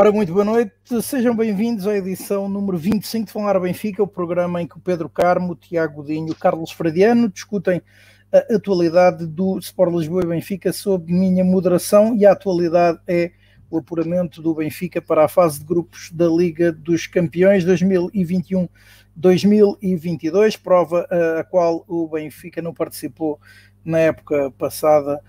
Ora, muito boa noite, sejam bem-vindos à edição número 25 de Falar Benfica, o programa em que o Pedro Carmo, o Tiago Godinho e o Carlos Fradiano discutem a atualidade do Sport Lisboa e Benfica sob minha moderação. E a atualidade é o apuramento do Benfica para a fase de grupos da Liga dos Campeões 2021-2022, prova a qual o Benfica não participou na época passada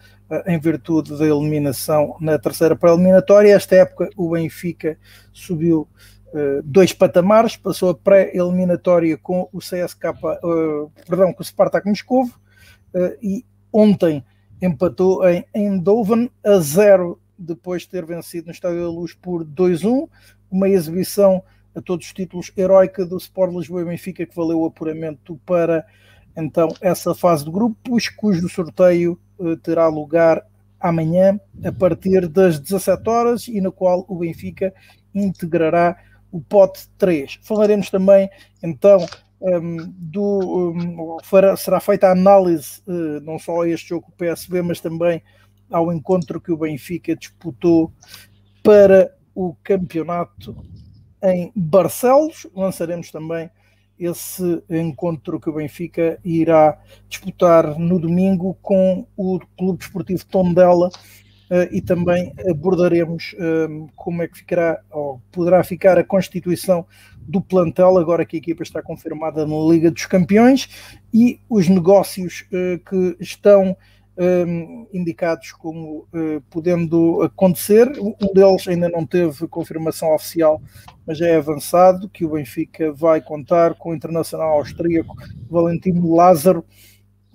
em virtude da eliminação na terceira pré-eliminatória. Esta época o Benfica subiu uh, dois patamares, passou a pré-eliminatória com o CSK, uh, eh, perdão, com o Spartak Moscovo uh, e ontem empatou em Eindhoven a zero depois de ter vencido no Estádio da Luz por 2-1, uma exibição a todos os títulos heroica do Sport Lisboa e Benfica que valeu o apuramento para então essa fase de grupos, cujo sorteio terá lugar amanhã a partir das 17 horas e na qual o Benfica integrará o pote 3. Falaremos também então um, do fará, será feita a análise uh, não só a este jogo com o PSB, mas também ao encontro que o Benfica disputou para o campeonato em Barcelos. Lançaremos também esse encontro que o Benfica irá disputar no domingo com o Clube Desportivo Tondela uh, e também abordaremos uh, como é que ficará ou poderá ficar a constituição do plantel agora que a equipa está confirmada na Liga dos Campeões e os negócios uh, que estão um, indicados como uh, podendo acontecer. Um deles ainda não teve confirmação oficial, mas já é avançado que o Benfica vai contar com o internacional austríaco Valentino Lázaro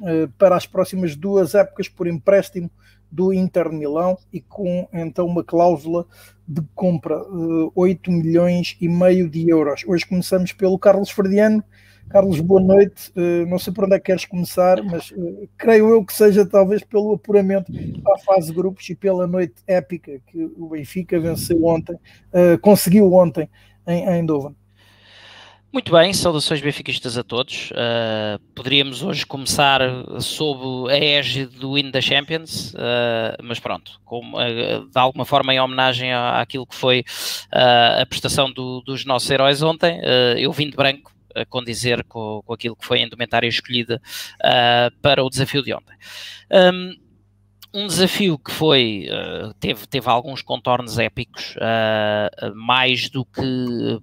uh, para as próximas duas épocas por empréstimo do Inter de Milão e com então uma cláusula de compra uh, 8 milhões e meio de euros. Hoje começamos pelo Carlos Ferdiano, Carlos, boa noite. Uh, não sei por onde é que queres começar, mas uh, creio eu que seja talvez pelo apuramento à fase de grupos e pela noite épica que o Benfica venceu ontem, uh, conseguiu ontem em, Eindhoven. Muito bem, saudações benfiquistas a todos. Uh, poderíamos hoje começar sob a égide do Win da Champions, uh, mas pronto, com, uh, de alguma forma em homenagem à, àquilo que foi a prestação do, dos nossos heróis ontem. eu vim de branco, a condizer com, com aquilo que foi a indumentária escolhida uh, para o desafio de ontem. Um, um desafio que foi, uh, teve, teve alguns contornos épicos, uh, mais do que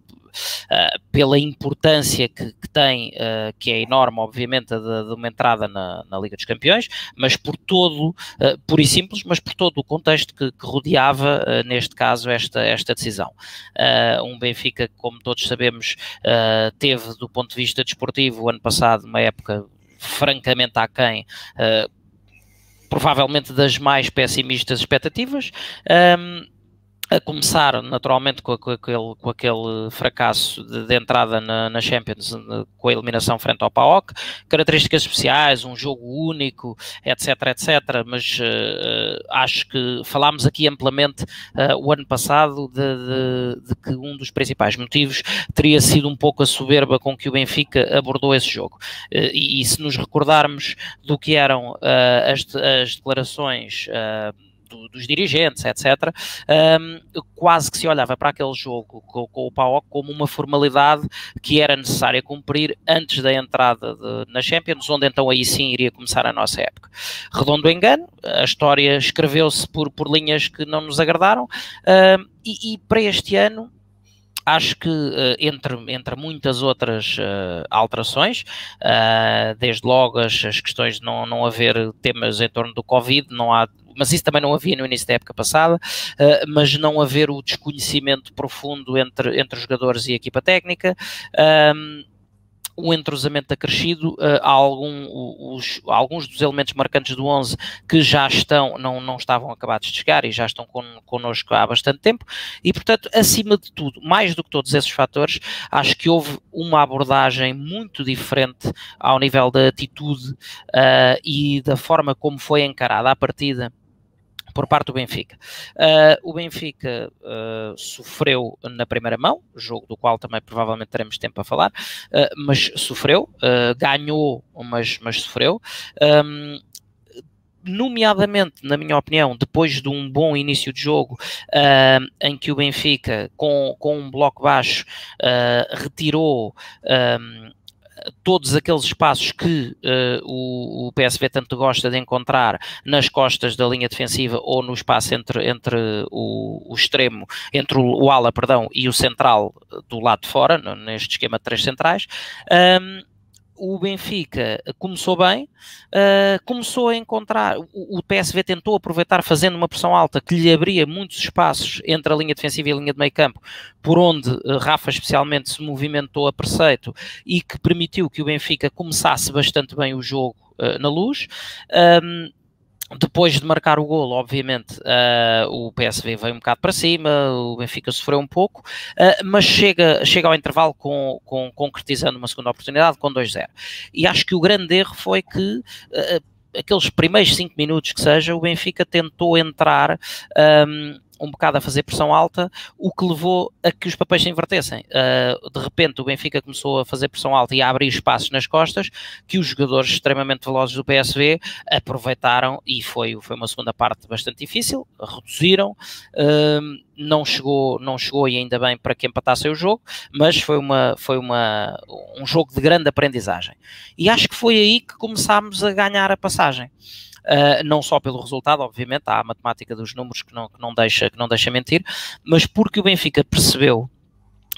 pela importância que, que tem, uh, que é enorme, obviamente, de, de uma entrada na, na, Liga dos Campeões, mas por todo, uh, puro e simples, mas por todo o contexto que, que rodeava, neste caso, esta, esta decisão. um Benfica, como todos sabemos, teve, do ponto de vista desportivo, o ano passado, uma época francamente aquém, uh, provavelmente das mais pessimistas expectativas. Um, a começar naturalmente com, com, aquele, com aquele fracasso de, de entrada na, na, Champions, com a eliminação frente ao PAOK, características especiais, um jogo único, etc, etc, mas uh, acho que falámos aqui amplamente uh, o ano passado de, de, de, que um dos principais motivos teria sido um pouco a soberba com que o Benfica abordou esse jogo. Uh, e, e, se nos recordarmos do que eram as, as declarações do, dos dirigentes, etc., um, quase que se olhava para aquele jogo com, com o PAOK como uma formalidade que era necessária cumprir antes da entrada de, na Champions, onde então aí sim iria começar a nossa época. Redondo engano, a história escreveu-se por, por linhas que não nos agradaram, um, e, e para este ano acho que uh, entre, entre muitas outras uh, alterações, uh, desde logo as, as, questões de não, não haver temas em torno do Covid, não há mas isso também não havia no início da época passada, uh, mas não haver o desconhecimento profundo entre, entre os jogadores e a equipa técnica. Um, o entrosamento acrescido, há algum, os, alguns dos elementos marcantes do 11 que já estão, não, não estavam acabados de chegar e já estão con, connosco há bastante tempo, e portanto, acima de tudo, mais do que todos esses fatores, acho que houve uma abordagem muito diferente ao nível da atitude uh, e da forma como foi encarada a partida por parte do Benfica. Uh, o Benfica uh, sofreu na primeira mão, jogo do qual também provavelmente teremos tempo a falar, uh, mas sofreu, ganhou, mas, mas sofreu. Um, nomeadamente, na minha opinião, depois de um bom início de jogo, uh, em que o Benfica, com, com um bloco baixo, uh, retirou. Todos aqueles espaços que uh, o, o, PSV tanto gosta de encontrar nas costas da linha defensiva ou no espaço entre, entre o, o extremo, entre o, o, ala, perdão, e o central do lado de fora, neste esquema de três centrais. Um, o Benfica começou bem, uh, começou a encontrar, o, o, PSV tentou aproveitar fazendo uma pressão alta que lhe abria muitos espaços entre a linha defensiva e a linha de meio campo, por onde uh, Rafa especialmente se movimentou a preceito e que permitiu que o Benfica começasse bastante bem o jogo uh, na luz. Depois de marcar o golo, obviamente, uh, o PSV veio um bocado para cima, o Benfica sofreu um pouco, uh, mas chega, chega ao intervalo com, com, concretizando uma segunda oportunidade com 2-0. E acho que o grande erro foi que uh, aqueles primeiros 5 minutos que seja, o Benfica tentou entrar um, um bocado a fazer pressão alta, o que levou a que os papéis se invertessem. Uh, de repente o Benfica começou a fazer pressão alta e a abrir espaços nas costas que os jogadores extremamente velozes do PSV aproveitaram e foi, foi uma segunda parte bastante difícil, reduziram, uh, não chegou, não chegou e ainda bem para que empatassem o jogo, mas foi, uma, foi uma, um jogo de grande aprendizagem. E acho que foi aí que começámos a ganhar a passagem. Uh, não só pelo resultado, obviamente, há a matemática dos números que não, que não, deixa, que não deixa mentir, mas porque o Benfica percebeu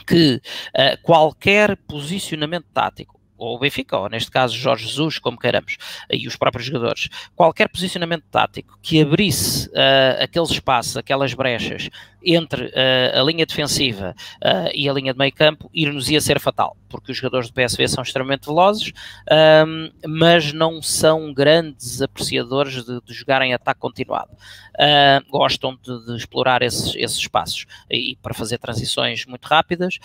que uh, qualquer posicionamento tático, ou o Benfica, ou neste caso Jorge Jesus, como queiramos, e os próprios jogadores, qualquer posicionamento tático que abrisse uh, aqueles espaços, aquelas brechas entre uh, a linha defensiva uh, e a linha de meio campo, ir-nos ia ser fatal, porque os jogadores do PSV são extremamente velozes, um, mas não são grandes apreciadores de, de jogar em ataque continuado. gostam de, de explorar esses, esses, espaços e para fazer transições muito rápidas,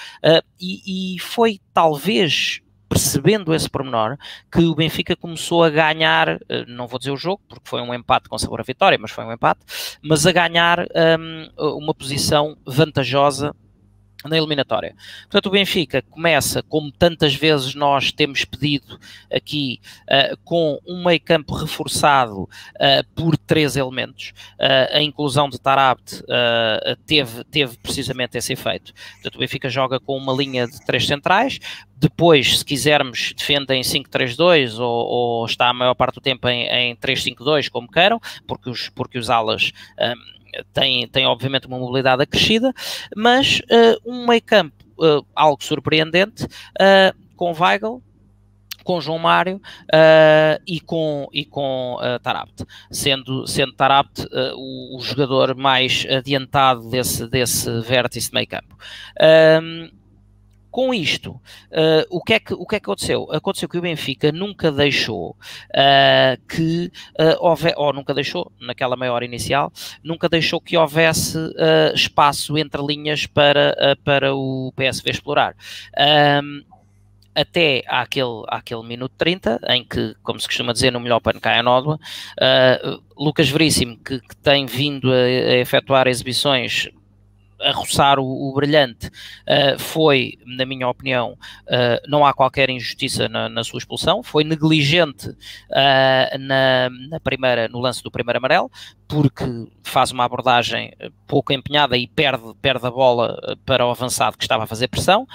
e, e foi talvez percebendo esse pormenor, que o Benfica começou a ganhar, eh, não vou dizer o jogo, porque foi um empate com sabor a vitória, mas foi um empate, mas a ganhar um, uma posição vantajosa na eliminatória. Portanto, o Benfica começa, como tantas vezes nós temos pedido aqui, uh, com um meio campo reforçado uh, por três elementos. Uh, a inclusão de Tarabt teve, teve precisamente esse efeito. Portanto, o Benfica joga com uma linha de três centrais, depois, se quisermos, defende em 5-3-2 ou, ou, está a maior parte do tempo em, em 3-5-2, como queiram, porque os, porque os alas... Um, tem, tem obviamente uma mobilidade acrescida, mas uh, um meio campo uh, algo surpreendente, uh, com Weigl, com João Mário uh, e com, e com uh, Tarabt, sendo, sendo Tarabt uh, o, o, jogador mais adiantado desse, desse vértice de meio campo. Um, com isto, uh, o, que é que, o que é que aconteceu? Aconteceu que o Benfica nunca deixou uh, que uh, houve, ou nunca deixou, naquela maior inicial, nunca deixou que houvesse espaço entre linhas para, para o PSV explorar. Um, até àquele, àquele minuto 30, em que, como se costuma dizer, no melhor pano cai a nódoa, Lucas Veríssimo, que, que tem vindo a, a efetuar exibições a roçar o, o brilhante uh, foi, na minha opinião, uh, não há qualquer injustiça na, na sua expulsão, foi negligente uh, na, na, primeira, no lance do primeiro amarelo, porque faz uma abordagem pouco empenhada e perde, perde a bola para o avançado que estava a fazer pressão.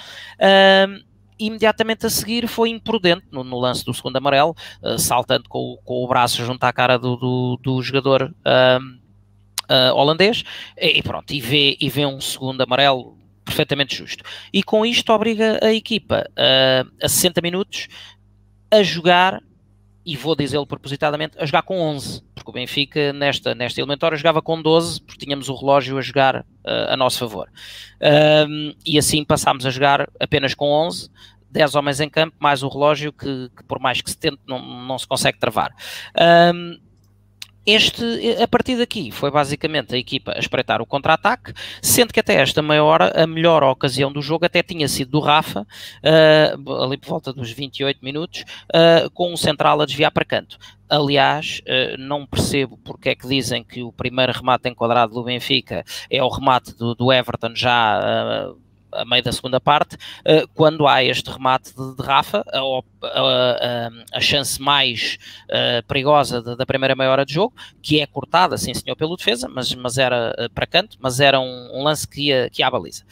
imediatamente a seguir foi imprudente no, no lance do segundo amarelo, saltando com, com, o braço junto à cara do, do, do jogador uh, holandês, e, pronto, e vê, e vê um segundo amarelo perfeitamente justo. E com isto obriga a equipa uh, a 60 minutos a jogar, e vou dizê-lo propositadamente, a jogar com 11, porque o Benfica nesta, nesta eliminatória jogava com 12, porque tínhamos o relógio a jogar uh, a nosso favor. e assim passámos a jogar apenas com 11, 10 homens em campo, mais o relógio que, que por mais que se tente não, não se consegue travar. Um, este, a partir daqui, foi basicamente a equipa a espreitar o contra-ataque, sendo que até esta meia hora, a melhor ocasião do jogo até tinha sido do Rafa, uh, ali por volta dos 28 minutos, uh, com um central a desviar para canto. Aliás, não percebo porque é que dizem que o primeiro remate enquadrado do Benfica é o remate do, do Everton já a meio da segunda parte, uh, quando há este remate de, Rafa, a, a, a, chance mais uh, perigosa da primeira meia hora de jogo, que é cortada, sim senhor, pelo defesa, mas, mas era uh, para canto, mas era um, um, lance que ia, que ia à baliza.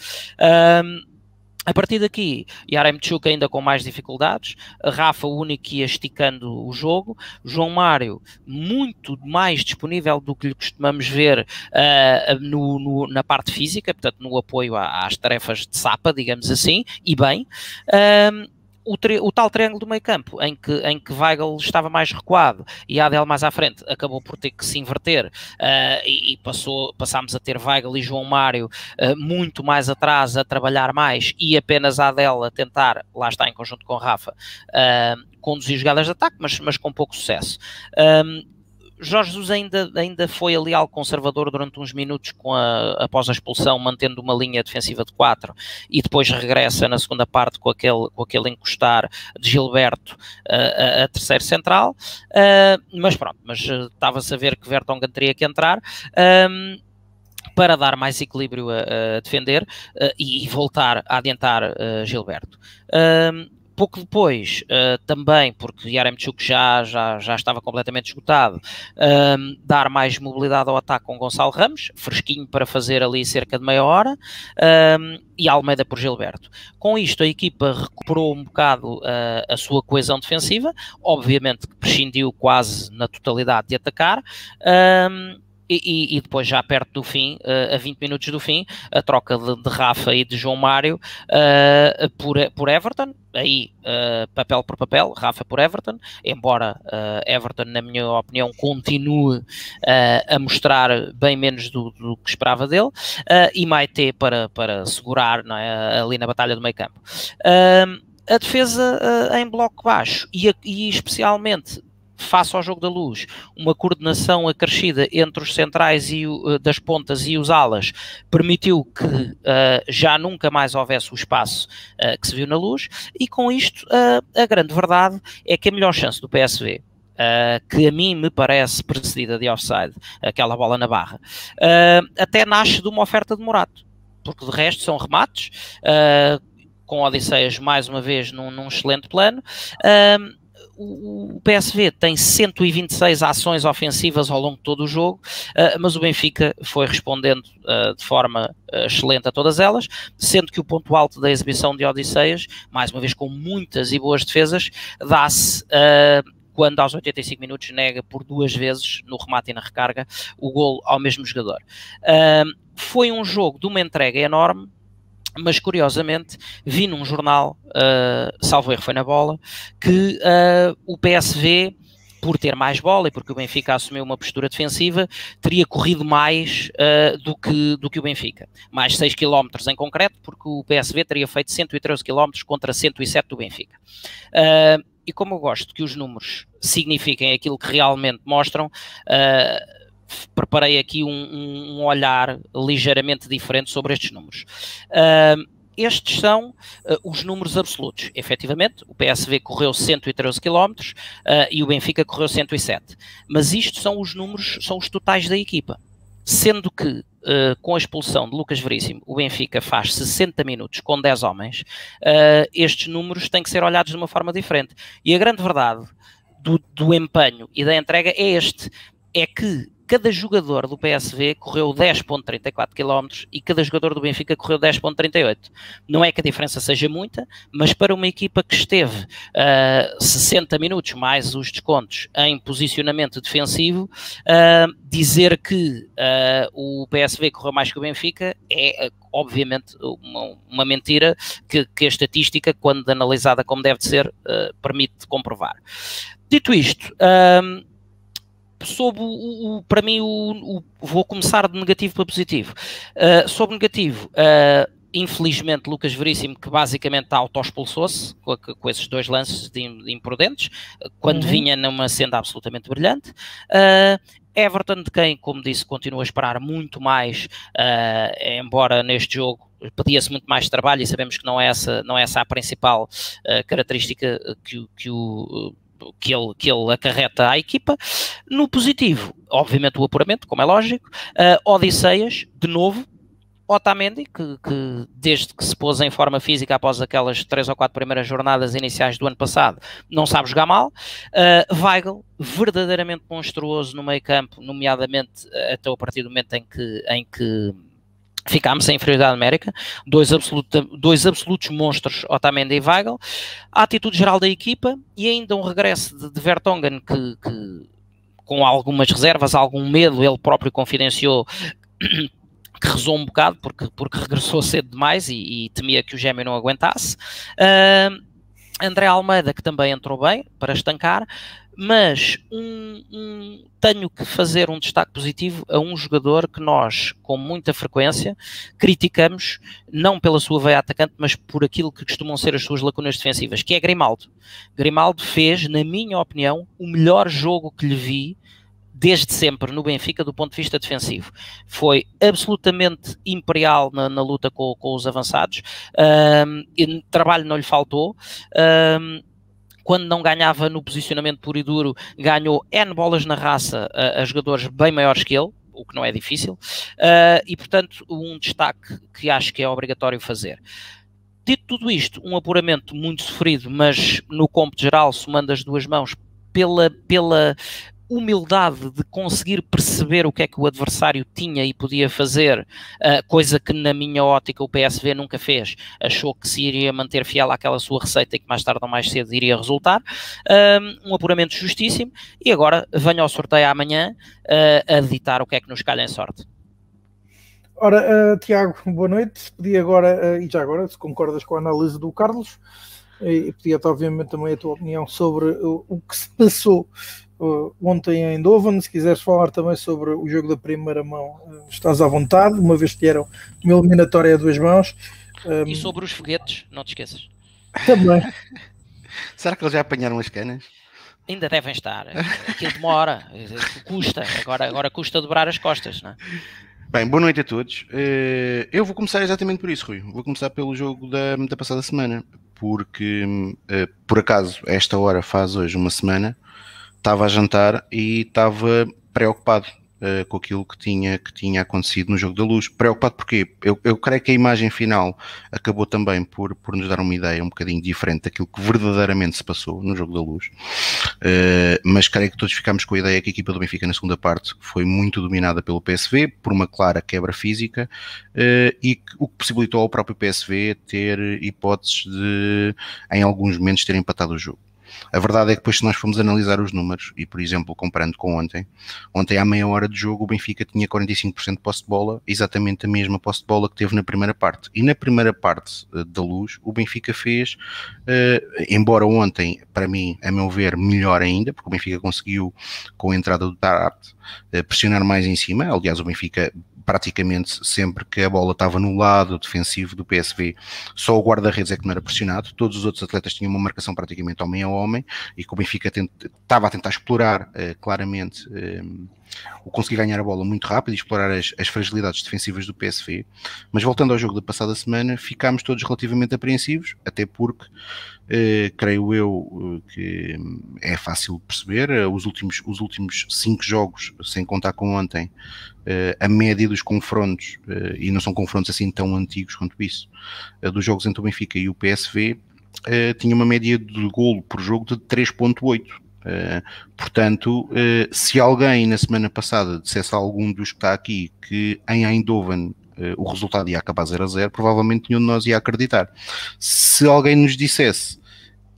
A partir daqui, Yaremchuk ainda com mais dificuldades, Rafa o único que ia esticando o jogo, João Mário muito mais disponível do que lhe costumamos ver uh, no, no, na parte física, portanto no apoio às tarefas de sapa, digamos assim, e bem. Uh, o, o, tal triângulo do meio campo, em que, em que Weigl estava mais recuado e Adel mais à frente, acabou por ter que se inverter uh, e, e, passou, passámos a ter Weigl e João Mário uh, muito mais atrás, a trabalhar mais e apenas Adel a tentar, lá está em conjunto com Rafa, uh, conduzir jogadas de ataque, mas, mas com pouco sucesso. Um, Jorge Jesus ainda, ainda foi ali algo conservador durante uns minutos a, após a expulsão, mantendo uma linha defensiva de 4 e depois regressa na segunda parte com aquele, com aquele encostar de Gilberto uh, a, terceiro central, uh, mas pronto, mas uh, estava-se a ver que Vertonghen teria que entrar. Um, para dar mais equilíbrio a, a defender uh, e voltar a adiantar Gilberto. Um, pouco depois, uh, também, porque Yaremchuk já, já, já estava completamente esgotado, uh, dar mais mobilidade ao ataque com Gonçalo Ramos, fresquinho para fazer ali cerca de meia hora, uh, e Almeida por Gilberto. Com isto, a equipa recuperou um bocado uh, a sua coesão defensiva, obviamente que prescindiu quase na totalidade de atacar. E, e, depois, já perto do fim, uh, a 20 minutos do fim, a troca de, de Rafa e de João Mário uh, por, por Everton, aí uh, papel por papel, Rafa por Everton, embora Everton, na minha opinião, continue a mostrar bem menos do, do que esperava dele, e Maite para, para segurar não é, ali na batalha do meio campo. a defesa em bloco baixo e, e especialmente face ao jogo da luz, uma coordenação acrescida entre os centrais e uh, das pontas e os alas permitiu que uh, já nunca mais houvesse o espaço uh, que se viu na luz, e com isto a grande verdade é que a melhor chance do PSV Uh, que a mim me parece precedida de offside, aquela bola na barra, uh, até nasce de uma oferta de Morato, porque de resto são remates, uh, com Odisseias mais uma vez num, num excelente plano o, PSV tem 126 ações ofensivas ao longo de todo o jogo, uh, mas o Benfica foi respondendo uh, de forma uh, excelente a todas elas, sendo que o ponto alto da exibição de Odisseias, mais uma vez com muitas e boas defesas, dá-se quando aos 85 minutos nega por duas vezes, no remate e na recarga, o golo ao mesmo jogador. foi um jogo de uma entrega enorme, mas curiosamente vi num jornal, uh, salvo erro foi na bola, que uh, o PSV, por ter mais bola e porque o Benfica assumiu uma postura defensiva, teria corrido mais uh, do, que, do que o Benfica. Mais 6 km em concreto, porque o PSV teria feito 113 km contra 107 do Benfica. E como eu gosto que os números signifiquem aquilo que realmente mostram, uh, preparei aqui um, um, olhar ligeiramente diferente sobre estes números. Uh, estes são uh, os números absolutos. Efetivamente, o PSV correu 113 km uh, e o Benfica correu 107. Mas isto são os números, são os totais da equipa. Sendo que, uh, com a expulsão de Lucas Veríssimo, o Benfica faz 60 minutos com 10 homens, uh, estes números têm que ser olhados de uma forma diferente. E a grande verdade do, do empenho e da entrega é este: é que cada jogador do PSV correu 10.34 km e cada jogador do Benfica correu 10.38. Não é que a diferença seja muita, mas para uma equipa que esteve uh, ah, 60 minutos mais os descontos em posicionamento defensivo, uh, dizer que uh, o PSV correu mais que o Benfica é obviamente uma, uma mentira que, que, a estatística, quando analisada como deve ser, permite comprovar. Dito isto, sobre o, o para mim, o, o, vou começar de negativo para positivo. Uh, sobre negativo, uh, infelizmente, Lucas Veríssimo, que basicamente autoexpulsou-se com, com esses dois lances de, de imprudentes, quando uhum. vinha numa senda absolutamente brilhante. Uh, Everton, de quem, como disse, continua a esperar muito mais, embora neste jogo pedia-se muito mais trabalho e sabemos que não é essa, não é essa a principal uh, característica que, que o que ele, que ele acarreta à equipa. No positivo, obviamente o apuramento, como é lógico. Uh, Odisseias, de novo, Otamendi, que, que, desde que se pôs em forma física após aquelas três ou quatro primeiras jornadas iniciais do ano passado, não sabe jogar mal. Uh, Weigl, verdadeiramente monstruoso no meio campo, nomeadamente até o partir do momento em que, em que ficámos sem inferioridade numérica, dois, absoluta, dois absolutos monstros, Otamendi e Weigl, a atitude geral da equipa e ainda um regresso de, de Vertonghen que, que com algumas reservas, algum medo, ele próprio confidenciou que rezou um bocado porque, porque regressou cedo demais e, e temia que o gêmeo não aguentasse. Uh, André Almeida, que também entrou bem para estancar, mas um, um, tenho que fazer um destaque positivo a um jogador que nós, com muita frequência, criticamos, não pela sua veia atacante, mas por aquilo que costumam ser as suas lacunas defensivas, que é Grimaldo. Grimaldo fez, na minha opinião, o melhor jogo que lhe vi desde sempre no Benfica do ponto de vista defensivo. Foi absolutamente imperial na, na luta com, com, os avançados, um, trabalho não lhe faltou. Um, quando não ganhava no posicionamento puro e duro, ganhou N bolas na raça a, a jogadores bem maiores que ele, o que não é difícil, uh, e portanto um destaque que acho que é obrigatório fazer. Dito tudo isto, um apuramento muito sofrido, mas no cômputo geral, somando as duas mãos, pela, pela humildade de conseguir perceber o que é que o adversário tinha e podia fazer, uh, coisa que na minha ótica o PSV nunca fez, achou que se iria manter fiel àquela sua receita e que mais tarde ou mais cedo iria resultar, uh, um apuramento justíssimo, e agora venho ao sorteio amanhã uh, a ditar o que é que nos calha em sorte. Ora, Tiago, boa noite. Pedi agora, e já agora, se concordas com a análise do Carlos, e pedia-te obviamente também a tua opinião sobre o, o que se passou uh, ontem em Doven. Se quiseres falar também sobre o jogo da primeira mão, uh, estás à vontade, uma vez que eram uma eliminatória a duas mãos. Um, e sobre os foguetes, não te esqueças. Também. Será que eles já apanharam as canas? Ainda devem estar. Aquilo demora, custa. Agora, agora custa dobrar as costas, não é? Bem, boa noite a todos. Uh, eu vou começar exatamente por isso, Rui. Vou começar pelo jogo da, da passada semana, porque uh, por acaso, esta hora faz hoje uma semana estava a jantar e estava preocupado uh, com aquilo que tinha, que tinha acontecido no jogo da luz. Preocupado porque eu, eu creio que a imagem final acabou também por, por nos dar uma ideia um bocadinho diferente daquilo que verdadeiramente se passou no jogo da luz. Uh, mas creio que todos ficámos com a ideia que a equipa do Benfica na segunda parte foi muito dominada pelo PSV por uma clara quebra física uh, e que, o que possibilitou ao próprio PSV ter hipóteses de, em alguns momentos, ter empatado o jogo. A verdade é que depois se nós formos analisar os números, e por exemplo, comparando com ontem, ontem à meia hora de jogo o Benfica tinha 45% de posse de bola, exatamente a mesma posse de bola que teve na primeira parte. E na primeira parte uh, da luz, o Benfica fez, uh, embora ontem, para mim, a meu ver, melhor ainda, porque o Benfica conseguiu, com a entrada do Tarat, uh, pressionar mais em cima. Aliás, o Benfica praticamente sempre que a bola estava no lado defensivo do PSV, só o guarda-redes é que não era pressionado, todos os outros atletas tinham uma marcação praticamente homem a homem, e que o Benfica estava a tentar explorar uh, claramente uh, o conseguir ganhar a bola muito rápido e explorar as, as, fragilidades defensivas do PSV. Mas voltando ao jogo da passada semana, ficámos todos relativamente apreensivos, até porque creio eu uh, que é fácil perceber. Uh, os, últimos, os últimos cinco jogos, sem contar com ontem, a média dos confrontos, e não são confrontos assim tão antigos quanto isso, dos jogos entre o Benfica e o PSV, tinha uma média de golo por jogo de 3.8. portanto, se alguém na semana passada dissesse a algum dos que está aqui que em Eindhoven uh, o resultado ia acabar 0 a 0, provavelmente nenhum de nós ia acreditar. Se alguém nos dissesse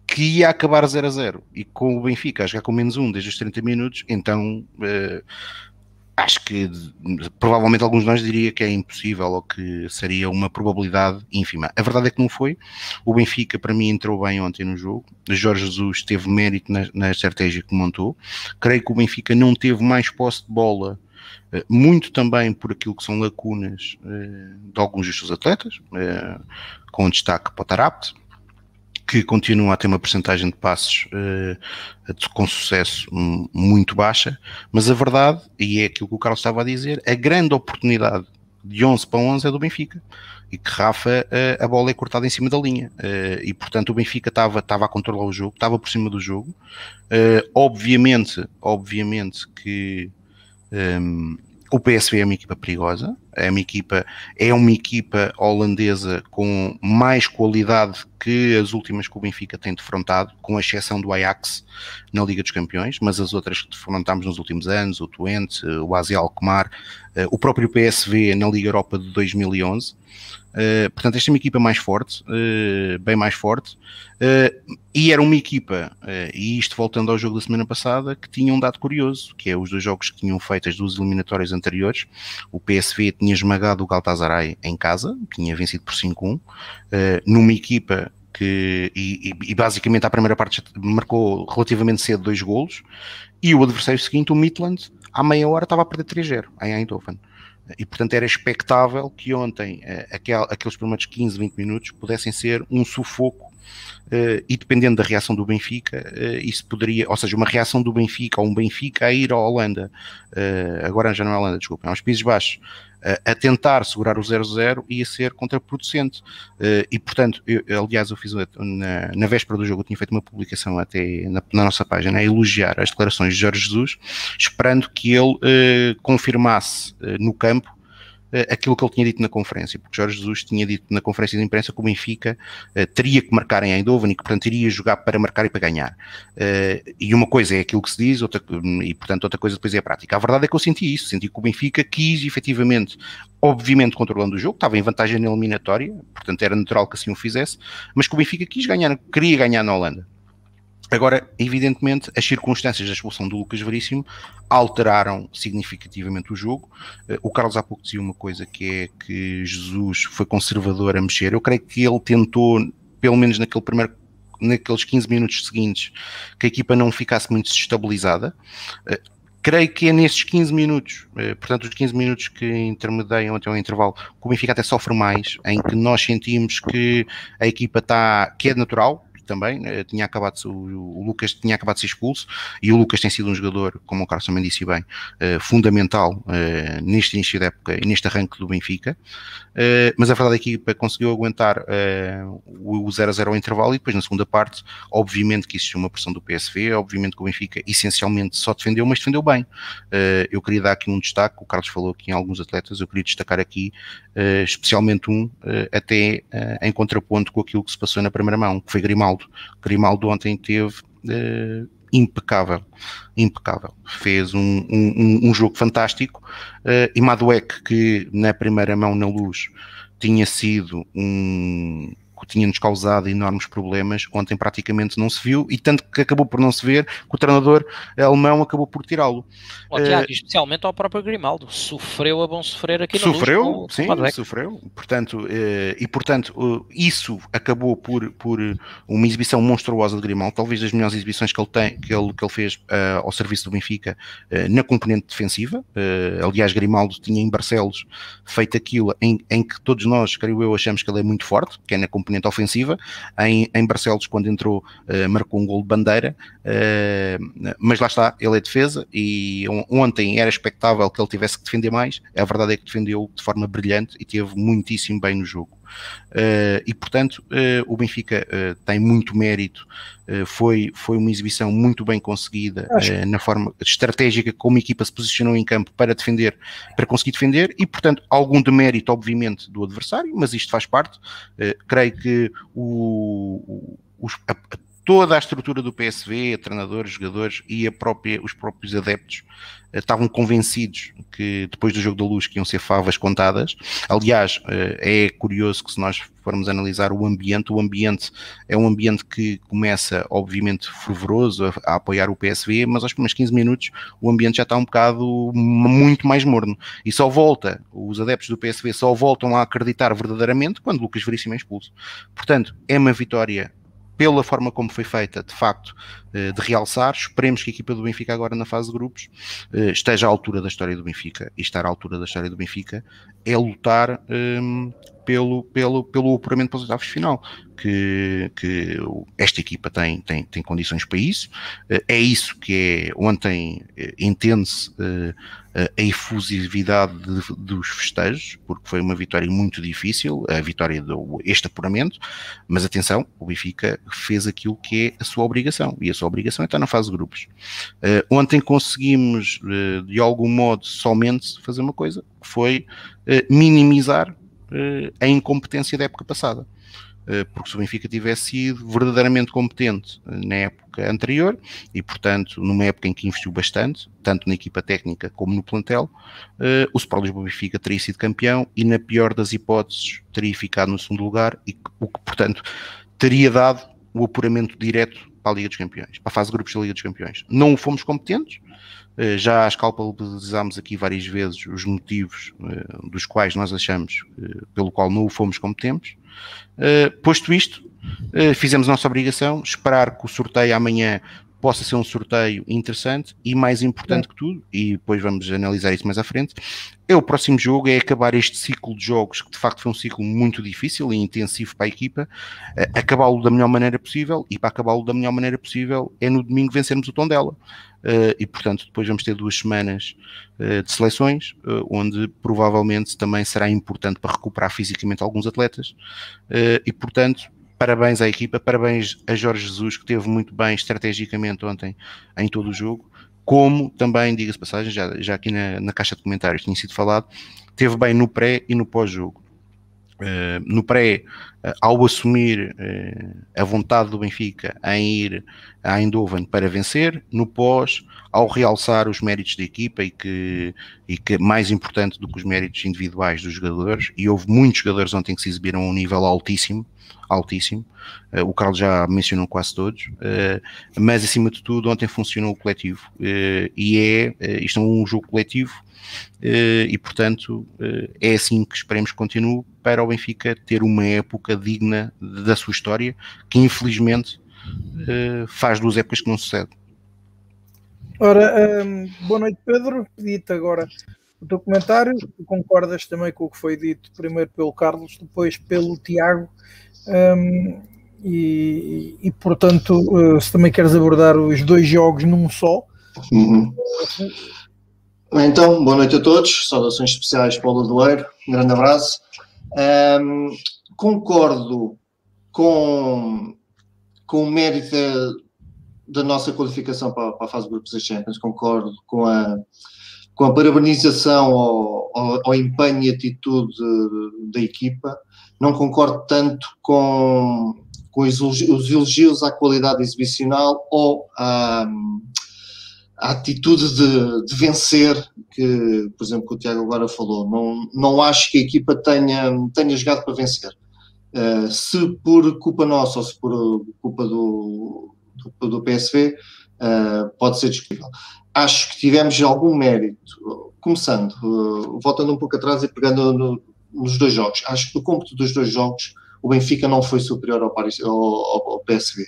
que ia acabar 0 a 0 e com o Benfica a jogar com menos um desde os 30 minutos, então uh, acho que provavelmente alguns de nós diria que é impossível ou que seria uma probabilidade ínfima. A verdade é que não foi. O Benfica, para mim, entrou bem ontem no jogo. Jorge Jesus teve mérito na, na estratégia que montou. Creio que o Benfica não teve mais posse de bola eh, muito também por aquilo que são lacunas eh, de alguns dos seus atletas, eh, com destaque para o Tarapt, que continua a ter uma percentagem de passos com sucesso muito baixa, mas a verdade, e é aquilo que o Carlos estava a dizer, a grande oportunidade de 11 para 11 é do Benfica. E que Rafa a bola é cortada em cima da linha. E portanto o Benfica estava, estava a controlar o jogo, estava por cima do jogo. Obviamente, obviamente que um, o PSV é uma equipa perigosa, é uma equipa, é uma equipa holandesa com mais qualidade que as últimas que o Benfica tem defrontado, com exceção do Ajax na Liga dos Campeões, mas as outras que defrontámos nos últimos anos, o Twente, o Asia Alkmaar, o próprio PSV na Liga Europa de 2011, Uh, portanto, esta é uma equipa mais forte, uh, bem mais forte, uh, e era uma equipa, e isto voltando ao jogo da semana passada, que tinha um dado curioso, que é os dois jogos que tinham feito as duas eliminatórias anteriores, o PSV tinha esmagado o Galatasaray em casa, tinha vencido por 5-1, numa equipa que, e, e, basicamente a primeira parte marcou relativamente cedo dois golos, e o adversário seguinte, o Midland, à meia hora estava a perder 3-0 em Eindhoven. E, portanto, era expectável que ontem eh, aquel, aqueles primeiros 15, 20 minutos pudessem ser um sufoco e dependendo da reação do Benfica, uh, isso poderia, ou seja, uma reação do Benfica ou um Benfica a ir à Holanda, uh, agora já não é Holanda, desculpem, aos Países Baixos, a tentar segurar o 0-0 ia ser contraproducente. E, portanto, eu, aliás, eu fiz na, na, véspera do jogo, eu tinha feito uma publicação até na, na, nossa página a elogiar as declarações de Jorge Jesus, esperando que ele confirmasse no campo aquilo que ele tinha dito na conferência, porque Jorge Jesus tinha dito na conferência de imprensa que o Benfica uh, teria que marcar em Eindhoven e que, portanto, iria jogar para marcar e para ganhar. Uh, e uma coisa é aquilo que se diz, outra, e, portanto, outra coisa depois é a prática. A verdade é que eu senti isso, senti que o Benfica quis, efetivamente, obviamente controlando o jogo, estava em vantagem na eliminatória, portanto, era natural que assim o fizesse, mas que o Benfica quis ganhar, queria ganhar na Holanda. Agora, evidentemente, as circunstâncias da expulsão do Lucas Veríssimo alteraram significativamente o jogo. Eh, o Carlos há pouco dizia uma coisa que é que Jesus foi conservador a mexer. Eu creio que ele tentou, pelo menos naquele primeiro naqueles 15 minutos seguintes, que a equipa não ficasse muito desestabilizada. Eh, creio que é nesses 15 minutos, eh, portanto, os 15 minutos que intermediam até o intervalo, que o Benfica até sofre mais, em que nós sentimos que a equipa está, que é natural, também, né? tinha acabado, o, Lucas tinha acabado de ser expulso e o Lucas tem sido um jogador, como o Carlos também disse bem, uh, fundamental uh, neste início da época e neste arranque do Benfica, uh, mas a verdade é que a equipa conseguiu aguentar o 0-0 ao intervalo e depois na segunda parte, obviamente que existiu uma pressão do PSV, obviamente que o Benfica essencialmente só defendeu, mas defendeu bem. eu queria dar aqui um destaque, o Carlos falou aqui em alguns atletas, eu queria destacar aqui especialmente um, até em contraponto com aquilo que se passou na primeira mão, que foi Grimaldo Grimaldo. Ontem teve uh, impecável, impecável. Fez um, um, um jogo fantástico. Uh, e Maduek, que na primeira mão na luz tinha sido um que tinha-nos causado enormes problemas, ontem praticamente não se viu, e tanto que acabou por não se ver, que o treinador alemão acabou por tirá-lo. Oh, Tiago, uh, especialmente ao próprio Grimaldo, sofreu a bom sofrer aqui no Sofreu, luz, sim, sofreu, portanto, uh, e portanto, uh, isso acabou por, por uma exibição monstruosa de Grimaldo, talvez das melhores exibições que ele tem, que ele, que ele fez ao serviço do Benfica, na componente defensiva, aliás Grimaldo tinha em Barcelos feito aquilo em, em que todos nós, creio eu, achamos que ele é muito forte, que é na componente componente ofensiva. Em, em Barcelos, quando entrou, uh, marcou um gol de bandeira, uh, mas lá está, ele é defesa e ontem era expectável que ele tivesse que defender mais. A verdade é que defendeu de forma brilhante e teve muitíssimo bem no jogo. Uh, e portanto uh, o Benfica uh, tem muito mérito, foi, foi uma exibição muito bem conseguida na forma estratégica como a equipa se posicionou em campo para defender, para conseguir defender, e portanto algum demérito, obviamente, do adversário, mas isto faz parte. creio que o, o, a, toda a estrutura do PSV, treinadores, jogadores e própria, os próprios adeptos eh, estavam convencidos que depois do jogo da luz que iam ser favas contadas. Aliás, eh, é curioso que se nós formos analisar o ambiente, o ambiente é um ambiente que começa, obviamente, fervoroso a, a apoiar o PSV, mas aos primeiros 15 minutos o ambiente já está um bocado muito mais morno. E só volta, os adeptos do PSV só voltam a acreditar verdadeiramente quando Lucas Veríssimo é expulso. Portanto, é uma vitória pela forma como foi feita, de facto, eh, de realçar. Esperemos que a equipa do Benfica, agora na fase de grupos, eh, esteja à altura da história do Benfica. E estar à altura da história do Benfica é lutar um, ehm, pelo, pelo, pelo apuramento para os oitavos de final, que, que esta equipa tem, tem, tem condições para isso, uh, é isso que é, ontem entende-se a efusividade de, dos festejos, porque foi uma vitória muito difícil, a vitória do este apuramento, mas atenção, o Benfica fez aquilo que é a sua obrigação, e a sua obrigação é estar na fase de grupos. Uh, ontem conseguimos, uh, de algum modo, somente fazer uma coisa, que foi uh, minimizar a incompetência da época passada. Eh, porque se o Benfica tivesse sido verdadeiramente competente eh, na época anterior e, portanto, numa época em que investiu bastante, tanto na equipa técnica como no plantel, uh, o Sport Lisboa Benfica teria sido campeão e, na pior das hipóteses, teria ficado no segundo lugar, e o que, portanto, teria dado o apuramento direto para a Liga dos Campeões, para a fase de grupos da Liga dos Campeões. Não fomos competentes, já escalpabilizámos aqui várias vezes os motivos dos quais nós achamos, pelo qual não o fomos competentes, Uh, posto isto, uh, fizemos a nossa obrigação, esperar que o sorteio amanhã possa ser um sorteio interessante e mais importante que tudo, e depois vamos analisar isso mais à frente, é o próximo jogo, é acabar este ciclo de jogos, que de facto foi um ciclo muito difícil e intensivo para a equipa, uh, acabá-lo da melhor maneira possível, e para acabá-lo da melhor maneira possível é no domingo vencermos o tom dela. Uh, e portanto depois vamos ter duas semanas uh, de seleções, uh, onde provavelmente também será importante para recuperar fisicamente alguns atletas, e portanto parabéns à equipa, parabéns a Jorge Jesus que teve muito bem estrategicamente ontem em todo o jogo, como também, diga-se passagem, já, já aqui na, na caixa de comentários tinha sido falado, teve bem no pré e no pós-jogo. Uh, no pré, uh, ao assumir uh, a vontade do Benfica em ir a Eindhoven para vencer, no pós, ao realçar os méritos da equipa e que, e que mais importante do que os méritos individuais dos jogadores, e houve muitos jogadores ontem que se exibiram a um nível altíssimo, altíssimo, o Carlos já mencionou quase todos, mas acima de tudo ontem funcionou o coletivo, e é, isto é um jogo coletivo, eh, e portanto eh, é assim que esperemos que continue para o Benfica ter uma época digna da sua história, que infelizmente eh, faz duas épocas que não sucede. Ora, um, boa noite Pedro, pedi-te agora o teu comentário, tu concordas também com o que foi dito primeiro pelo Carlos, depois pelo Tiago, um, e, e, portanto, se também queres abordar os dois jogos num só, uhum. Então, boa noite a todos, saudações especiais para o Ladoeiro, um grande abraço. Um, concordo com, com o mérito da, nossa qualificação para, para, a fase de grupos da Champions, concordo com a, com a parabenização ao, ao, ao empenho e atitude da equipa, não concordo tanto com, com os elogios à qualidade exibicional ou à a atitude de, de, vencer, que, por exemplo, que o Tiago agora falou, não, não acho que a equipa tenha, tenha jogado para vencer. Uh, se por culpa nossa ou se por culpa do, do, do PSV, uh, eh, pode ser discutível. Acho que tivemos algum mérito, começando, uh, voltando um pouco atrás e pegando no, nos dois jogos. Acho que no cômputo dos dois jogos, o Benfica não foi superior ao, Paris, ao, ao, ao PSV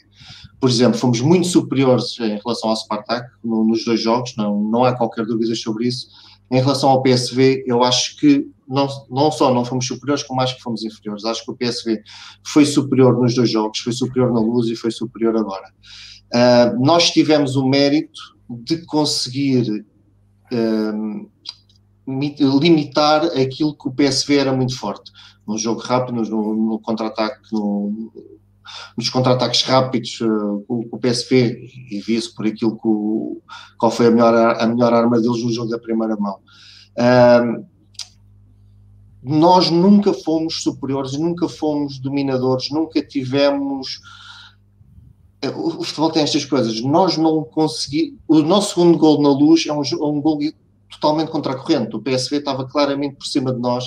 por exemplo, fomos muito superiores em relação ao Spartak no, nos dois jogos, não, não há qualquer dúvida sobre isso. Em relação ao PSV, eu acho que não, não só não fomos superiores, como acho que fomos inferiores. Acho que o PSV foi superior nos dois jogos, foi superior na luz e foi superior agora. Uh, nós tivemos o mérito de conseguir uh, limitar aquilo que o PSV era muito forte. No jogo rápido, no, no contra-ataque, nos contra-ataques rápidos uh, com, o PSV e vi-se por aquilo que o, qual foi a melhor, a melhor arma deles no jogo da primeira mão. Uh, nós nunca fomos superiores, nunca fomos dominadores, nunca tivemos. Eh, o futebol tem estas coisas. Nós não conseguimos. O nosso segundo gol na luz é um, um gol totalmente contra a corrente. O PSV estava claramente por cima de nós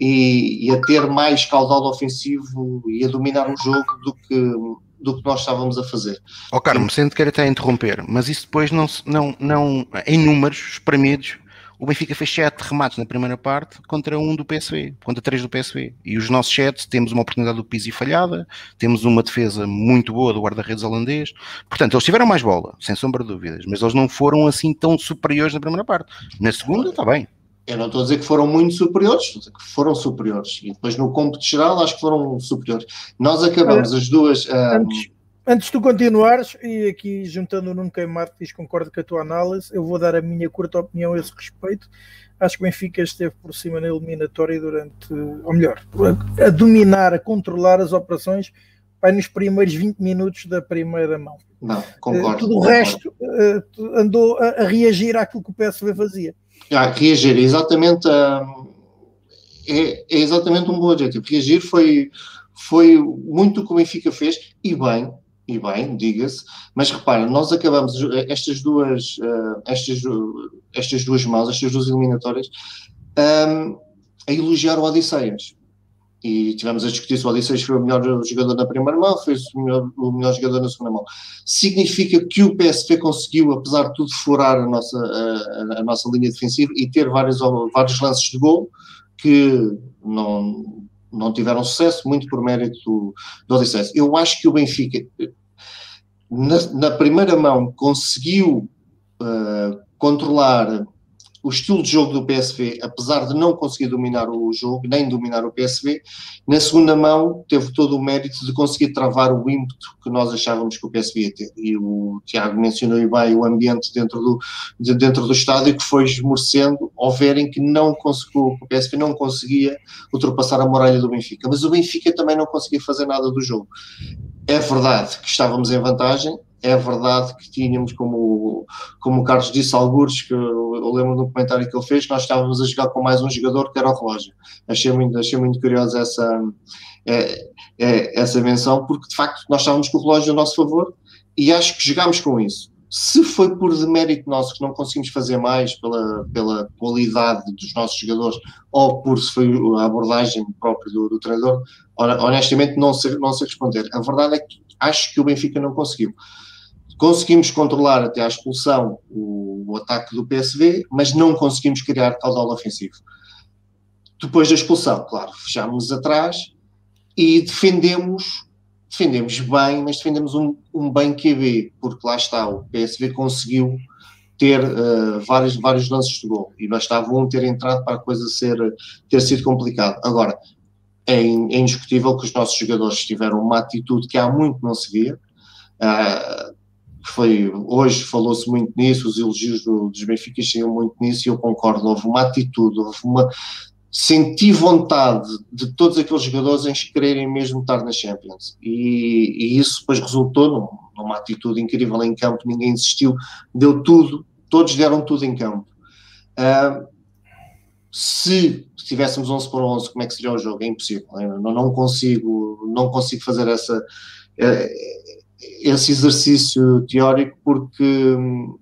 e, e, a ter mais caudal ofensivo e a dominar o jogo do que, do que nós estávamos a fazer. Ó oh, Carmo, sendo que quero até interromper, mas isso depois não, não, não em números espremidos, o Benfica fez 7 remates na primeira parte contra um do PSV, contra 3 do PSV. E os nossos 7 temos uma oportunidade do Pizzi falhada, temos uma defesa muito boa do guarda-redes holandês. Portanto, eles tiveram mais bola, sem sombra de dúvidas, mas eles não foram assim tão superiores na primeira parte. Na segunda, está bem. Eu não estou a dizer que foram muito superiores, estou a dizer que foram superiores. E depois no cômputo geral acho que foram superiores. Nós acabamos Olha, as duas. Um... Antes, antes de tu continuares, e aqui juntando o Nuno Queimado, diz concordo com a tua análise, eu vou dar a minha curta opinião a esse respeito. Acho que o Benfica esteve por cima na eliminatória durante, ou melhor, a, dominar, a controlar as operações vai nos primeiros 20 minutos da primeira mão. Não, concordo. Uh, tudo o resto uh, andou a, a, reagir àquilo que o PSV fazia. Reagir, exatamente. Uh, é, é, exatamente um bom adjetivo. Reagir foi, foi muito o que o Benfica fez, e bem, e bem, diga-se, mas repara, nós acabamos estas duas, uh, estas, estas duas mãos, estas duas eliminatórias, um, a elogiar o Odisseias e tivemos a discutir se o Odisseias foi o melhor jogador na primeira mão, foi o melhor, o melhor jogador na segunda mão. Significa que o PSV conseguiu, apesar de tudo, furar a nossa, a, a nossa linha defensiva e ter vários, vários lances de gol que não, não tiveram sucesso, muito por mérito do, do Odisseias. Eu acho que o Benfica, na, na primeira mão, conseguiu uh, controlar o estilo de jogo do PSV, apesar de não conseguir dominar o jogo, nem dominar o PSV, na segunda mão teve todo o mérito de conseguir travar o ímpeto que nós achávamos que o PSV ia ter. E o Tiago mencionou bem o ambiente dentro do, de, dentro do estádio que foi esmorecendo ao verem que não conseguiu, o PSV não conseguia ultrapassar a muralha do Benfica. Mas o Benfica também não conseguia fazer nada do jogo. É verdade que estávamos em vantagem, é verdade que tínhamos, como, como o Carlos disse, algures, que eu, lembro do comentário que ele fez, que nós estávamos a jogar com mais um jogador que era o relógio. Achei muito, achei muito curioso essa, é, é, essa menção, porque de facto nós estávamos com o relógio a nosso favor e acho que jogámos com isso. Se foi por demérito nosso que não conseguimos fazer mais pela, pela qualidade dos nossos jogadores ou por se foi a abordagem própria do, do treinador, honestamente não sei, não sei responder. A verdade é que acho que o Benfica não conseguiu. Conseguimos controlar até à expulsão o, o ataque do PSV, mas não conseguimos criar caudal ofensivo. Depois da expulsão, claro, fechámos atrás e defendemos, defendemos bem, mas defendemos um, um bem QB, porque lá está, o PSV conseguiu ter uh, vários, vários lances de gol e bastava um ter entrado para a coisa ser, ter sido complicado. Agora, é, é indiscutível que os nossos jogadores tiveram uma atitude que há muito não se via. Uh, foi, hoje falou-se muito nisso, os elogios do, dos Benfica saíam muito nisso e eu concordo, houve uma atitude, houve uma senti vontade de todos aqueles jogadores em quererem mesmo estar na Champions e, e isso depois resultou num, numa atitude incrível em campo, ninguém desistiu, deu tudo, todos deram tudo em campo. Uh, se tivéssemos 11 por 11, como é que seria o jogo? É impossível, eu não, não consigo, não consigo fazer essa, eh, esse exercício teórico porque hum,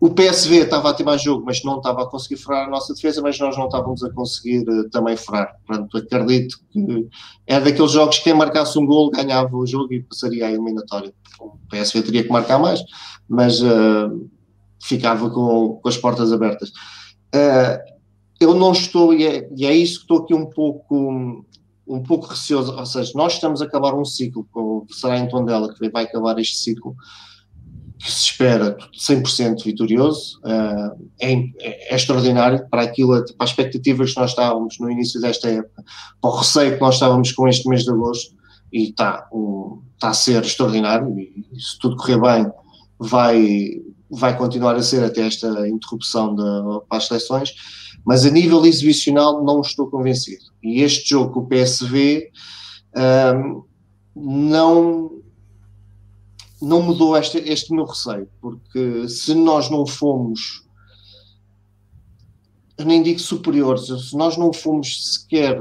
o PSV estava a ter mais jogo, mas não estava a conseguir furar a nossa defesa, mas nós não estávamos a conseguir uh, também furar. Portanto, acredito que é daqueles jogos que quem marcasse um gol ganhava o jogo e passaria à eliminatória. O PSV teria que marcar mais, mas uh, ficava com, com, as portas abertas. Uh, eu não estou, e é, e é isso que estou aqui um pouco hum, um pouco receoso, ou seja, nós estamos a acabar um ciclo, com, será em Tondela que vai acabar este ciclo, que se espera 100% vitorioso, uh, é, é, extraordinário para aquilo, para as expectativas que nós estávamos no início desta época, para o receio que nós estávamos com este mês de agosto, e está, um, está a ser extraordinário, e se tudo correr bem, vai, vai continuar a ser até esta interrupção de, para as seleções, mas a nível exibicional não estou convencido. E este jogo com o PSV um, não, não mudou este, este meu receio, porque se nós não fomos, nem digo superiores, se nós não fomos sequer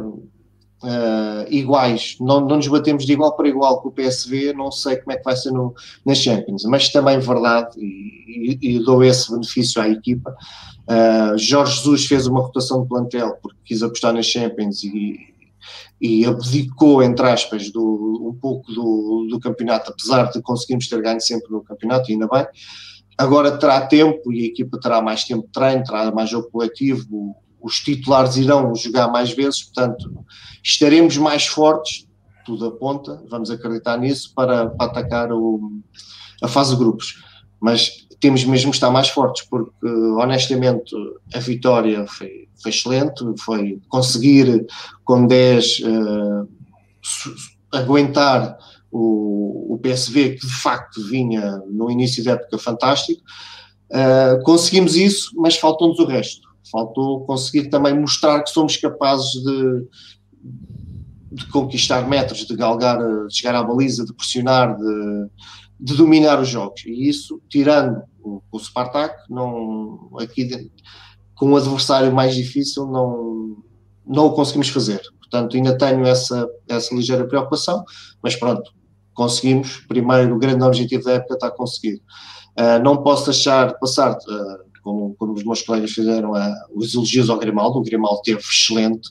uh, iguais, não, não nos batemos de igual para igual com o PSV, não sei como é que vai ser no, nas Champions, mas também verdade, e, e, e dou esse benefício à equipa, uh, Jorge Jesus fez uma rotação de plantel porque quis apostar nas Champions e, e abdicou, entre aspas, do, um pouco do, do campeonato, apesar de conseguirmos ter ganho sempre no campeonato, ainda bem, agora terá tempo e a equipa terá mais tempo de treino, terá mais jogo coletivo, os titulares irão jogar mais vezes, portanto, estaremos mais fortes, tudo aponta, vamos acreditar nisso, para, para atacar o, a fase de grupos. Mas temos mesmo que estar mais fortes, porque honestamente a vitória foi, foi excelente, foi conseguir com 10 uh, aguentar o, o PSV, que de facto vinha no início da época fantástico. Uh, conseguimos isso, mas faltou-nos o resto. Faltou conseguir também mostrar que somos capazes de, de conquistar metros, de galgar, de chegar à baliza, de pressionar, de, de dominar os jogos. E isso, tirando o, o Spartak, não, aqui com um adversário mais difícil, não, não o conseguimos fazer. Portanto, ainda tenho essa, essa ligeira preocupação, mas pronto, conseguimos. Primeiro, o grande objetivo da época está conseguido. Uh, não posso deixar passar, uh, como, como, os meus colegas fizeram, uh, os elogios ao Grimaldo. O Grimaldo teve excelente.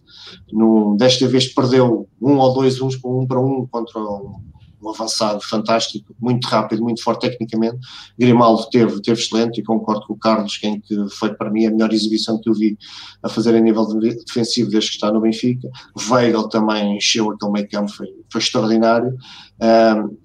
No, desta vez perdeu um ou dois uns um para um contra um, um avançado fantástico, muito rápido, muito forte tecnicamente. Grimaldo teve, teve excelente e concordo com o Carlos, quem que foi para mim a melhor exibição que eu vi a fazer a nível defensivo desde que está no Benfica. Weigl também encheu aquele meio campo, foi, foi extraordinário.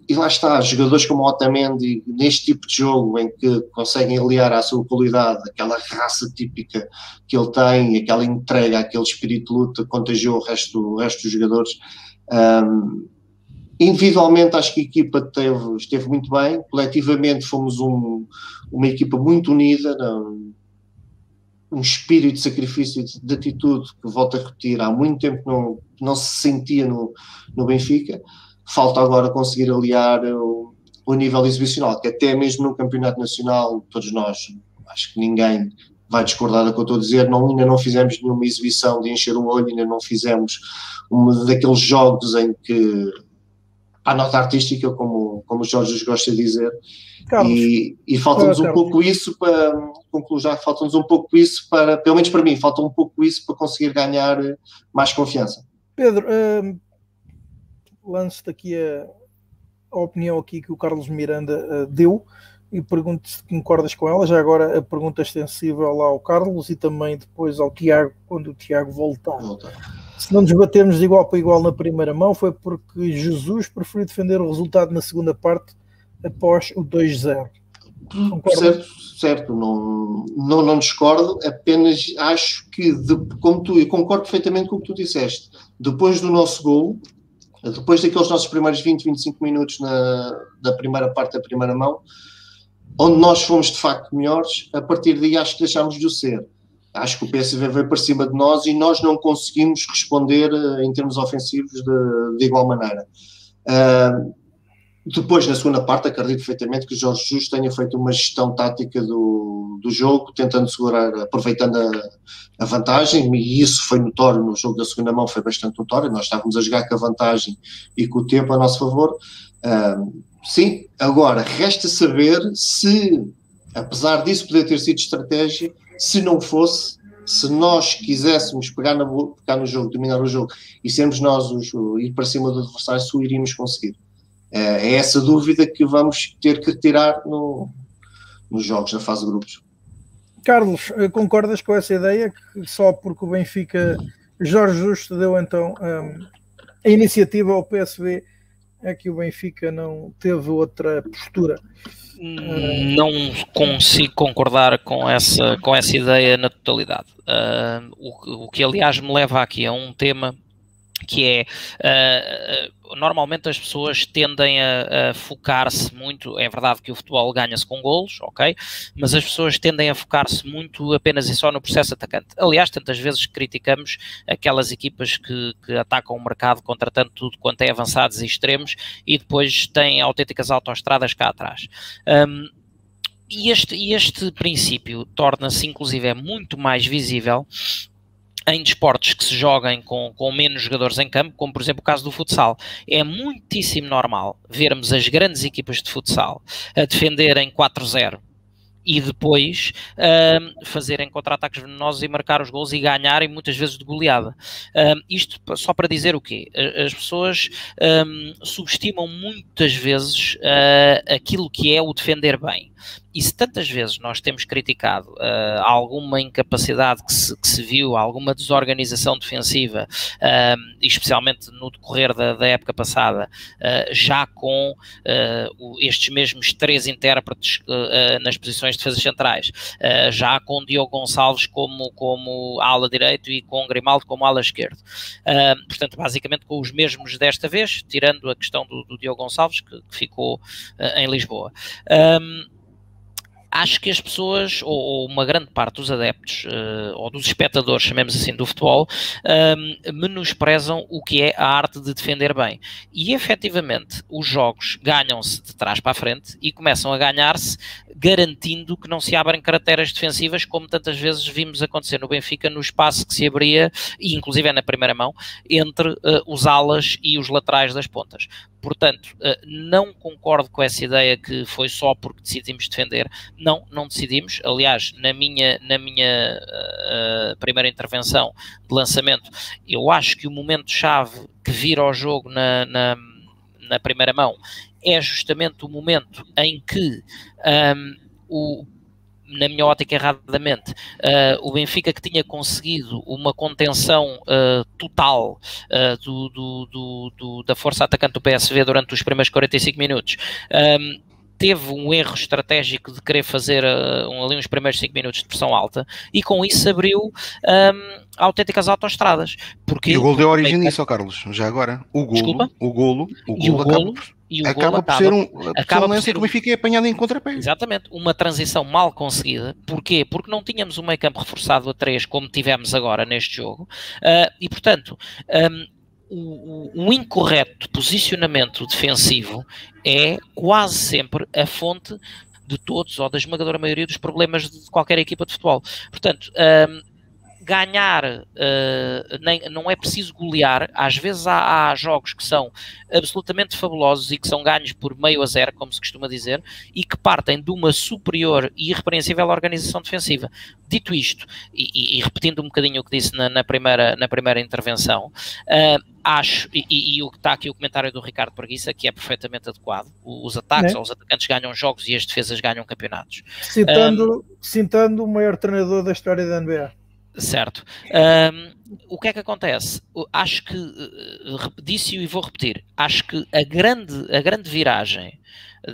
E lá está, jogadores como Otamendi, neste tipo de jogo em que conseguem aliar à sua qualidade, aquela raça típica que ele tem, aquela entrega, aquele espírito de luta, contagiou o resto, o resto dos jogadores. Um, Individualmente, acho que a equipa teve, esteve muito bem. Coletivamente, fomos um, uma equipa muito unida, um, um espírito de sacrifício, de, de, atitude, que volto a repetir, há muito tempo não, não se sentia no, no Benfica. Falta agora conseguir aliar o, o nível exibicional, que até mesmo no Campeonato Nacional, todos nós, acho que ninguém vai discordar do que eu estou a dizer, não, ainda não fizemos nenhuma exibição de encher o olho, ainda não fizemos um daqueles jogos em que à nota artística, como, como o Jorge gosta de dizer. Carlos, e, e falta-nos um Carlos. pouco isso para concluir já, falta-nos um pouco isso para, pelo menos para mim, falta um pouco isso para conseguir ganhar mais confiança. Pedro, uh, lance-te aqui a, a, opinião aqui que o Carlos Miranda uh, deu e pergunto se concordas com ela. Já agora a pergunta extensível lá ao Carlos e também depois ao Tiago, quando o Tiago voltar. voltar se não nos batemos de igual para igual na primeira mão, foi porque Jesus preferiu defender o resultado na segunda parte após o 2-0. Certo, certo, não, não, não discordo, apenas acho que, de, como tu, eu concordo perfeitamente com o que tu disseste, depois do nosso gol, depois daqueles nossos primeiros 20, 25 minutos na, da primeira parte da primeira mão, onde nós fomos de facto melhores, a partir daí acho que deixámos de o ser acho que o PSV veio para cima de nós e nós não conseguimos responder uh, em termos ofensivos de, de igual maneira. Uh, depois, na segunda parte, acredito perfeitamente que Jorge Jesus tenha feito uma gestão tática do, do jogo, tentando segurar, aproveitando a, a, vantagem, e isso foi notório no jogo da segunda mão, foi bastante notório. Nós estávamos a jogar com a vantagem e com o tempo a nosso favor. Uh, sim, agora resta saber se, apesar disso poder ter sido estratégia, se não fosse, se nós quiséssemos pegar, na, pegar no jogo, dominar o jogo e sermos nós os, ir para cima do adversário, se o iríamos conseguir. É, é essa dúvida que vamos ter que retirar no, nos jogos da fase de grupos. Carlos, eh, concordas com essa ideia que só porque o Benfica, Jorge Justo deu então um, a iniciativa ao PSV é que o Benfica não teve outra postura? não consigo concordar com essa, com essa ideia na totalidade. Uh, o, o que, aliás, me leva aqui a um tema que é uh, normalmente as pessoas tendem a, a focar-se muito, é verdade que o futebol ganha-se com golos, ok, mas as pessoas tendem a focar-se muito apenas e só no processo atacante. Aliás, tantas vezes criticamos aquelas equipas que, que atacam o mercado contratando tudo quanto é avançados e extremos e depois têm autênticas autoestradas cá atrás. Um, e este, este princípio torna-se, inclusive, é muito mais visível em desportos que se joguem com, com menos jogadores em campo, como por exemplo o caso do futsal. É muitíssimo normal vermos as grandes equipas de futsal a defenderem 4-0 e depois uh, fazerem contra-ataques venenosos e marcar os gols e ganharem muitas vezes de goleada. Uh, isto só para dizer o quê? As pessoas um, subestimam muitas vezes uh, aquilo que é o defender bem. E se tantas vezes nós temos criticado uh, alguma incapacidade que se, que se, viu, alguma desorganização defensiva, uh, especialmente no decorrer da, da época passada, uh, já com estes mesmos três intérpretes nas posições de defesas centrais, já com Diogo Gonçalves como, como ala direito e com Grimaldo como ala esquerdo. portanto, basicamente com os mesmos desta vez, tirando a questão do, do Diogo Gonçalves, que, que ficou em Lisboa. Um, acho que as pessoas, ou, ou, uma grande parte dos adeptos, uh, ou dos espectadores, chamemos assim, do futebol, um, menosprezam o que é a arte de defender bem. E efetivamente, os jogos ganham-se de trás para a frente e começam a ganhar-se garantindo que não se abrem caracteres defensivas, como tantas vezes vimos acontecer no Benfica, no espaço que se abria, e inclusive é na primeira mão, entre uh, os alas e os laterais das pontas. Portanto, uh, não concordo com essa ideia que foi só porque decidimos defender. Não, não decidimos. Aliás, na minha, na minha uh, primeira intervenção de lançamento, eu acho que o momento-chave que vira o jogo na, na, na, primeira mão é justamente o momento em que um, o na minha ótica erradamente, uh, o Benfica que tinha conseguido uma contenção uh, total uh, do, do, do, da força atacante do PSV durante os primeiros 45 minutos. Um, teve um erro estratégico de querer fazer uh, um, ali uns primeiros 5 minutos de pressão alta e com isso abriu um, autênticas autoestradas. Porque, e o gol deu origem nisso, Carlos, já agora. O golo, Desculpa? o golo, o golo, o golo acaba, e o acaba por ser um acaba por ser um... que fiquei apanhado em contrapé. Exatamente, uma transição mal conseguida. Porquê? Porque não tínhamos um meio campo reforçado a 3 como tivemos agora neste jogo. Uh, e portanto, um, o, incorreto posicionamento defensivo é quase sempre a fonte de todos ou da esmagadora maioria dos problemas de qualquer equipa de futebol. Portanto, um, ganhar, uh, nem, não é preciso golear. Às vezes há, há, jogos que são absolutamente fabulosos e que são ganhos por meio a zero, como se costuma dizer, e que partem de uma superior e irrepreensível organização defensiva. Dito isto, e, e, repetindo um bocadinho o que disse na, na primeira, na primeira intervenção, uh, acho, e, e, o que está aqui o comentário do Ricardo Preguiça, que é perfeitamente adequado. Os ataques, é. ou os atacantes ganham jogos e as defesas ganham campeonatos. Citando, um, citando o maior treinador da história da NBA. Certo. Um, o que é que acontece? Acho que, eh, disse e vou repetir, acho que a grande, a grande viragem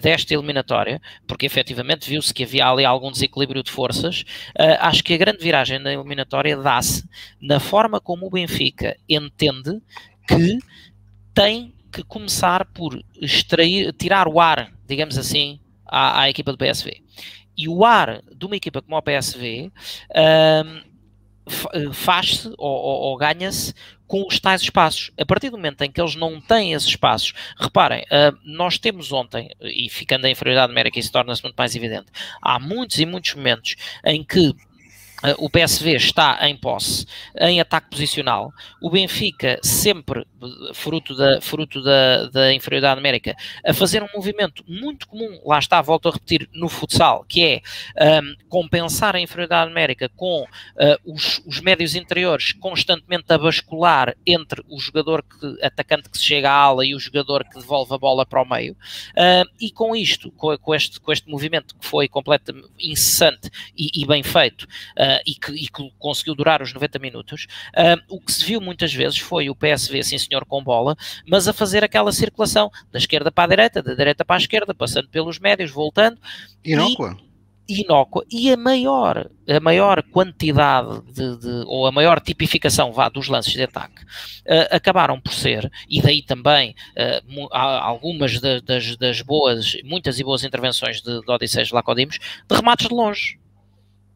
desta eliminatória, porque efetivamente viu-se que havia ali algum desequilíbrio de forças, uh, acho que a grande viragem da eliminatória dá-se na forma como o Benfica entende que tem que começar por extrair, tirar o ar, digamos assim, à, à equipa do PSV. E o ar de uma equipa como o PSV faz-se ou, ou, ou ganha-se com os tais espaços. A partir do momento em que eles não têm esses espaços, reparem, uh, nós temos ontem, e ficando a inferioridade numérica, isso torna-se muito mais evidente, há muitos e muitos momentos em que o PSV está em posse, em ataque posicional. O Benfica, sempre fruto da, fruto da, da inferioridade numérica, a fazer um movimento muito comum, lá está, volto a repetir, no futsal, que é um, compensar a inferioridade numérica com uh, os, os médios interiores constantemente a bascular entre o jogador que, atacante que se chega à ala e o jogador que devolve a bola para o meio. Uh, e com isto, com, com, este, com este movimento que foi completamente incessante e, e bem feito, uh, e, que, e, que, conseguiu durar os 90 minutos, o que se viu muitas vezes foi o PSV, sim senhor, com bola, mas a fazer aquela circulação da esquerda para a direita, da direita para a esquerda, passando pelos médios, voltando. Inócua. E, inócua. E a maior, a maior quantidade de, de, ou a maior tipificação vá, dos lances de ataque uh, acabaram por ser, e daí também uh, algumas de, das, das, boas, muitas e boas intervenções de, de Odisseus Lacodimos, de remates de longe.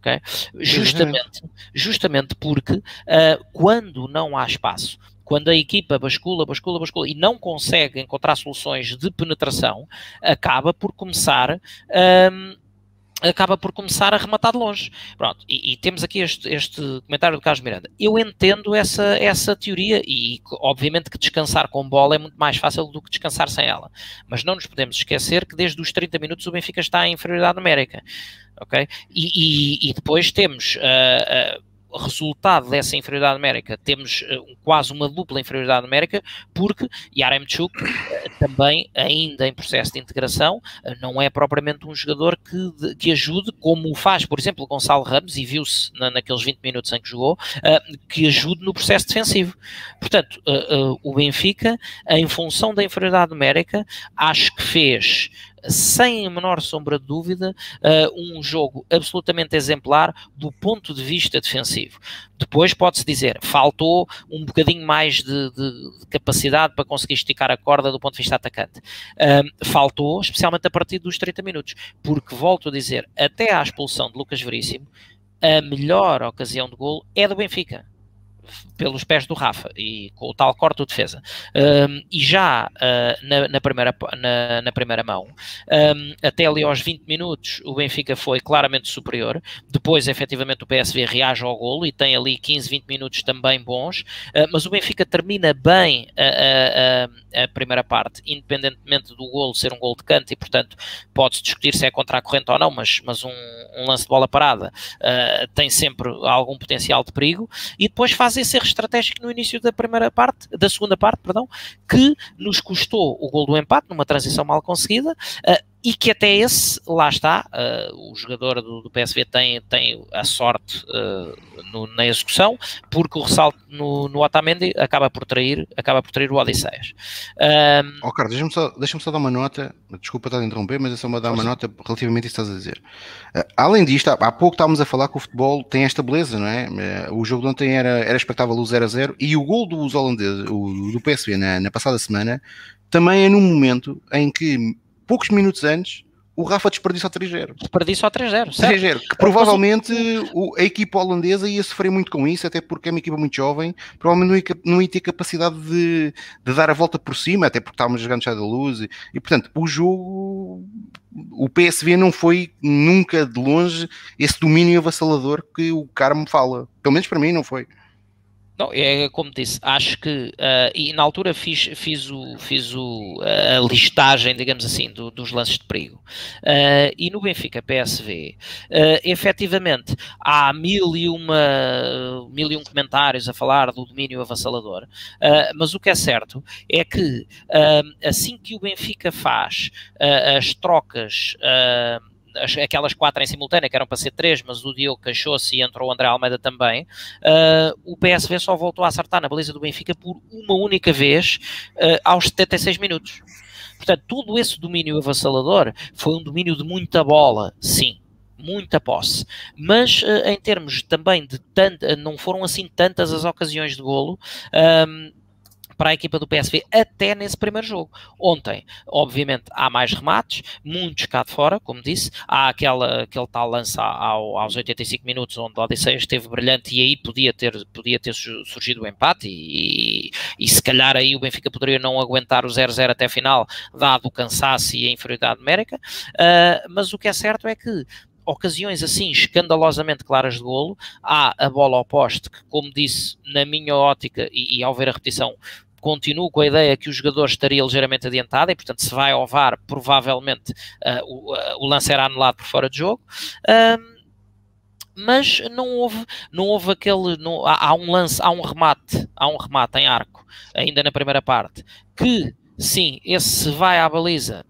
Okay? Justamente, justamente porque uh, quando não há espaço quando a equipa bascula, bascula, bascula e não consegue encontrar soluções de penetração, acaba por começar um, acaba por começar a rematar de longe. Pronto, e, e temos aqui este, este, comentário do Carlos Miranda. Eu entendo essa, essa teoria e, obviamente, que descansar com bola é muito mais fácil do que descansar sem ela. Mas não nos podemos esquecer que desde os 30 minutos o Benfica está em inferioridade numérica. Ok? E, e, e depois temos. Uh, uh, resultado dessa inferioridade numérica, temos uh, quase uma dupla inferioridade numérica, porque Yaremchuk uh, também, ainda em processo de integração, uh, não é propriamente um jogador que, de, que ajude, como faz, por exemplo, Gonçalo Ramos, e viu-se na, naqueles 20 minutos em que jogou, que ajude no processo defensivo. Portanto, o Benfica, em função da inferioridade numérica, acho que fez sem a menor sombra de dúvida, uh, um jogo absolutamente exemplar do ponto de vista defensivo. Depois pode-se dizer, faltou um bocadinho mais de, de, de, capacidade para conseguir esticar a corda do ponto de vista atacante. Uh, faltou, especialmente a partir dos 30 minutos, porque, volto a dizer, até à expulsão de Lucas Veríssimo, a melhor ocasião de golo é do Benfica pelos pés do Rafa e com o tal corte de defesa. Um, e já uh, na, na, primeira, na, na, primeira mão, um, até ali aos 20 minutos, o Benfica foi claramente superior. Depois, efetivamente, o PSV reage ao golo e tem ali 15, 20 minutos também bons. Uh, mas o Benfica termina bem a, a, a, primeira parte, independentemente do golo ser um golo de canto e, portanto, pode-se discutir se é contra a corrente ou não, mas, mas um, um lance de bola parada uh, tem sempre algum potencial de perigo. E depois faz esse erro estratégico no início da primeira parte, da segunda parte, perdão, que nos custou o gol do empate numa transição mal conseguida. Uh, e que até esse, lá está, uh, o jogador do, do, PSV tem, tem a sorte uh, no, na execução, porque o ressalto no, no Otamendi acaba por trair, acaba por trair o Odisseias. Um, oh, Carlos, deixa-me só, deixa só dar uma nota, desculpa estar a interromper, mas é só uma, dar uma nota relativamente a isso que estás a dizer. Uh, além disto, há, há, pouco estávamos a falar que o futebol tem esta beleza, não é? o jogo de ontem era, era expectável o 0 a 0 e o gol dos holandeses, o, do PSV na, na passada semana, também é num momento em que poucos minutos antes, o Rafa desperdiçou 3-0. Desperdiçou 3-0, 3-0, que provavelmente o, a equipa holandesa ia sofrer muito com isso, até porque é uma equipa muito jovem, provavelmente não ia, não ia ter capacidade de, de, dar a volta por cima, até porque estávamos jogando já da luz, e, e, portanto, o jogo, o PSV não foi nunca de longe esse domínio avassalador que o Carmo fala, pelo menos para mim não foi. Não, é como disse, acho que, uh, e na altura fiz, fiz, o, fiz o, a listagem, digamos assim, do, dos lances de perigo. Uh, e no Benfica PSV, uh, efetivamente, há mil e, uma, mil e um comentários a falar do domínio avassalador, uh, mas o que é certo é que assim que o Benfica faz as trocas as, aquelas quatro em simultâneo, que eram para ser três, mas o Diogo queixou-se e entrou o André Almeida também, uh, o PSV só voltou a acertar na baliza do Benfica por uma única vez uh, aos 76 minutos. Portanto, todo esse domínio avassalador foi um domínio de muita bola, sim, muita posse, mas uh, em termos também de tanta, não foram assim tantas as ocasiões de golo, um, para a equipa do PSV até nesse primeiro jogo. Ontem, obviamente, há mais remates, muitos cá de fora, como disse, há aquela, aquele tal lance ao, aos 85 minutos onde o Odisseia esteve brilhante e aí podia ter, podia ter surgido o empate e, e, se calhar aí o Benfica poderia não aguentar o 0-0 até a final, dado o cansaço e a inferioridade numérica, uh, mas o que é certo é que ocasiões assim escandalosamente claras de golo, há a bola ao poste, que como disse, na minha ótica, e, e ao ver a repetição, continuo com a ideia que o jogador estaria ligeiramente adiantado e, portanto, se vai ao VAR, provavelmente uh, o, uh, o lance era anulado por fora de jogo. mas não houve, não houve aquele. Não, há, há, um lance, há um remate, há um remate em arco, ainda na primeira parte, que sim, esse vai à baliza,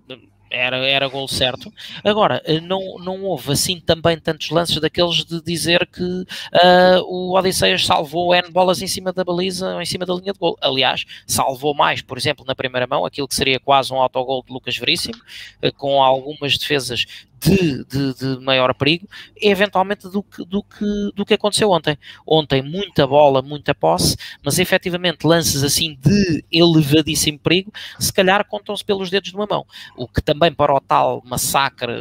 era, era gol certo. Agora, eh, não, não houve assim também tantos lances daqueles de dizer que uh, o Odisseias salvou N bolas em cima da baliza ou em cima da linha de gol. Aliás, salvou mais, por exemplo, na primeira mão, aquilo que seria quase um autogol de Lucas Veríssimo, uh, com algumas defesas de, de, de, maior perigo, eventualmente do que, do, que, do que aconteceu ontem. Ontem, muita bola, muita posse, mas efetivamente lances assim de elevadíssimo perigo, se calhar contam-se pelos dedos de uma mão. O que também para o tal massacre,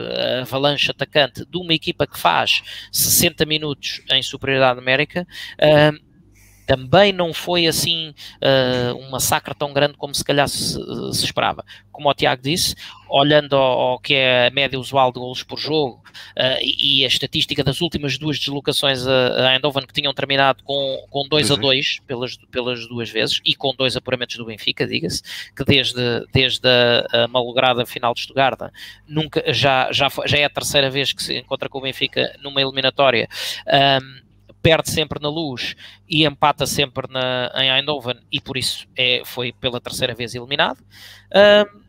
avalanche atacante de uma equipa que faz 60 minutos em superioridade numérica. Uh, também não foi assim uh, um massacre tão grande como se calhar se, se esperava. Como o Tiago disse, olhando ao, ao, que é a média usual de golos por jogo uh, e, e, a estatística das últimas duas deslocações a, a Eindhoven que tinham terminado com, com 2 a 2 uhum. pelas, pelas duas vezes e com dois apuramentos do Benfica, diga-se, que desde, desde a, a malograda final de Stuttgart nunca, já, já, já é a terceira vez que se encontra com o Benfica numa eliminatória. Um, perde sempre na luz e empata sempre na, em Eindhoven e por isso é, foi pela terceira vez eliminado. Uh,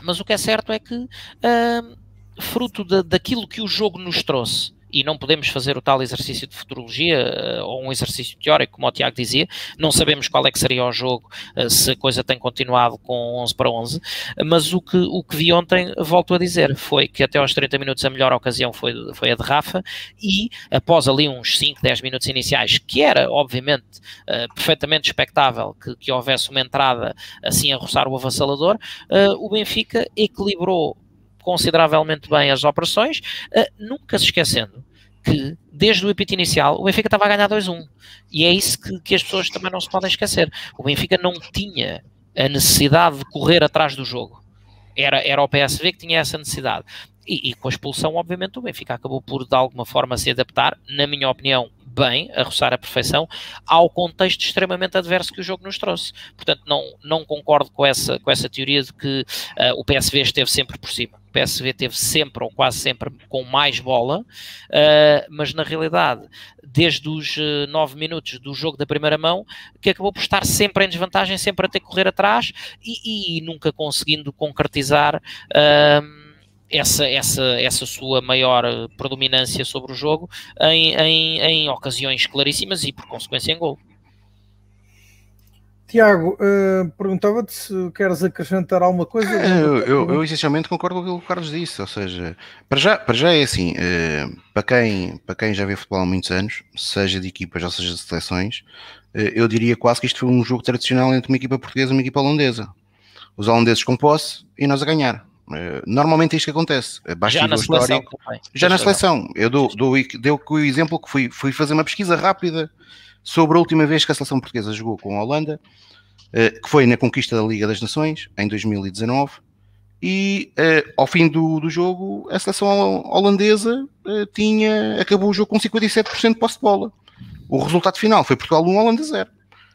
mas o que é certo é que, uh, fruto de, daquilo que o jogo nos trouxe, e não podemos fazer o tal exercício de futurologia uh, ou um exercício teórico, como o Tiago dizia, não sabemos qual é que seria o jogo uh, se a coisa tem continuado com 11 para 11, mas o que, o que vi ontem, volto a dizer, foi que até aos 30 minutos a melhor ocasião foi, foi a de Rafa e após ali uns 5, 10 minutos iniciais, que era obviamente uh, perfeitamente expectável que, que houvesse uma entrada assim a roçar o avassalador, o Benfica equilibrou consideravelmente bem as operações, uh, nunca se esquecendo que desde o epito inicial o Benfica estava a ganhar 2-1 e é isso que, que as pessoas também não se podem esquecer. O Benfica não tinha a necessidade de correr atrás do jogo. Era, era o PSV que tinha essa necessidade. E, e, com a expulsão, obviamente, o Benfica acabou por, de alguma forma, se adaptar, na minha opinião, bem, a roçar a perfeição, ao contexto extremamente adverso que o jogo nos trouxe. Portanto, não, não concordo com essa, com essa teoria de que uh, o PSV esteve sempre por cima. PSV teve sempre, ou quase sempre, com mais bola, uh, mas na realidade, desde os uh, nove minutos do jogo da primeira mão, que acabou por estar sempre em desvantagem, sempre a ter que correr atrás e, e nunca conseguindo concretizar. Uh, essa, essa, essa sua maior eh, predominância sobre o jogo em, em, em ocasiões claríssimas e, por consequência, em gol. Tiago, uh, perguntava-te se queres acrescentar alguma coisa. É, eu, eu, eu, essencialmente concordo com aquilo que o Carlos disse, ou seja, para já, para já é assim, uh, para, quem, para quem já vê futebol há muitos anos, seja de equipas ou seja de seleções, uh, eu diria quase que isto foi um jogo tradicional entre uma equipa portuguesa e uma equipa holandesa. Os holandeses com posse e nós a ganhar. Normalmente é isto que acontece. Basta já na seleção. Já na seleção. Eu dou, dou, dou o exemplo que fui, fui fazer uma pesquisa rápida sobre a última vez que a seleção portuguesa jogou com a Holanda, eh, que foi na conquista da Liga das Nações, em 2019. E ao fim do, do jogo, a seleção holandesa tinha, acabou o jogo com 57% de posse de bola. O resultado final foi Portugal 1, Holanda 0.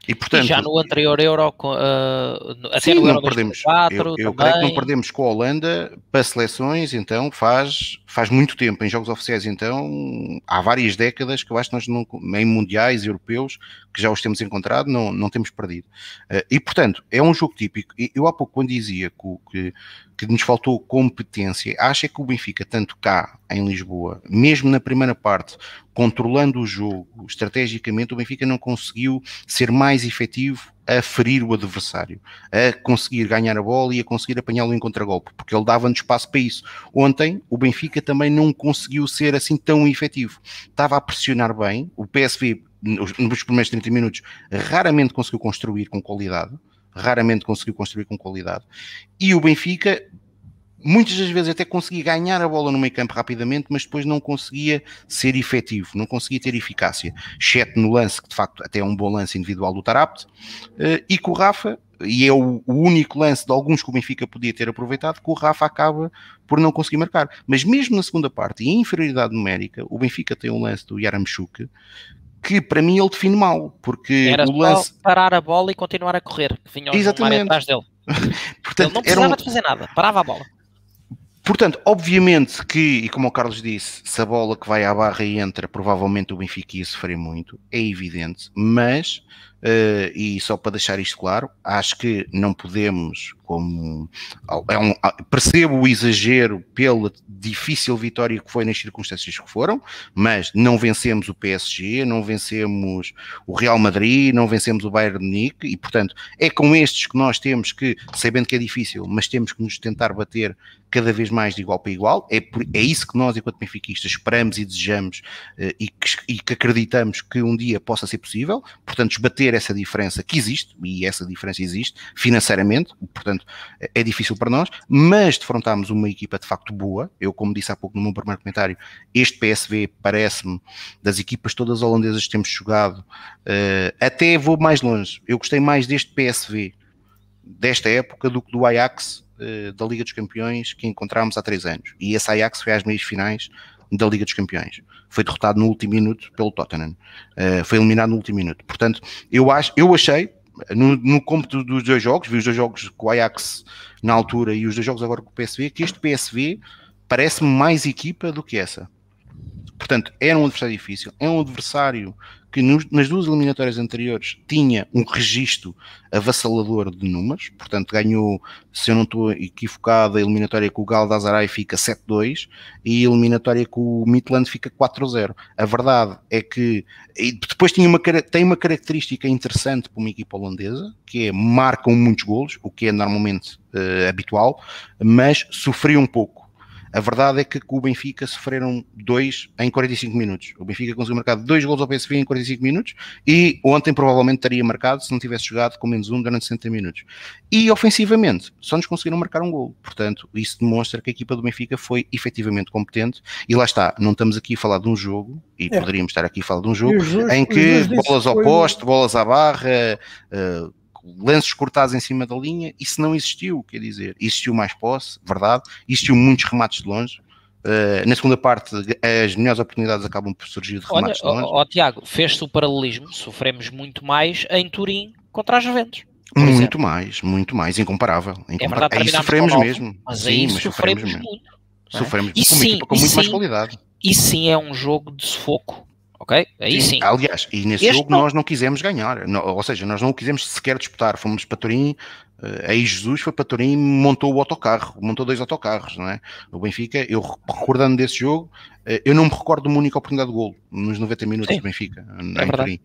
E, portanto, e já no anterior Euro, uh, até sim, no Euro não perdemos. 2004, eu, eu creio que não perdemos com a Holanda para seleções, então faz, faz muito tempo. Em jogos oficiais, então, há várias décadas que eu acho que nós, não, em mundiais europeus, que já os temos encontrado, não, não temos perdido. Uh, e, portanto, é um jogo típico. Eu há pouco, quando dizia que, que, que nos faltou competência, acho é que o Benfica, tanto cá em Lisboa, mesmo na primeira parte, controlando o jogo estrategicamente, o Benfica não conseguiu ser mais efetivo a ferir o adversário, a conseguir ganhar a bola e a conseguir apanhá-lo em contragolpe, porque ele dava-nos espaço para isso. Ontem, o Benfica também não conseguiu ser assim tão efetivo. Estava a pressionar bem, o PSV nos primeiros 30 minutos raramente conseguiu construir com qualidade, raramente conseguiu construir com qualidade, e o Benfica muitas das vezes até conseguia ganhar a bola no meio campo rapidamente, mas depois não conseguia ser efetivo, não conseguia ter eficácia, exceto no lance, que de facto até é um bom lance individual do Tarapt, eh, e com o Rafa, e é o, único lance de alguns que o Benfica podia ter aproveitado, que o Rafa acaba por não conseguir marcar. Mas mesmo na segunda parte, e em inferioridade numérica, o Benfica tem um lance do Yaramchuk, que para mim ele define mal, porque Era o lance... parar a bola e continuar a correr, que vinha Exatamente. atrás dele. Portanto, ele não precisava um... de fazer nada, parava a bola. Portanto, obviamente que, e como o Carlos disse, se a bola que vai à barra e entra, provavelmente o Benfica ia sofrer muito, é evidente, mas Uh, e só para deixar isto claro, acho que não podemos, como é um, percebo o exagero pela difícil vitória que foi nas circunstâncias que foram, mas não vencemos o PSG, não vencemos o Real Madrid, não vencemos o Bayern de Munique e portanto é com estes que nós temos que, sabendo que é difícil, mas temos que nos tentar bater cada vez mais de igual para igual, é, por, é isso que nós enquanto benfiquistas esperamos e desejamos uh, e, que, e que acreditamos que um dia possa ser possível, portanto esbater essa diferença que existe, e essa diferença existe financeiramente, portanto é difícil para nós, mas defrontámos uma equipa de facto boa. Eu, como disse há pouco no meu primeiro comentário, este PSV parece-me das equipas todas holandesas que temos jogado, uh, até vou mais longe. Eu gostei mais deste PSV desta época do que do Ajax uh, da Liga dos Campeões que encontramos há três anos. E esse Ajax foi às meias finais da Liga dos Campeões. Foi derrotado no último minuto pelo Tottenham. Uh, foi eliminado no último minuto. Portanto, eu, acho, eu achei, no, no cômputo dos dois jogos, vi os dois jogos com o Ajax na altura e os dois jogos agora com o PSV, que este PSV parece-me mais equipa do que essa. portanto, era um adversário difícil, é um adversário que nos, nas duas eliminatórias anteriores tinha um registro avassalador de números, portanto ganhou, se eu não estou equivocado, a eliminatória com o Galatasaray fica 7-2 e a eliminatória com o Midland fica 4-0. A verdade é que depois tinha uma, tem uma característica interessante para uma equipa holandesa, que é marcam muitos golos, o que é normalmente uh, habitual, mas sofreu um pouco a verdade é que com o Benfica sofreram dois em 45 minutos. O Benfica conseguiu marcar dois gols ao PSV em 45 minutos e ontem provavelmente teria marcado se não tivesse jogado com menos um durante 60 minutos. E ofensivamente, só nos conseguiram marcar um gol. Portanto, isso demonstra que a equipa do Benfica foi efetivamente competente. E lá está, não estamos aqui a falar de um jogo, e é. poderíamos estar aqui a falar de um jogo, em que bolas ao poste, bolas à barra. Uh, lances cortados em cima da linha, isso não existiu, quer dizer, existiu mais posse, verdade, existiu muitos remates de longe. Uh, na segunda parte, as melhores oportunidades acabam por surgir de remates Olha, de longe. Ó, ó, Tiago, fez-se o paralelismo, sofremos muito mais em Turim contra as Juventus. Muito exemplo. mais, muito mais, incomparável. incomparável. É verdade, aí sofremos mesmo. Mas sim, aí mas sofremos, sofremos muito. É? Sofremos e com, sim, com muito sim, mais qualidade. E sim é um jogo de sufoco ok? Aí sim. sim. Aliás, e nesse este jogo não... nós não quisemos ganhar, não, ou seja, nós não quisemos sequer disputar, fomos para Turim, uh, aí Jesus foi para Turim, montou o autocarro, montou dois autocarros, não é? O Benfica, eu recordando desse jogo, uh, eu não me recordo de uma única oportunidade de golo nos 90 minutos do Benfica, é em verdade. Turim.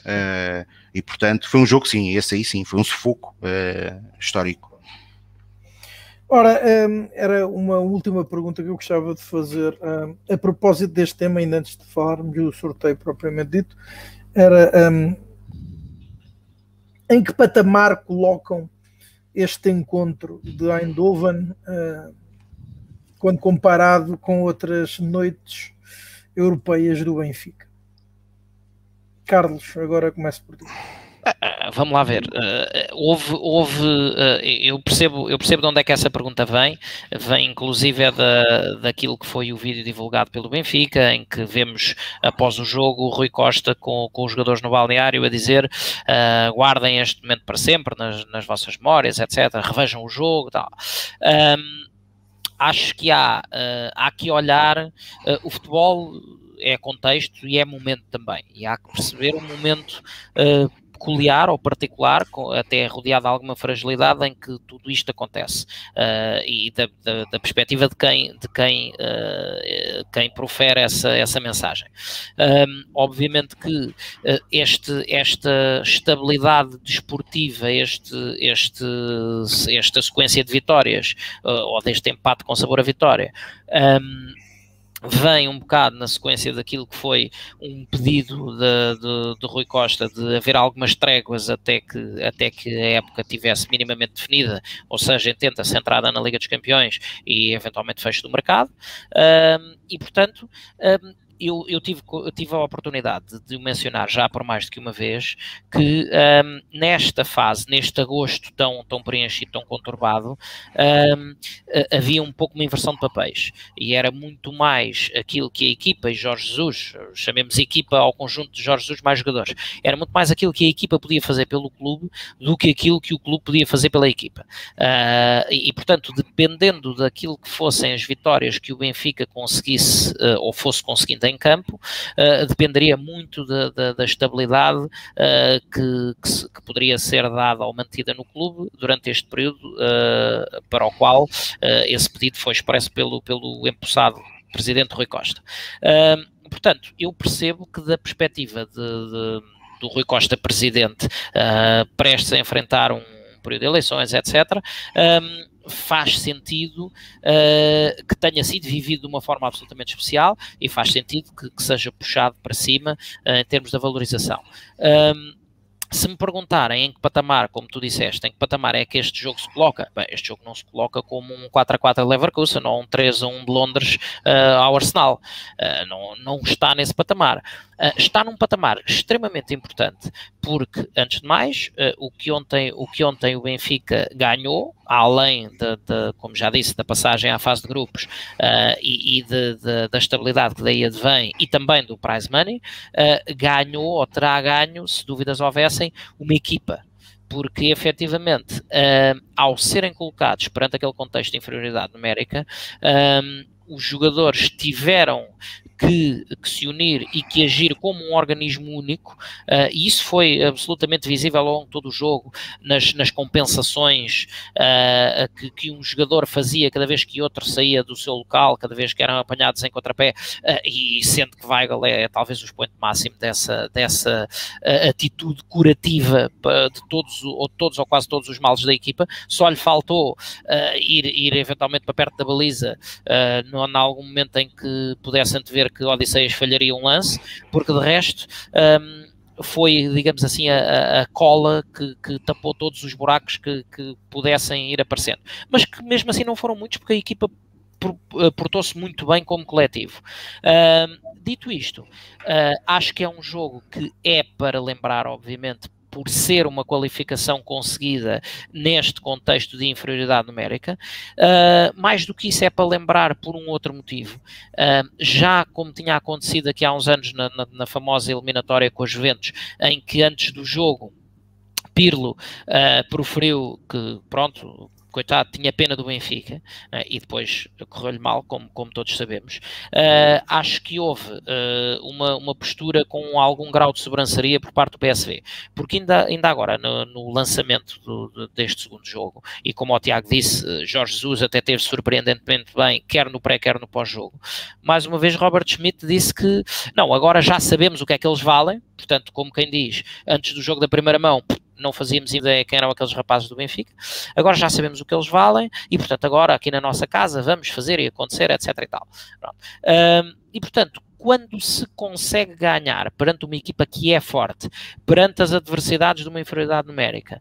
Uh, e portanto foi um jogo sim, esse aí sim, foi um sufoco histórico. Ora, um, era uma última pergunta que eu gostava de fazer um, a propósito deste tema, ainda antes de falarmos do sorteio propriamente dito, era um, em que patamar colocam este encontro de Eindhoven uh, quando comparado com outras noites europeias do Benfica? Carlos, agora começo por ti. Uh, vamos lá ver. Uh, houve, houve uh, eu, percebo, eu percebo de onde é que essa pergunta vem. Vem inclusive é da, daquilo que foi o vídeo divulgado pelo Benfica, em que vemos após o jogo o Rui Costa com, com os jogadores no balneário a dizer guardem este momento para sempre nas, nas vossas memórias, etc. Revejam o jogo tal. Um, acho que há, há que olhar o futebol é contexto e é momento também. E há que perceber o momento uh, peculiar ou particular, até rodeado de alguma fragilidade em que tudo isto acontece. Uh, e da, da, da, perspectiva de quem, de quem, uh, quem profere essa, essa mensagem. Um, obviamente que este, esta estabilidade desportiva, este, este, esta sequência de vitórias, ou deste empate com sabor a vitória, um, vem um bocado na sequência daquilo que foi um pedido de, de, de, Rui Costa de haver algumas tréguas até que, até que a época tivesse minimamente definida, ou seja, tenta centrada na Liga dos Campeões e eventualmente fecho do mercado, um, e portanto um, eu, eu, tive, eu tive a oportunidade de mencionar já por mais do que uma vez que um, nesta fase, neste agosto tão, tão preenchido, tão conturbado, um, havia um pouco uma inversão de papéis e era muito mais aquilo que a equipa e Jorge Jesus, chamemos equipa ao conjunto de Jorge Jesus mais jogadores, era muito mais aquilo que a equipa podia fazer pelo clube do que aquilo que o clube podia fazer pela equipa. Uh, e, e, portanto, dependendo daquilo que fossem as vitórias que o Benfica conseguisse uh, ou fosse conseguindo em campo, uh, dependeria muito da, da, da estabilidade uh, que, que, que, poderia ser dada ou mantida no clube durante este período, uh, para o qual esse pedido foi expresso pelo, pelo empossado presidente Rui Costa. portanto, eu percebo que da perspectiva de, de, do Rui Costa presidente, prestes a enfrentar um período de eleições, etc., um, faz sentido uh, que tenha sido vivido de uma forma absolutamente especial e faz sentido que, que seja puxado para cima uh, em termos da valorização. Um, se me perguntarem em que patamar, como tu disseste, em que patamar é que este jogo se coloca, bem, este jogo não se coloca como um 4 a 4 de Leverkusen ou um 3 a 1 de Londres uh, ao Arsenal. Uh, não, não está nesse patamar. Uh, está num patamar extremamente importante, porque, antes de mais, o, que ontem, o que ontem o Benfica ganhou, além de, de como já disse, da passagem à fase de grupos e, e de, de, da estabilidade que daí advém e também do prize money, ganhou ou terá ganho, se dúvidas houvesse, fossem uma equipa, porque efetivamente, uh, ao serem colocados perante aquele contexto de inferioridade numérica, um, os jogadores tiveram que, que, se unir e que agir como um organismo único, uh, e isso foi absolutamente visível ao longo de todo o jogo, nas, nas compensações uh, que, que, um jogador fazia cada vez que outro saía do seu local, cada vez que eram apanhados em contrapé, uh, e sendo que Weigl é, é talvez o expoente máximo dessa, dessa atitude curativa de todos, ou todos ou quase todos os males da equipa, só lhe faltou ir, ir eventualmente para perto da baliza, uh, em algum momento em que pudesse antever que Odisseias falharia um lance, porque de resto um, foi, digamos assim, a, a cola que, que, tapou todos os buracos que, que, pudessem ir aparecendo. Mas que mesmo assim não foram muitos, porque a equipa eh, portou-se muito bem como coletivo. Uh, dito isto, uh, acho que é um jogo que é para lembrar, obviamente, por ser uma qualificação conseguida neste contexto de inferioridade numérica. Uh, mais do que isso é para lembrar por um outro motivo. Uh, já como tinha acontecido aqui há uns anos na, na, na famosa eliminatória com os Juventus, em que antes do jogo Pirlo uh, proferiu que, pronto, coitado, tinha pena do Benfica uh, e depois correu-lhe mal, como, como todos sabemos. Uh, acho que houve uh, uma, uma postura com algum grau de sobrançaria por parte do PSV, porque ainda, ainda agora, no, no lançamento do, deste segundo jogo, e como o Tiago disse, Jorge Jesus até teve surpreendentemente bem, quer no pré, quer no pós-jogo. Mais uma vez, Robert Schmidt disse que não, agora já sabemos o que é que eles valem, portanto, como quem diz, antes do jogo da primeira mão, não fazíamos ideia quem eram aqueles rapazes do Benfica. Agora já sabemos o que eles valem e, portanto, agora aqui na nossa casa vamos fazer e acontecer, etc. e tal. Um, e, portanto, quando se consegue ganhar perante uma equipa que é forte, perante as adversidades de uma inferioridade numérica,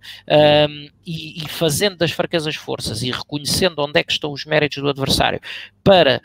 um, e, e, fazendo das fraquezas forças e reconhecendo onde é que estão os méritos do adversário, para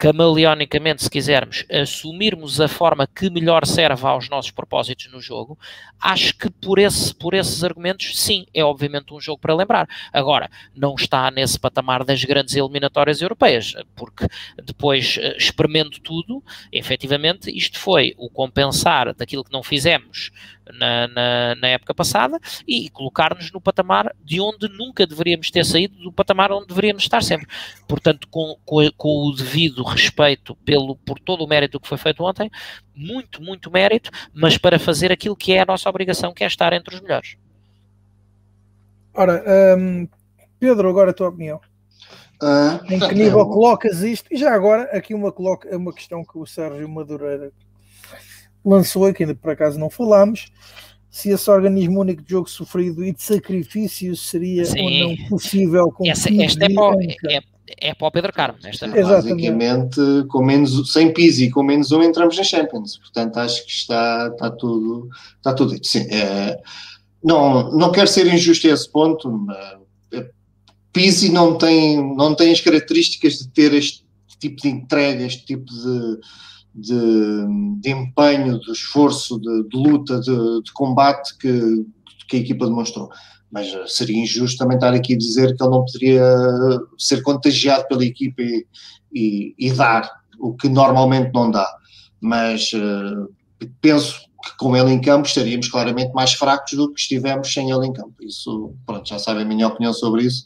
camaleonicamente, se quisermos, assumirmos a forma que melhor serve aos nossos propósitos no jogo, acho que por, esse, por esses argumentos, sim, é obviamente um jogo para lembrar. Agora, não está nesse patamar das grandes eliminatórias europeias, porque depois, eh, experimento tudo, efetivamente, isto foi o compensar daquilo que não fizemos na, na, na época passada e colocar-nos no patamar de onde nunca deveríamos ter saído, do patamar onde deveríamos estar sempre. Portanto, com, com, com o devido respeito pelo, por todo o mérito que foi feito ontem, muito, muito mérito, mas para fazer aquilo que é a nossa obrigação, que é estar entre os melhores. Ora, um, Pedro, agora a tua opinião. Uh, em que nível colocas isto? E já agora, aqui uma, coloca, uma questão que o Sérgio Madureira lançou, que ainda por acaso não falámos, se esse organismo único de jogo sofrido e de sacrifício seria Sim. ou não possível com esta, esta é, para, é, é para o Pedro Carmo. Esta Basicamente, com menos, sem Pizzi com menos um, entramos na Champions. Portanto, acho que está, está tudo está tudo dito. Sim, é, não, não quero ser injusto a esse ponto. É, Pizzi não tem, não tem as características de ter este tipo de entrega, este tipo de de, de empenho, de esforço, de, de luta, de, de combate que, que, a equipa demonstrou. Mas eh, seria injusto também estar aqui a dizer que ele não poderia ser contagiado pela equipa e, e, e dar o que normalmente não dá. Mas uh, penso que com ele em campo estaríamos claramente mais fracos do que estivemos sem ele em campo. Isso, pronto, já sabem a minha opinião sobre isso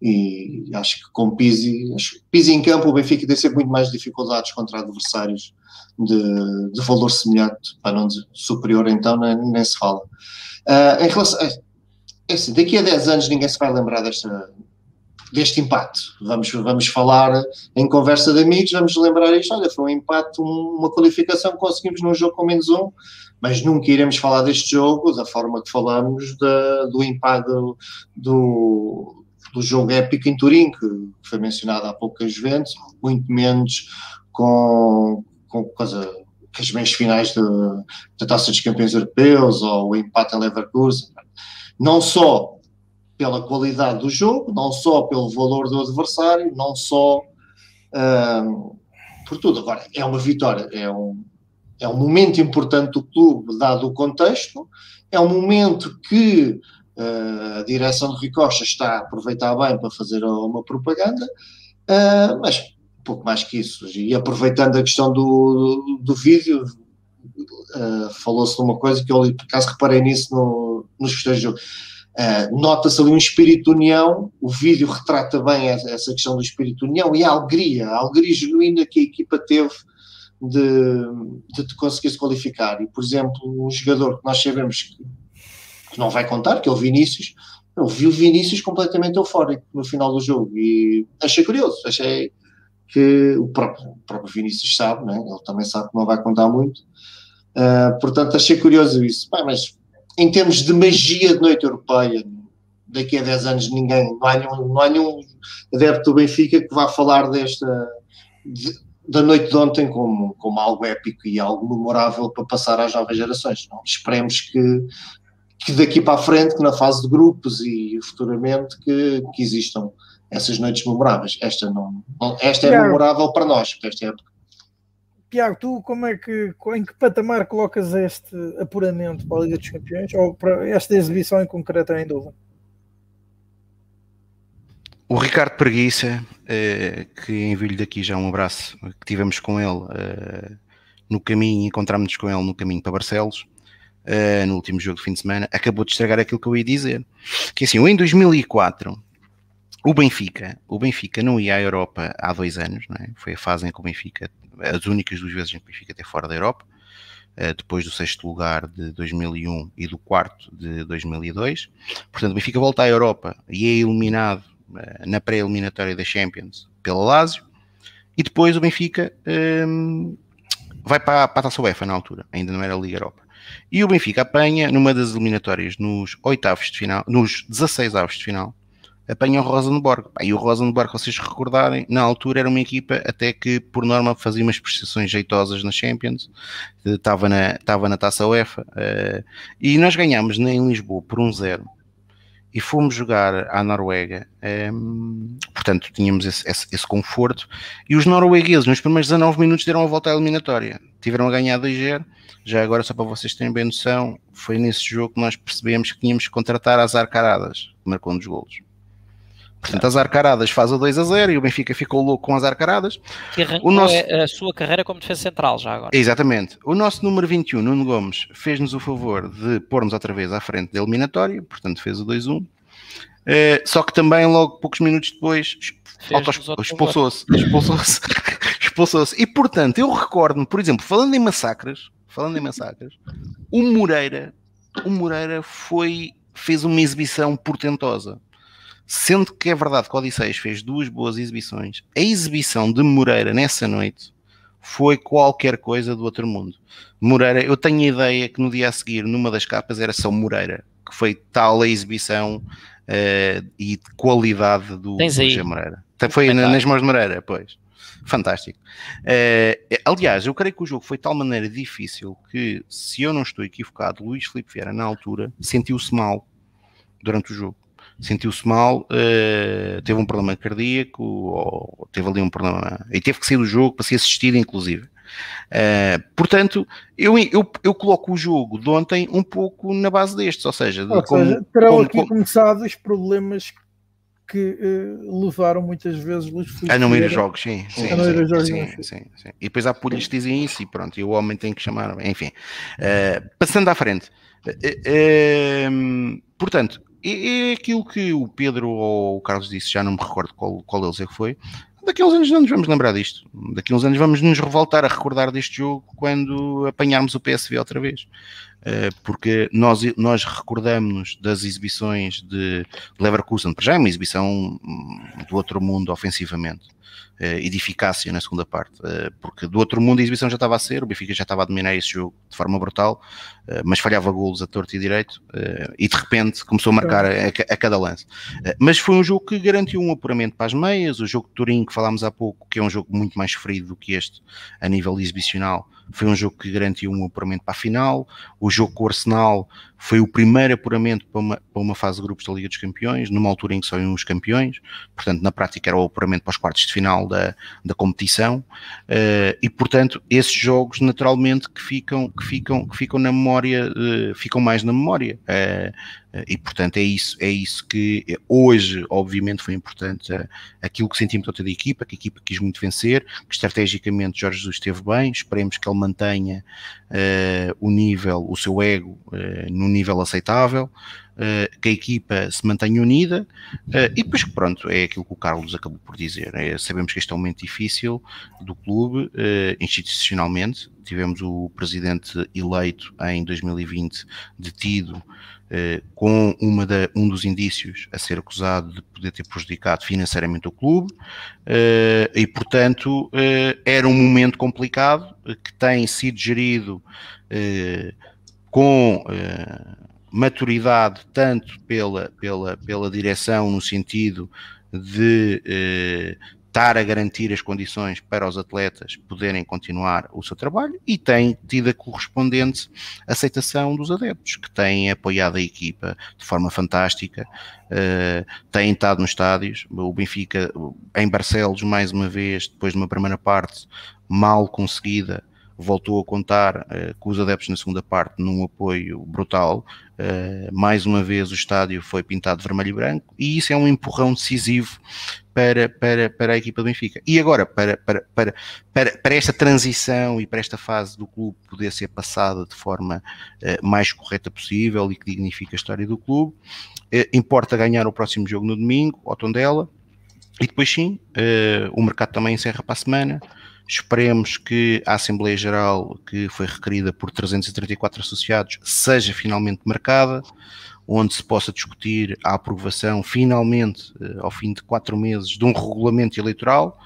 e acho que com Pizzi, acho, Pizzi em campo o Benfica tem sempre muito mais dificuldades contra adversários de, de valor semelhante, para não dizer superior, então nem, nem se fala. Uh, em relação, é, é assim, daqui a 10 anos ninguém se vai lembrar desta, deste empate. Vamos, vamos falar em conversa de amigos, vamos lembrar isto. Olha, foi um empate, um, uma qualificação que conseguimos num jogo com menos um, mas nunca iremos falar deste jogo da forma que falamos da, do empate do, do, jogo épico em Turim, que foi mencionado há pouco as Juventus, muito menos com, com, com as meias finais da Taça dos Campeões Europeus ou o empate em Leverkusen. Não só pela qualidade do jogo, não só pelo valor do adversário, não só um, por tudo. Agora, é uma vitória, é um, é um momento importante do clube, dado o contexto, é um momento que a direção de Rui Costa está a aproveitar bem para fazer uma propaganda, uh, mas pouco mais que isso. E aproveitando a questão do, do, do vídeo, uh, falou-se de uma coisa que eu, por acaso, reparei nisso no, nos festejos Uh, Nota-se ali um espírito de união, o vídeo retrata bem essa, essa, questão do espírito de união e a alegria, a alegria genuína que a equipa teve de, de conseguir se qualificar. E, por exemplo, um jogador que nós sabemos que, que não vai contar, que é o Vinícius, eu vi o Vinícius completamente eufórico no final do jogo e achei curioso, achei que o próprio, o próprio Vinícius sabe, né? ele também sabe que não vai contar muito, uh, portanto achei curioso isso. Bem, mas em termos de magia de noite europeia, daqui a 10 anos ninguém, não há nenhum, não há nenhum adepto do Benfica que vá falar desta de, da noite de ontem como, como algo épico e algo memorável para passar às novas gerações. Não? Esperemos que, que daqui para a frente, que na fase de grupos e futuramente, que, que existam essas noites memoráveis. Esta, não, não esta é memorável para nós, para esta época. Tiago, tu como é que, em que patamar colocas este apuramento para a Liga dos Campeões ou para esta exibição em concreto em dúvida? O Ricardo Preguiça, eh, que envio-lhe daqui já um abraço, que tivemos com ele eh, no caminho, encontramos-nos com ele no caminho para Barcelos, eh, no último jogo de fim de semana, acabou de estragar aquilo que eu ia dizer. Que assim, em 2004, o Benfica, o Benfica não ia à Europa há dois anos, é? foi a fase em que o Benfica, as únicas duas vezes em que o Benfica esteve fora da Europa, depois do sexto lugar de 2001 e do quarto de 2002. Portanto, o Benfica volta à Europa e é eliminado eh, na pré-eliminatória da Champions pela Lazio, e depois o Benfica um, vai para, para a Taça UEFA na altura, ainda não era a Liga Europa. E o Benfica apanha numa das eliminatórias nos oitavos de final, nos 16 avos de final, apanha o Rosenborg. E o Rosenborg, vocês recordarem, na altura era uma equipa até que, por norma, fazia umas prestações jeitosas na Champions, estava na, estava na taça UEFA, uh, e nós ganhámos em Lisboa por um zero e fomos jogar à Noruega, um, ehm, portanto tínhamos esse, esse, esse, conforto, e os noruegueses nos primeiros 19 minutos deram a volta à eliminatória, tiveram a ganhar 2-0, já agora só para vocês terem bem noção, foi nesse jogo que nós percebemos que tínhamos que contratar as arcaradas, que marcou um dos golos. Portanto, as Arcaradas faz o 2 a 0 e o Benfica ficou louco com as Arcaradas. Que arrancou o nosso... a sua carreira como defesa central já agora. Exatamente. O nosso número 21, Nuno Gomes, fez-nos o favor de pôr-nos outra vez à frente da eliminatória, portanto fez o 2-1. Uh, eh, só que também, logo poucos minutos depois, expulsou-se. Expulsou-se. expulsou-se. E portanto, eu recordo-me, por exemplo, falando em massacres, falando em massacres, o Moreira, o Moreira foi, fez uma exibição portentosa Sendo que é verdade que o Odisseias fez duas boas exibições, a exibição de Moreira nessa noite foi qualquer coisa do outro mundo. Moreira, eu tenho a ideia que no dia a seguir, numa das capas, era só Moreira, que foi tal a exibição uh, e qualidade do José Moreira. Foi nas mãos de Moreira, pois. Fantástico. Uh, aliás, eu creio que o jogo foi de tal maneira difícil que, se eu não estou equivocado, Luís Filipe Vieira, na altura, sentiu-se mal durante o jogo sentiu-se mal, uh, teve um problema cardíaco, ou teve ali um problema, e teve que sair do jogo para ser assistido, inclusive. Uh, portanto, eu, eu, eu coloco o jogo de ontem um pouco na base destes, ou seja, ou como, seja terão como, aqui como... começado os problemas que uh, levaram muitas vezes Luís Felipe a não ir a jogos, sim, sim, a não ir a jogos sim, sim, sim, sim, E depois há polhas que dizem isso e pronto, e o homem tem que chamar, enfim. Uh, passando à frente, portanto, é, é aquilo que o Pedro ou o Carlos disse, já não me recordo qual, qual deles é que foi. Daqui a uns anos não nos vamos lembrar disto. Daqui a uns anos vamos nos revoltar a recordar deste jogo quando apanharmos o PSV outra vez. Uh, porque nós, nós recordamos-nos das exibições de Leverkusen, já é uma exibição do outro mundo ofensivamente. E de eficácia na segunda parte, uh, porque do outro mundo a exibição já estava a ser, o Benfica já estava a dominar esse jogo de forma brutal, uh, mas falhava golos a torto e direito, e de repente começou a marcar a, a cada lance. mas foi um jogo que garantiu um apuramento para as meias, o jogo de Turim que falámos há pouco, que é um jogo muito mais ferido do que este a nível exibicional, foi um jogo que garantiu um apuramento para a final. O jogo com o Arsenal foi o primeiro apuramento para uma, para uma fase de grupos da Liga dos Campeões, numa altura em que só iam os campeões, portanto, na prática era o apuramento para os quartos de final da, da competição, uh, e portanto, esses jogos naturalmente que ficam, que ficam, que ficam na memória, uh, ficam mais na memória. Uh, e portanto é isso, é isso que hoje, obviamente, foi importante aquilo que sentimos toda a equipa, que a equipa quis muito vencer, que estrategicamente Jorge Jesus esteve bem, esperemos que ele mantenha o nível, o seu ego uh, num nível aceitável, uh, que a equipa se mantenha unida e depois que pronto, é aquilo que o Carlos acabou por dizer. É, sabemos que este é um momento difícil do clube, institucionalmente. Tivemos o presidente eleito em 2020 detido eh, com da, um dos indícios a ser acusado de poder ter prejudicado financeiramente o clube, eh, e portanto eh, era um momento complicado que tem sido gerido com maturidade tanto pela, pela, pela direção no sentido de estar a garantir as condições para os atletas poderem continuar o seu trabalho e tem tido a correspondente aceitação dos adeptos, que têm apoiado a equipa de forma fantástica, uh, têm estado nos estádios. O Benfica, em Barcelos, mais uma vez, depois de uma primeira parte mal conseguida, voltou a contar uh, com os adeptos na segunda parte num apoio brutal. Uh, mais uma vez o estádio foi pintado vermelho e branco e isso é um empurrão decisivo para, para, para a equipa do Benfica. E agora, para, para, para, para, para esta transição e para esta fase do clube poder ser passada de forma uh, mais correta possível e que dignifique a história do clube, uh, importa ganhar o próximo jogo no domingo, ao Tondela, e depois sim, uh, o mercado também encerra para a semana. Esperemos que a Assembleia Geral, que foi requerida por 334 associados, seja finalmente marcada onde se possa discutir a aprovação, finalmente, eh, ao fim de quatro meses, de um regulamento eleitoral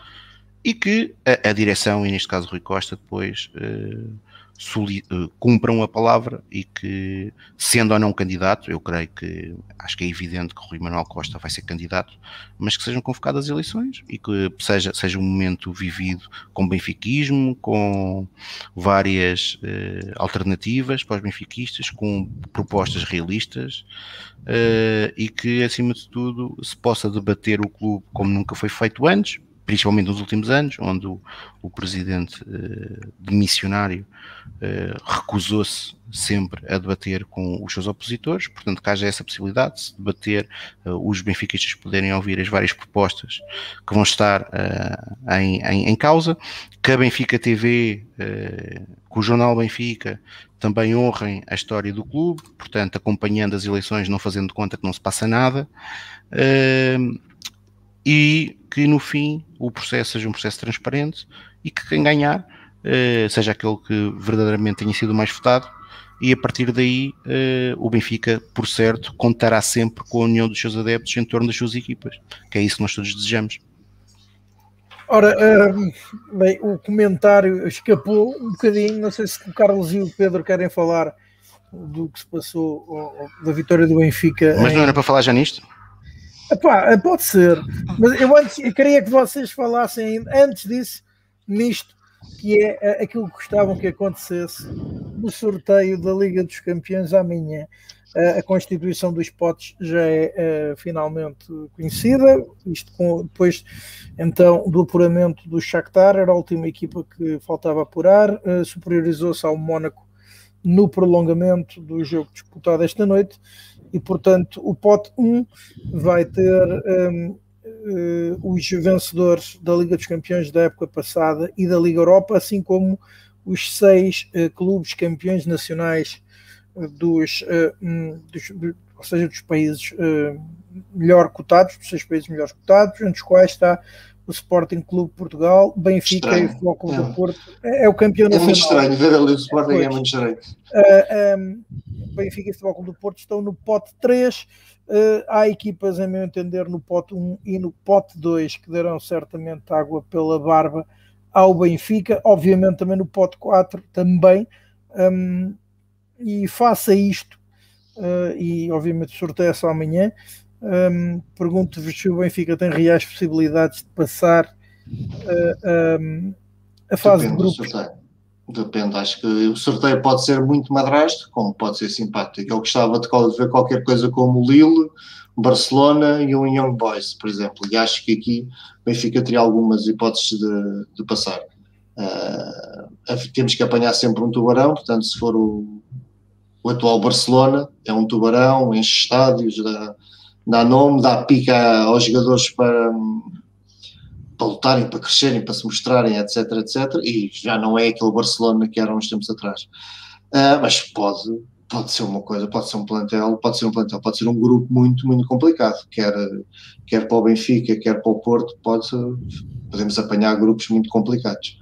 e que a, a direção, e neste caso Rui Costa, depois uh, cumpram a palavra e que, sendo ou não candidato, eu creio que acho que é evidente que o Rui Manuel Costa vai ser candidato, mas que sejam convocadas eleições e que seja, seja um momento vivido com benfiquismo, com várias uh, alternativas para os benfiquistas, com propostas realistas uh, e que, acima de tudo, se possa debater o clube como nunca foi feito antes, principalmente nos últimos anos, onde o, o presidente uh, demissionário uh, recusou-se sempre a debater com os seus opositores, portanto, que haja essa possibilidade de se debater, uh, os benfiquistas poderem ouvir as várias propostas que vão estar em, em, em, causa, que a Benfica TV, que o Jornal Benfica também honrem a história do clube, portanto, acompanhando as eleições, não fazendo conta que não se passa nada, e que no fim o processo seja um processo transparente e que quem ganhar uh, seja aquele que verdadeiramente tenha sido mais votado e a partir daí uh, o Benfica, por certo, contará sempre com a união dos seus adeptos em torno das suas equipas, que é isso que nós todos desejamos. Ora, uh, bem, o comentário escapou um bocadinho, não sei se o Carlos e o Pedro querem falar do que se passou, da vitória do Benfica. Mas não era para falar já nisto? Epá, pode ser, mas eu antes eu queria que vocês falassem antes disso, nisto, que é eh, aquilo que gostavam que acontecesse no sorteio da Liga dos Campeões amanhã. Eh, a constituição dos potes já é uh, finalmente conhecida, isto com, depois então do apuramento do Shakhtar, era a última equipa que faltava apurar, uh, superiorizou-se ao Mónaco no prolongamento do jogo disputado esta noite e, portanto, o pote 1 vai ter um, uh, eh, os vencedores da Liga dos Campeões da época passada e da Liga Europa, assim como os seis uh, clubes campeões nacionais uh, dos, um, dos, ou seja, dos países melhor cotados, dos seis países melhores cotados, entre os quais está o Sporting Clube Portugal, Benfica estranho. e Flóculo é. do Porto. É, é, o campeão é nacional. É muito estranho ver ali o Sporting, é, é muito estranho. Uh, um, Benfica e Flóculo do Porto estão no pote 3. Uh, há equipas, a meu entender, no pote 1 e no pote 2 que darão certamente água pela barba ao Benfica, obviamente também no pote 4 também. Um, e faça isto, uh, e obviamente o sorteio é só amanhã. Um, Pergunto-vos se o Benfica tem reais possibilidades de passar uh, um, a fase Depende de grupos. Depende, acho que o sorteio pode ser muito madrasto, como pode ser simpático. Eu gostava de ver qualquer coisa como o Lille, Barcelona e o Young Boys, por exemplo. E acho que aqui o Benfica teria algumas hipóteses de, de passar. Uh, temos que apanhar sempre um tubarão, portanto, se for o, o atual Barcelona, é um tubarão, enche estádios, dá, dá nome, dá pica aos jogadores para, para lutarem, para crescerem, para se mostrarem, etc, etc. E já não é aquele Barcelona que era uns tempos atrás. Uh, mas pode, pode ser uma coisa, pode ser um plantel, pode ser um plantel, pode ser um grupo muito, muito complicado, quer, quer para o Benfica, quer para o Porto, pode, podemos apanhar grupos muito complicados.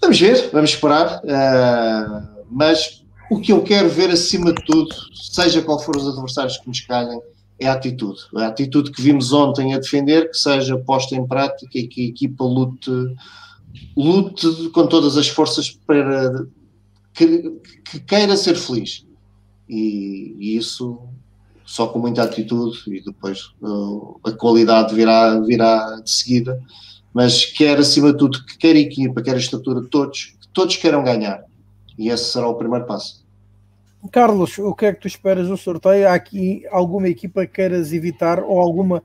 Vamos ver, vamos esperar, uh, mas o que eu quero ver acima de tudo, seja qual for os adversários que nos calhem, é a atitude. A atitude que vimos ontem a defender, que seja posta em prática e que a equipa lute, lute com todas as forças para que, que queira ser feliz. E, e, isso só com muita atitude e depois uh, a qualidade virá, virá de seguida. Mas quer acima de tudo que quer a equipa, quer a estrutura, todos, que todos queiram ganhar. E esse será o primeiro passo. Carlos, o que é que tu esperas do sorteio? Há aqui alguma equipa que queiras evitar ou alguma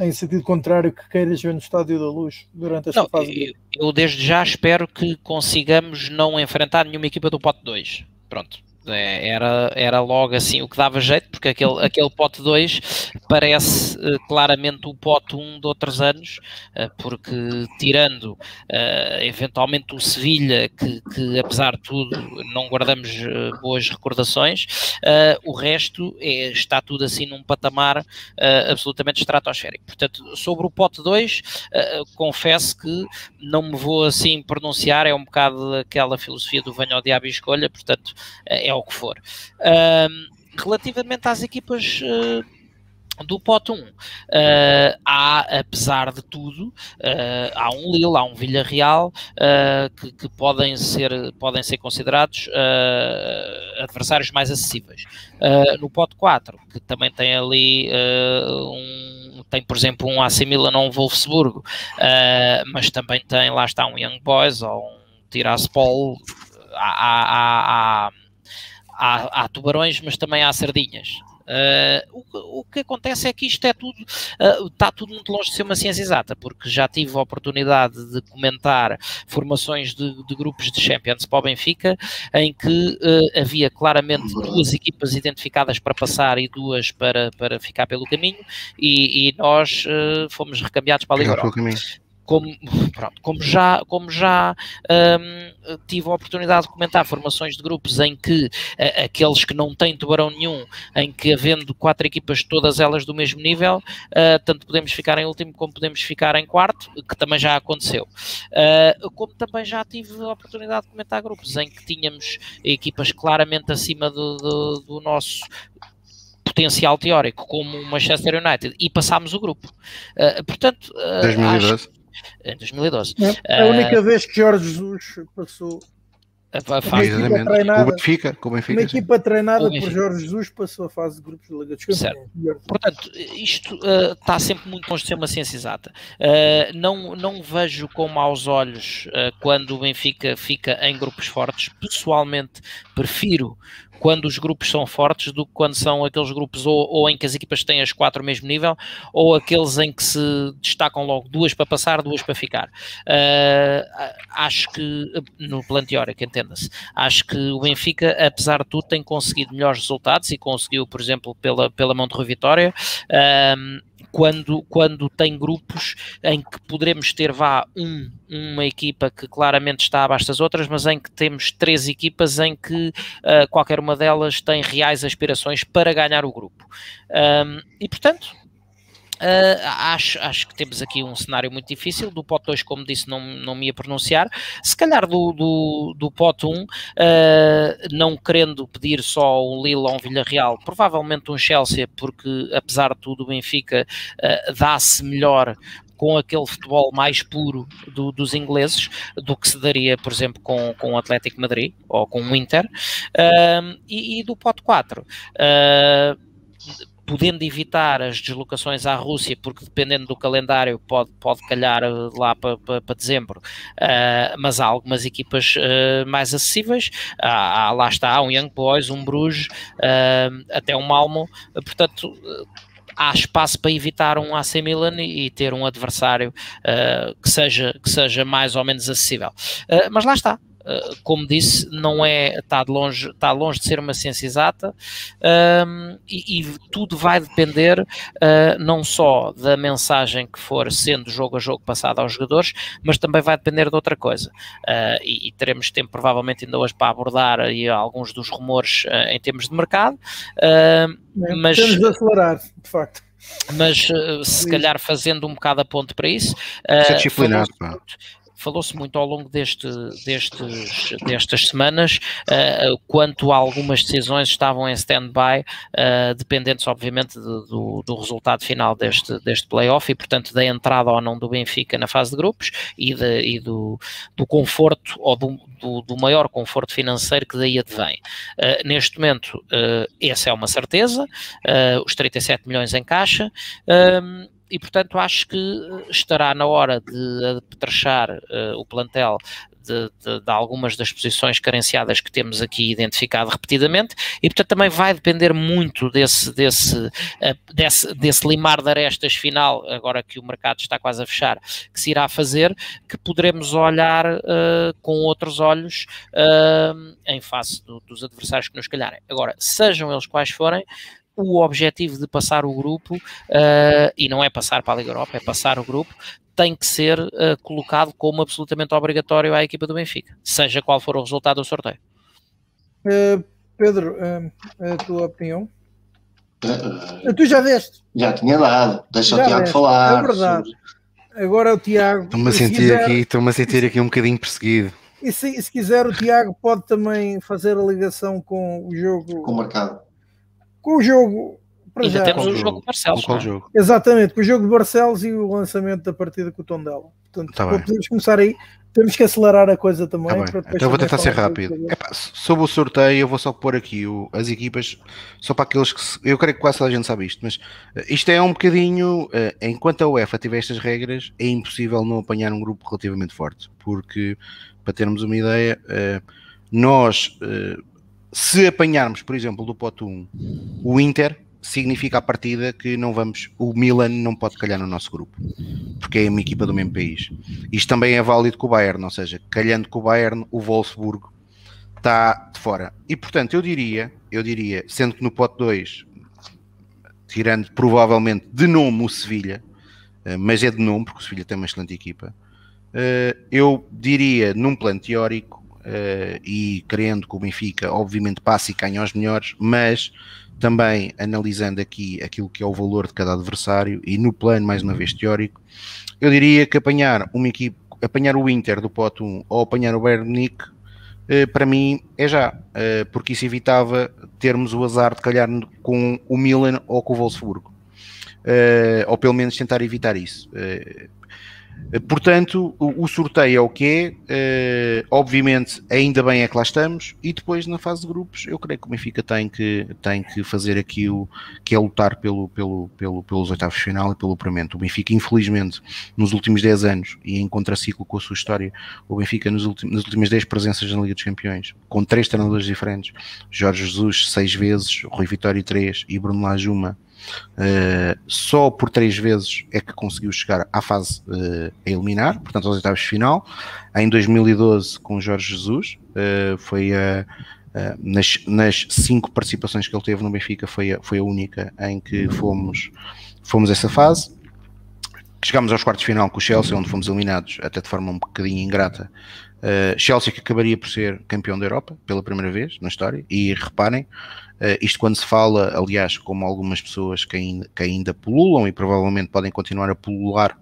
em sentido contrário que queiras ver no Estádio da Luz durante esta não, fase? Eu, eu desde já espero que consigamos não enfrentar nenhuma equipa do pote 2. Pronto. É, era, era logo assim o que dava jeito, porque aquele, aquele pote 2 parece uh, claramente o pote 1 um de outros anos, uh, porque tirando uh, eventualmente o Sevilha, que, que, apesar de tudo não guardamos boas recordações, o resto é, está tudo assim num patamar absolutamente estratosférico. Portanto, sobre o pote 2, confesso que não me vou assim pronunciar, é um bocado aquela filosofia do venho ao diabo e escolha, portanto, é é o que for. Um, relativamente às equipas. Uh, do pote 1 uh, há, apesar de tudo, uh, há um Lille, há um Villarreal uh, que, que, podem, ser, podem ser considerados adversários mais acessíveis. no pote 4, que também tem ali um, tem por exemplo um AC Milan ou um Wolfsburgo, mas também tem, lá está, um Young Boys ou um Tiraspol, há, há há, há tubarões, mas também há sardinhas. Uh, o, o, que acontece é que isto é tudo, uh, está tudo muito longe de ser uma ciência exata, porque já tive a oportunidade de comentar formações de, de grupos de Champions para o Benfica, em que uh, havia claramente duas equipas identificadas para passar e duas para, para ficar pelo caminho, e, e nós fomos recambiados para a Liga Europa como, pronto, como já, como já um, tive a oportunidade de comentar formações de grupos em que uh, aqueles que não têm tubarão nenhum, em que havendo quatro equipas, todas elas do mesmo nível, uh, tanto podemos ficar em último como podemos ficar em quarto, que também já aconteceu. Uh, como também já tive a oportunidade de comentar grupos em que tínhamos equipas claramente acima do, do, do nosso potencial teórico, como o Manchester United, e passámos o grupo. Uh, portanto, uh, 2012. Acho, em 2012. É, a única uh, vez que Jorge Jesus passou. Equipa treinada, o Benfica, com o Benfica, uma equipa treinada por Jorge Jesus passou a fase de grupos de Liga dos Campeões. Portanto, isto uh, está sempre muito longe de ser uma ciência exata. Uh, não, não vejo com maus olhos uh, quando o Benfica fica em grupos fortes. Pessoalmente, prefiro quando os grupos são fortes do que quando são aqueles grupos ou, ou, em que as equipas têm as quatro ao mesmo nível ou aqueles em que se destacam logo duas para passar, duas para ficar. Uh, acho que, no plano teórico, entenda-se, acho que o Benfica, apesar de tudo, tem conseguido melhores resultados e conseguiu, por exemplo, pela, pela mão de Vitória. Uh, quando, quando tem grupos em que poderemos ter vá um, uma equipa que claramente está abaixo das outras, mas em que temos três equipas em que uh, qualquer uma delas tem reais aspirações para ganhar o grupo. Um, e portanto, Uh, acho, acho que temos aqui um cenário muito difícil. Do pote 2, como disse, não, não me ia pronunciar. Se calhar do, do, do pote 1, um, uh, não querendo pedir só um Lille ou um Villarreal, provavelmente um Chelsea, porque apesar de tudo o Benfica uh, dá-se melhor com aquele futebol mais puro do, dos ingleses do que se daria, por exemplo, com, com o Atlético Madrid ou com o Inter. E, e, do pote 4. Uh, podendo evitar as deslocações à Rússia, porque dependendo do calendário pode, pode calhar eh, lá para, dezembro, uh, mas há algumas equipas uh, mais acessíveis, há, há, lá está, um Young Boys, um Bruges, uh, até um Malmo, portanto há espaço para evitar um AC Milan e, ter um adversário que, seja, que seja mais ou menos acessível. mas lá está, uh, como disse, não é, está, de longe, está longe de ser uma ciência exata um, e, e, tudo vai depender uh, não só da mensagem que for sendo jogo a jogo passada aos jogadores, mas também vai depender de outra coisa. E, e, teremos tempo, provavelmente, ainda hoje para abordar aí alguns dos rumores em termos de mercado. É, mas, temos de acelerar, de facto mas se calhar fazendo um bocado a ponto para isso. Uh, disciplinado, falou-se muito ao longo deste, destes, destas semanas uh, quanto algumas decisões estavam em stand-by, uh, dependentes obviamente do, do, resultado final deste, deste playoff e portanto da entrada ou não do Benfica na fase de grupos e, de, e do, do conforto ou do, do, do, maior conforto financeiro que daí advém. Uh, neste momento, essa é uma certeza, os 37 milhões em caixa e portanto acho que eh, estará na hora de apetrechar uh, o plantel de, de, de, algumas das posições carenciadas que temos aqui identificado repetidamente, e portanto também vai depender muito desse, desse, uh, desse, desse limar de arestas final, agora que o mercado está quase a fechar, que se irá fazer, que poderemos olhar uh, com outros olhos uh, em face do, dos adversários que nos calharem. Agora, sejam eles quais forem, o objetivo de passar o grupo, uh, e não é passar para a Liga Europa, é passar o grupo, tem que ser uh, colocado como absolutamente obrigatório à equipa do Benfica, seja qual for o resultado do sorteio. Uh, Pedro, a tua opinião? tu já deste. Já tinha dado, deixa já o Tiago deste. falar. É verdade. Sobre... Agora o Tiago. Estou-me a sentir, quiser... aqui, estou a sentir aqui um bocadinho perseguido. E se, se quiser, o Tiago pode também fazer a ligação com o jogo. Com o mercado com o jogo. Para Ainda já, temos o jogo de Barcelos. Com o jogo? Exatamente, com o jogo de Barcelos e o lançamento da partida com o Tondela. Portanto, tá podemos começar aí. Temos que acelerar a coisa também. Tá então vou tentar ser rápido. Epá, sobre o sorteio, eu vou só pôr aqui o, as equipas, só para aqueles que. Eu creio que quase toda a gente sabe isto, mas uh, isto é um bocadinho. Uh, enquanto a UEFA tiver estas regras, é impossível não apanhar um grupo relativamente forte, porque, para termos uma ideia, uh, nós se apanharmos, por exemplo, do pote 1, o Inter, significa a partida que não vamos, o Milan não pode calhar no nosso grupo, porque é uma equipa do mesmo país. Isto também é válido com o Bayern, ou seja, calhando com o Bayern, o Wolfsburgo está de fora. E portanto, eu diria, eu diria, sendo que no pote 2, tirando provavelmente de nome o Sevilha, eh, mas é de nome, porque o Sevilha tem uma excelente equipa, eh, eu diria, num plano teórico, uh, e querendo que o Benfica, obviamente, passe e ganhe aos melhores, mas também analisando aqui aquilo que é o valor de cada adversário e no plano, mais uma vez, teórico, eu diria que apanhar uma equipe, apanhar o Inter do pote 1 ou apanhar o Bayern Munique, uh, para mim é já, uh, porque isso evitava termos o azar de calhar com o Milan ou com o Wolfsburgo. Ou pelo menos tentar evitar isso. Eh, portanto, o, o, sorteio é o que é, uh, obviamente, ainda bem é que lá estamos, e depois na fase de grupos, eu creio que o Benfica tem que, tem que fazer aquilo que é lutar pelo, pelo, pelo, pelos oitavos de final e pelo apuramento. O Benfica, infelizmente, nos últimos 10 anos, e em contraciclo com a sua história, o Benfica nas, últimos, nas últimas 10 presenças na Liga dos Campeões, com três treinadores diferentes, Jorge Jesus seis vezes, Rui Vitória três e Bruno Lage uma, Uh, só por três vezes é que conseguiu chegar à fase uh, a eliminar, portanto aos oitavos de final. Em 2012 com Jorge Jesus, uh, foi nas, nas, cinco participações que ele teve no Benfica foi a, foi a única em que fomos, fomos essa fase. Chegámos aos quartos de final com o Chelsea, onde fomos eliminados até de forma um bocadinho ingrata. Chelsea que acabaria por ser campeão da Europa pela primeira vez na história, e reparem, Uh, isto quando se fala, aliás, como algumas pessoas que ainda, que ainda pululam e provavelmente podem continuar a pulular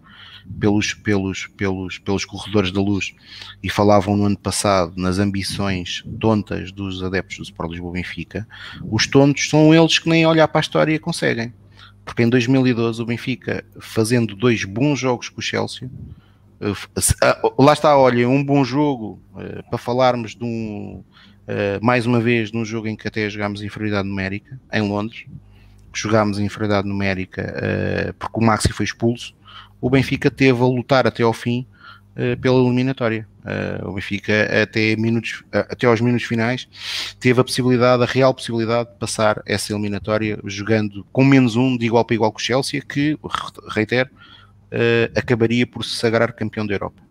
pelos, pelos, pelos, pelos corredores da luz e falavam no ano passado nas ambições tontas dos adeptos do Sport Lisboa Benfica, os tontos são eles que nem olhar para a história conseguem. Porque em 2012 o Benfica, fazendo dois bons jogos com o Chelsea, uh, uh, lá está, olha, um bom jogo para falarmos de um, eh, mais uma vez num jogo em que até jogámos inferioridade numérica, em Londres, jogámos inferioridade numérica uh, porque o Maxi foi expulso, o Benfica teve a lutar até ao fim uh, pela eliminatória. o Benfica até, minutos, até aos minutos finais teve a possibilidade, a real possibilidade de passar essa eliminatória jogando com menos um de igual para igual com o Chelsea, que, reitero, acabaria por se sagrar campeão da Europa.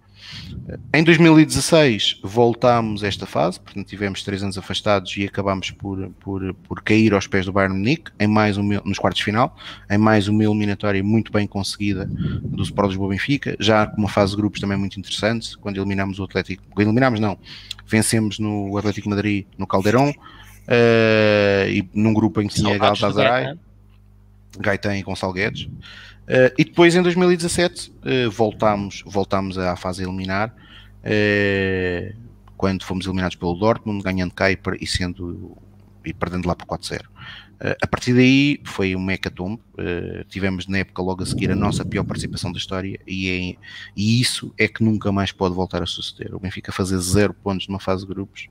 Em 2016 voltámos a esta fase, portanto tivemos três anos afastados e acabámos por, por, por cair aos pés do Bayern Munique em mais um, nos quartos de final, em mais uma eliminatória muito bem conseguida do Sport Lisboa Benfica, já com uma fase de grupos também muito interessante, quando eliminámos o Atlético, eliminámos não, vencemos no Atlético Madrid no Caldeirão, uh, e num grupo em que tinha Galatasaray, Gaetan e Gonçalo Guedes. Uh, e depois em 2017 uh, voltámos, voltámos à fase eliminar uh, quando fomos eliminados pelo Dortmund, ganhando Kuiper e sendo e perdendo lá por 4-0. Uh, a partir daí foi um hecatombe. Tivemos na época logo a seguir a nossa pior participação da história e, é, e isso é que nunca mais pode voltar a suceder. O Benfica fazer zero pontos numa fase de grupos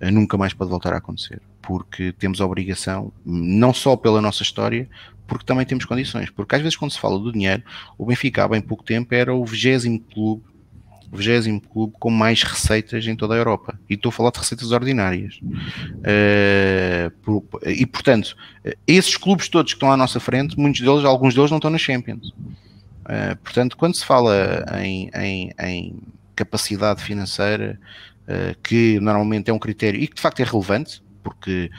nunca mais pode voltar a acontecer, porque temos a obrigação, não só pela nossa história, porque também temos condições. Porque às vezes, quando se fala do dinheiro, o Benfica há bem pouco tempo era o vigésimo clube, o vigésimo clube com mais receitas em toda a Europa. E estou a falar de receitas ordinárias. Por, e portanto, esses clubes todos que estão à nossa frente, muitos deles, alguns deles não estão na Champions. Uh, portanto, quando se fala em, em, em capacidade financeira, uh, que normalmente é um critério e que de facto é relevante, porque,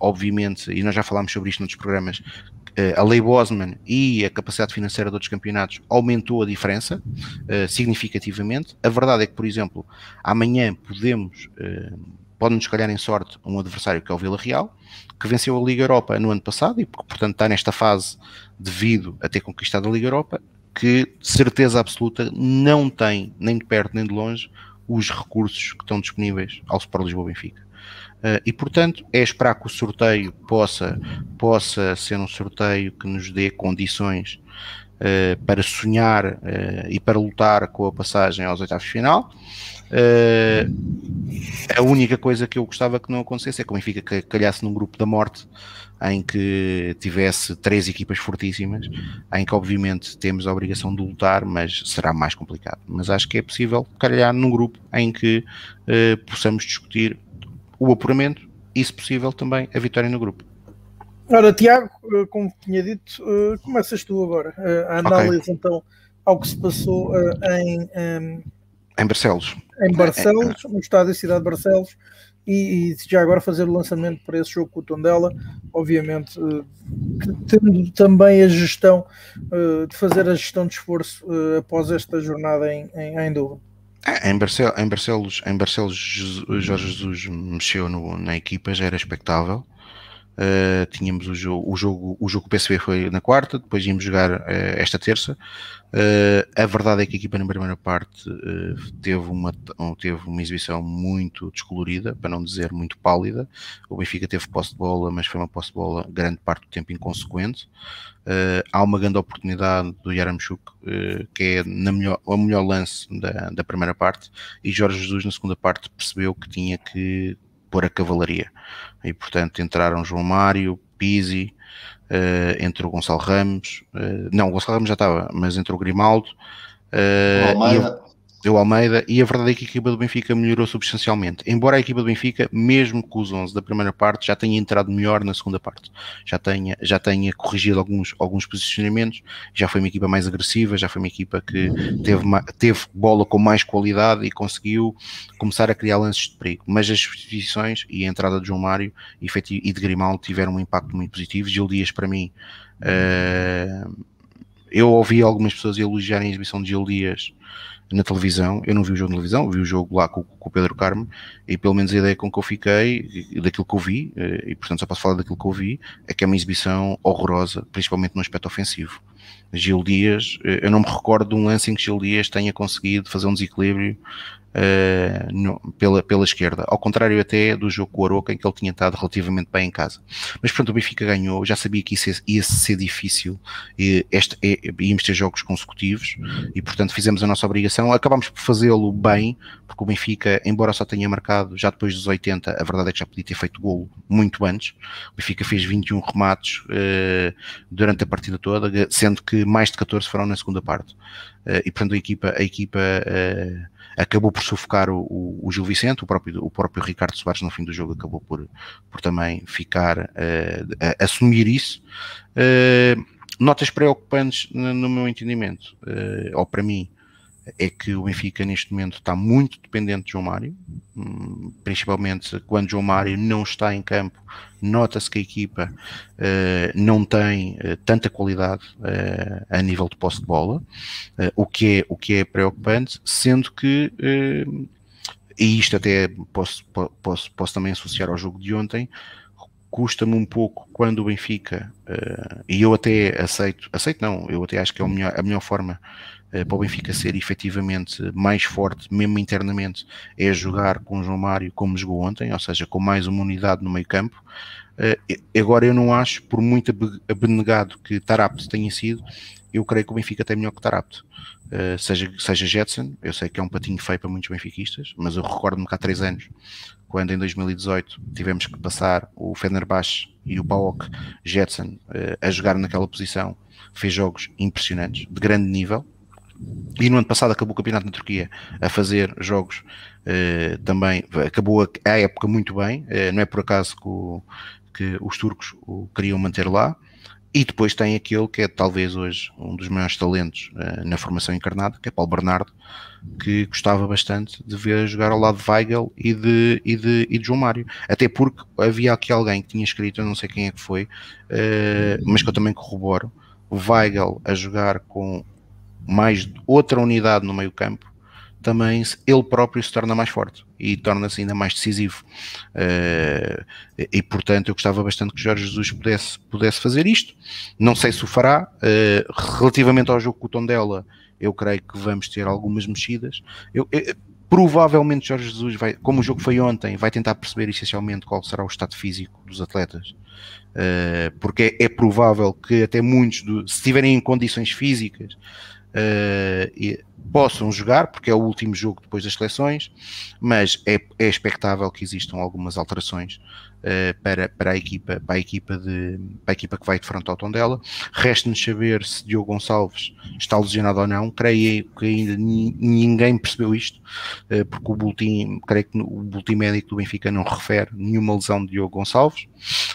obviamente, e nós já falámos sobre isto noutros programas, eh, a lei Bosman e a capacidade financeira de outros campeonatos aumentou a diferença uh, significativamente. A verdade é que, por exemplo, amanhã podemos, uh, pode-nos calhar em sorte um adversário que é o Vila Real, que venceu a Liga Europa no ano passado e, portanto, está nesta fase devido a ter conquistado a Liga Europa, que certeza absoluta não tem, nem de perto nem de longe, os recursos que estão disponíveis ao Sport Lisboa Benfica. Uh, e portanto é esperar que o sorteio possa, possa ser um sorteio que nos dê condições uh, para sonhar uh, e para lutar com a passagem aos oitavos de final. a única coisa que eu gostava que não acontecesse é que o Benfica calhasse num grupo da morte em que tivesse três equipas fortíssimas, em que obviamente temos a obrigação de lutar, mas será mais complicado. Mas acho que é possível calhar num grupo em que possamos discutir o apuramento e, se possível, também a vitória no grupo. Ora, Tiago, eh, como tinha dito, eh, começas tu agora eh, a análise okay. então ao que se passou em, em, em Barcelos. Em Barcelos, no estádio Cidade de Barcelos, e, e, já agora fazer o lançamento para esse jogo com o Tondela, obviamente tendo também a gestão de fazer a gestão de esforço após esta jornada em, em Eindhoven. Em, Barcel, em, Barcelos, em Barcelos, Jorge Jesus mexeu no, na equipa, já era expectável. Uh, tínhamos o jogo, o jogo, o jogo PSV foi na quarta, depois íamos jogar uh, esta terça. Uh, a verdade é que a equipa na primeira parte teve, uma, teve uma exibição muito descolorida, para não dizer muito pálida. O Benfica teve posse de bola, mas foi uma posse de bola grande parte do tempo inconsequente. há uma grande oportunidade do Yaramchuk, que é na melhor, o melhor lance da, da primeira parte, e Jorge Jesus na segunda parte percebeu que tinha que pôr a cavalaria. E portanto entraram João Mário, Pisi, uh, entrou Gonçalo Ramos, uh, não, o Gonçalo Ramos já estava, mas entrou Grimaldo. Uh, deu Almeida e a verdade é que a equipa do Benfica melhorou substancialmente. Embora a equipa do Benfica, mesmo com os 11 da primeira parte, já tenha entrado melhor na segunda parte, já tenha, já tenha corrigido alguns, alguns posicionamentos, já foi uma equipa mais agressiva, já foi uma equipa que teve, teve bola com mais qualidade e conseguiu começar a criar lances de perigo. Mas as substituições e a entrada de João Mário e de Grimaldo tiveram um impacto muito positivo. Gil Dias, para mim, uh, eu ouvi algumas pessoas elogiarem a exibição de Gil Dias na televisão, eu não vi o jogo na televisão, vi o jogo lá com, com, o Pedro Carmo e pelo menos a ideia com que eu fiquei, daquilo que eu vi, eh, e portanto só posso falar daquilo que eu vi, é que é uma exibição horrorosa, principalmente no aspecto ofensivo. Gil Dias, eh, eu não me recordo de um lance em que Gil Dias tenha conseguido fazer um desequilíbrio uh, no, pela, pela esquerda, ao contrário até do jogo com o Aroca, em que ele tinha estado relativamente bem em casa. Mas pronto, o Benfica ganhou, já sabia que isso ia ser difícil, e este, é, íamos ter jogos consecutivos, e portanto fizemos a nossa obrigação, acabámos por fazê-lo bem, porque o Benfica, embora só tenha marcado já depois dos 80, a verdade é que já podia ter feito golo muito antes, o Benfica fez 21 remates uh, durante a partida toda, sendo que mais de 14 foram na segunda parte. Uh, e portanto a equipa, a equipa acabou por sufocar o, o, o, Gil Vicente, o próprio, o próprio Ricardo Soares no fim do jogo acabou por, por também ficar uh, assumir isso. Uh, notas preocupantes no, no meu entendimento, uh, ou para mim, é que o Benfica neste momento está muito dependente de João Mário, hum, principalmente quando João Mário não está em campo, nota-se que a equipa uh, não tem uh, tanta qualidade uh, a nível de posse de bola, o, que é, o que é preocupante, sendo que, e isto até posso, posso, posso também associar ao jogo de ontem, custa-me um pouco quando o Benfica, e eu até aceito, aceito não, eu até acho que é a melhor, a melhor forma uh, para o Benfica ser efetivamente mais forte, mesmo internamente, é jogar com o João Mário como jogou ontem, ou seja, com mais uma unidade no meio campo. Uh, agora eu não acho, por muito abnegado que Tarapte tenha sido, eu creio que o Benfica tem melhor que Tarapte. Uh, seja, seja Jetson, eu sei que é um patinho feio para muitos benfiquistas, mas eu recordo-me que há três anos, quando em 2018 tivemos que passar o Fenerbahçe e o PAOK Jetson a jogar naquela posição, fez jogos impressionantes, de grande nível, e no ano passado acabou o campeonato na Turquia a fazer jogos uh, também, acabou a, a, época muito bem, uh, não é por acaso que, o, que os turcos o queriam manter lá. E depois tem aquele que é talvez hoje um dos maiores talentos uh, na formação encarnada, que é Paulo Bernardo, que gostava bastante de ver jogar ao lado de Weigel e de, e de, e de João Mário. Até porque havia aqui alguém que tinha escrito, eu não sei quem é que foi, uh, mas que eu também corroboro, Weigel a jogar com mais outra unidade no meio campo, também ele próprio se torna mais forte e torna-se ainda mais decisivo. Uh, e portanto, eu gostava bastante que Jorge Jesus pudesse, pudesse fazer isto. Não sei se o fará. Uh, relativamente ao jogo com o Tondela, eu creio que vamos ter algumas mexidas. Eu, eu, provavelmente Jorge Jesus vai, como o jogo foi ontem, vai tentar perceber essencialmente qual será o estado físico dos atletas. Uh, porque é, é, provável que até muitos, do, se estiverem em condições físicas, uh, possam jogar, porque é o último jogo depois das seleções, mas é, é expectável que existam algumas alterações uh, para, para, a equipa, para, a equipa de, para a equipa que vai de frente ao Tondela. Resta-nos saber se Diogo Gonçalves está lesionado ou não. Creio que ainda ninguém percebeu isto, uh, porque o boletim, creio que o boletim médico do Benfica não refere nenhuma lesão de Diogo Gonçalves,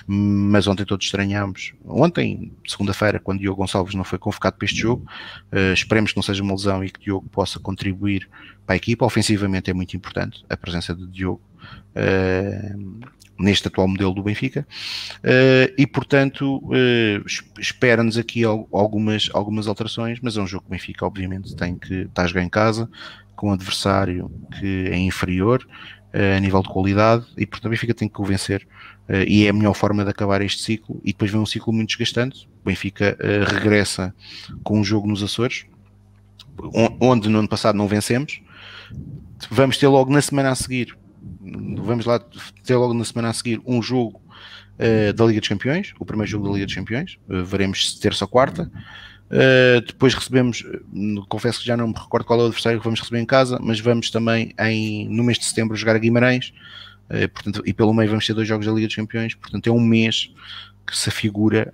mas ontem todos estranhámos. Ontem, segunda-feira, quando Diogo Gonçalves não foi convocado para este jogo, uh, esperemos que não seja uma lesão e que Diogo possa contribuir para a equipa. Ofensivamente é muito importante a presença de Diogo. Uh, neste atual modelo do Benfica, uh, e portanto uh, espera-nos aqui algumas, algumas alterações, mas é um jogo que o Benfica obviamente tem que estar jogar em casa, com um adversário que é inferior a nível de qualidade, e portanto o Benfica tem que o vencer, e é a melhor forma de acabar este ciclo, e depois vem um ciclo muito desgastante, o Benfica regressa com um jogo nos Açores, onde no ano passado não vencemos, vamos ter logo na semana a seguir vamos lá ter logo na semana a seguir um jogo uh, da Liga dos Campeões, o primeiro jogo da Liga dos Campeões, uh, veremos terça ou quarta. Uh, depois recebemos, confesso que já não me recordo qual é o adversário que vamos receber em casa, mas vamos também em, no mês de setembro jogar a Guimarães, portanto, e pelo meio vamos ter dois jogos da Liga dos Campeões, portanto é um mês que se afigura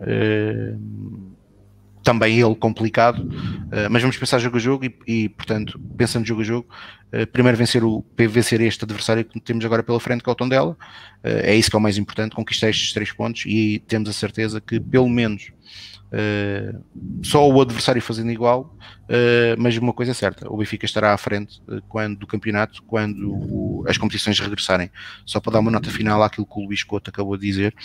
também ele complicado, uh, mas vamos pensar jogo a jogo e, e portanto, pensando jogo a jogo, uh, primeiro vencer, o, vencer este adversário que temos agora pela frente, que é o Tondela, uh, é isso que é o mais importante, conquistar estes três pontos e temos a certeza que pelo menos Uh, só o adversário fazendo igual, uh, mas uma coisa é certa: o Benfica estará à frente uh, quando do campeonato, quando o, as competições regressarem. Só para dar uma nota final àquilo que o Luís Couto acabou de dizer,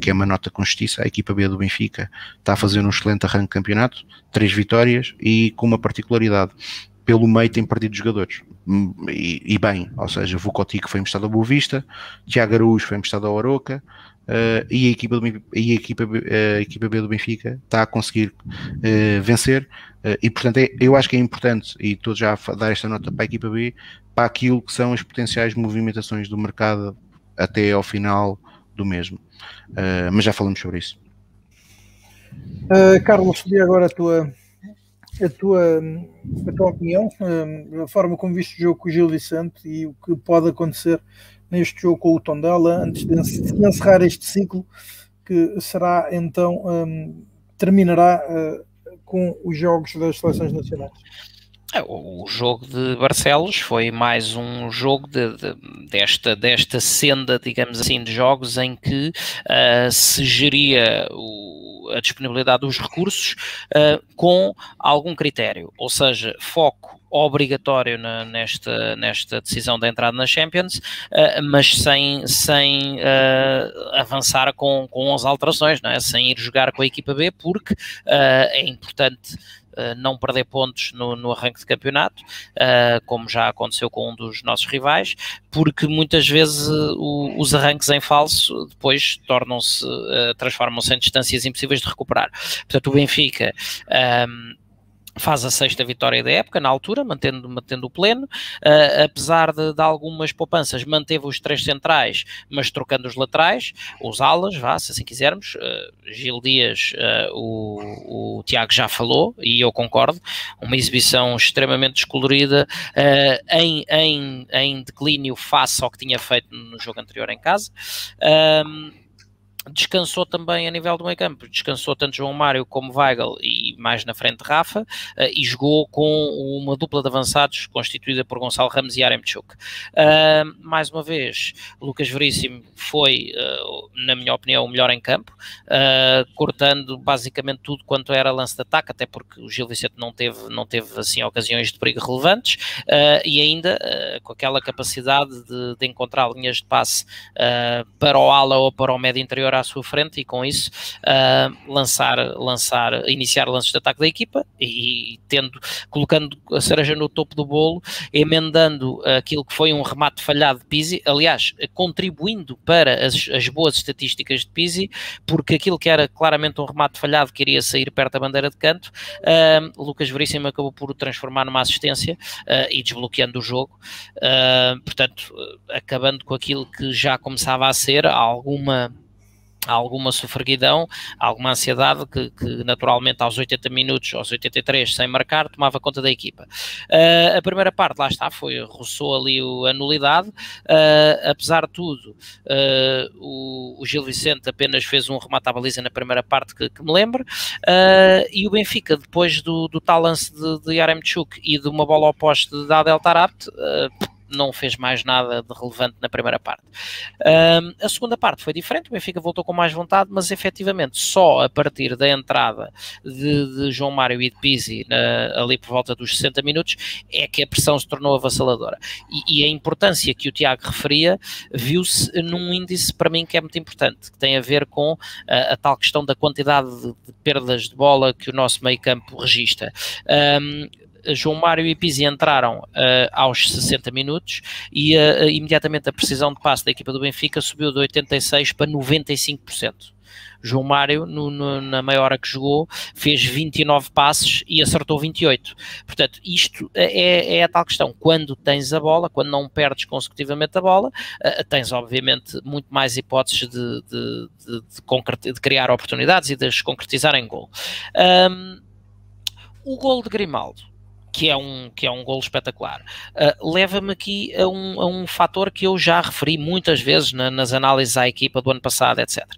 que é uma nota com justiça. A equipa B do Benfica está a fazer um excelente arranque de campeonato, três vitórias e com uma particularidade. Pelo meio tem perdido jogadores hum, e, e bem, ou seja, Vukotic foi emprestado ao Boa Vista, Tiago Araújo foi emprestado ao Aroca, uh, e, a equipa, do, e a, equipa, a equipa B do Benfica está a conseguir uh, vencer. Uh, e portanto, é, eu acho que é importante, e estou já a dar esta nota para a equipa B, para aquilo que são as potenciais movimentações do mercado até ao final do mesmo. mas já falamos sobre isso. Carlos, pedi agora a tua, a tua, a tua opinião, a forma como viste o jogo com o Gil Vicente e o que pode acontecer neste jogo com o Tondela, antes de encerrar este ciclo, que será então, um, terminará uh, com os jogos das seleções nacionais. É, o jogo de Barcelos foi mais um jogo de, de, desta, desta senda, digamos assim, de jogos em que uh, se geria o, a disponibilidade dos recursos uh, com algum critério, ou seja, foco obrigatório na, nesta, nesta decisão da entrada na Champions, uh, mas sem, sem uh, avançar com, com 11 alterações, não é? sem ir jogar com a equipa B, porque uh, é importante Uh, não perder pontos no, no arranque de campeonato, uh, como já aconteceu com um dos nossos rivais, porque muitas vezes uh, o, os arranques em falso depois tornam-se, transformam-se em distâncias impossíveis de recuperar. Portanto, o Benfica. Um, faz a sexta vitória da época, na altura, mantendo, mantendo o pleno, uh, apesar de, de, algumas poupanças, manteve os três centrais, mas trocando os laterais, os alas, vá, se assim quisermos, uh, Gil Dias, uh, o, o Tiago já falou, e eu concordo, uma exibição extremamente descolorida, em, em, em declínio face ao que tinha feito no jogo anterior em casa, descansou também a nível do meio campo, descansou tanto João Mário como Weigl e mais na frente Rafa, uh, e jogou com uma dupla de avançados constituída por Gonçalo Ramos e Aremchuk. Uh, mais uma vez, Lucas Veríssimo foi, uh, na minha opinião, o melhor em campo, cortando basicamente tudo quanto era lance de ataque, até porque o Gil Vicente não teve, não teve assim ocasiões de perigo relevantes, e ainda com aquela capacidade de, de encontrar linhas de passe para o ala ou para o médio interior à sua frente e com isso uh, lançar, lançar, iniciar lances de ataque da equipa e, e, tendo, colocando a cereja no topo do bolo, emendando aquilo que foi um remate falhado de Pizzi, aliás, contribuindo para as, as boas estatísticas de Pizzi, porque aquilo que era claramente um remate falhado queria sair perto da bandeira de canto, uh, Lucas Veríssimo acabou por transformar numa assistência uh, e desbloqueando o jogo, portanto, acabando com aquilo que já começava a ser alguma alguma sofreguidão, alguma ansiedade que, que, naturalmente aos 80 minutos, aos 83, sem marcar, tomava conta da equipa. Uh, a primeira parte, lá está, foi, roçou ali o, a nulidade, uh, apesar de tudo, uh, o, o, Gil Vicente apenas fez um remate à baliza na primeira parte que, que me lembro, e o Benfica, depois do, do tal lance de, de Yaremchuk e de uma bola oposta de Adel Tarabt, não fez mais nada de relevante na primeira parte. Um, a segunda parte foi diferente, o Benfica voltou com mais vontade, mas efetivamente só a partir da entrada de, de João Mário e de Pizzi na, ali por volta dos 60 minutos é que a pressão se tornou avassaladora. E, e a importância que o Tiago referia viu-se num índice para mim que é muito importante, que tem a ver com a, a tal questão da quantidade de, de, perdas de bola que o nosso meio campo registra. Um, João Mário e Pizzi entraram uh, aos 60 minutos e uh, imediatamente a precisão de passe da equipa do Benfica subiu de 86% para 95%. João Mário, no, no, na meia hora que jogou, fez 29 passes e acertou 28. Portanto, isto é, é a tal questão. Quando tens a bola, quando não perdes consecutivamente a bola, uh, tens obviamente muito mais hipóteses de, de, de, de, criar oportunidades e de as concretizar em gol. Um, o gol de Grimaldo que é um, que é um golo espetacular, uh, leva-me aqui a um, a um fator que eu já referi muitas vezes na, nas análises à equipa do ano passado, etc. Uh,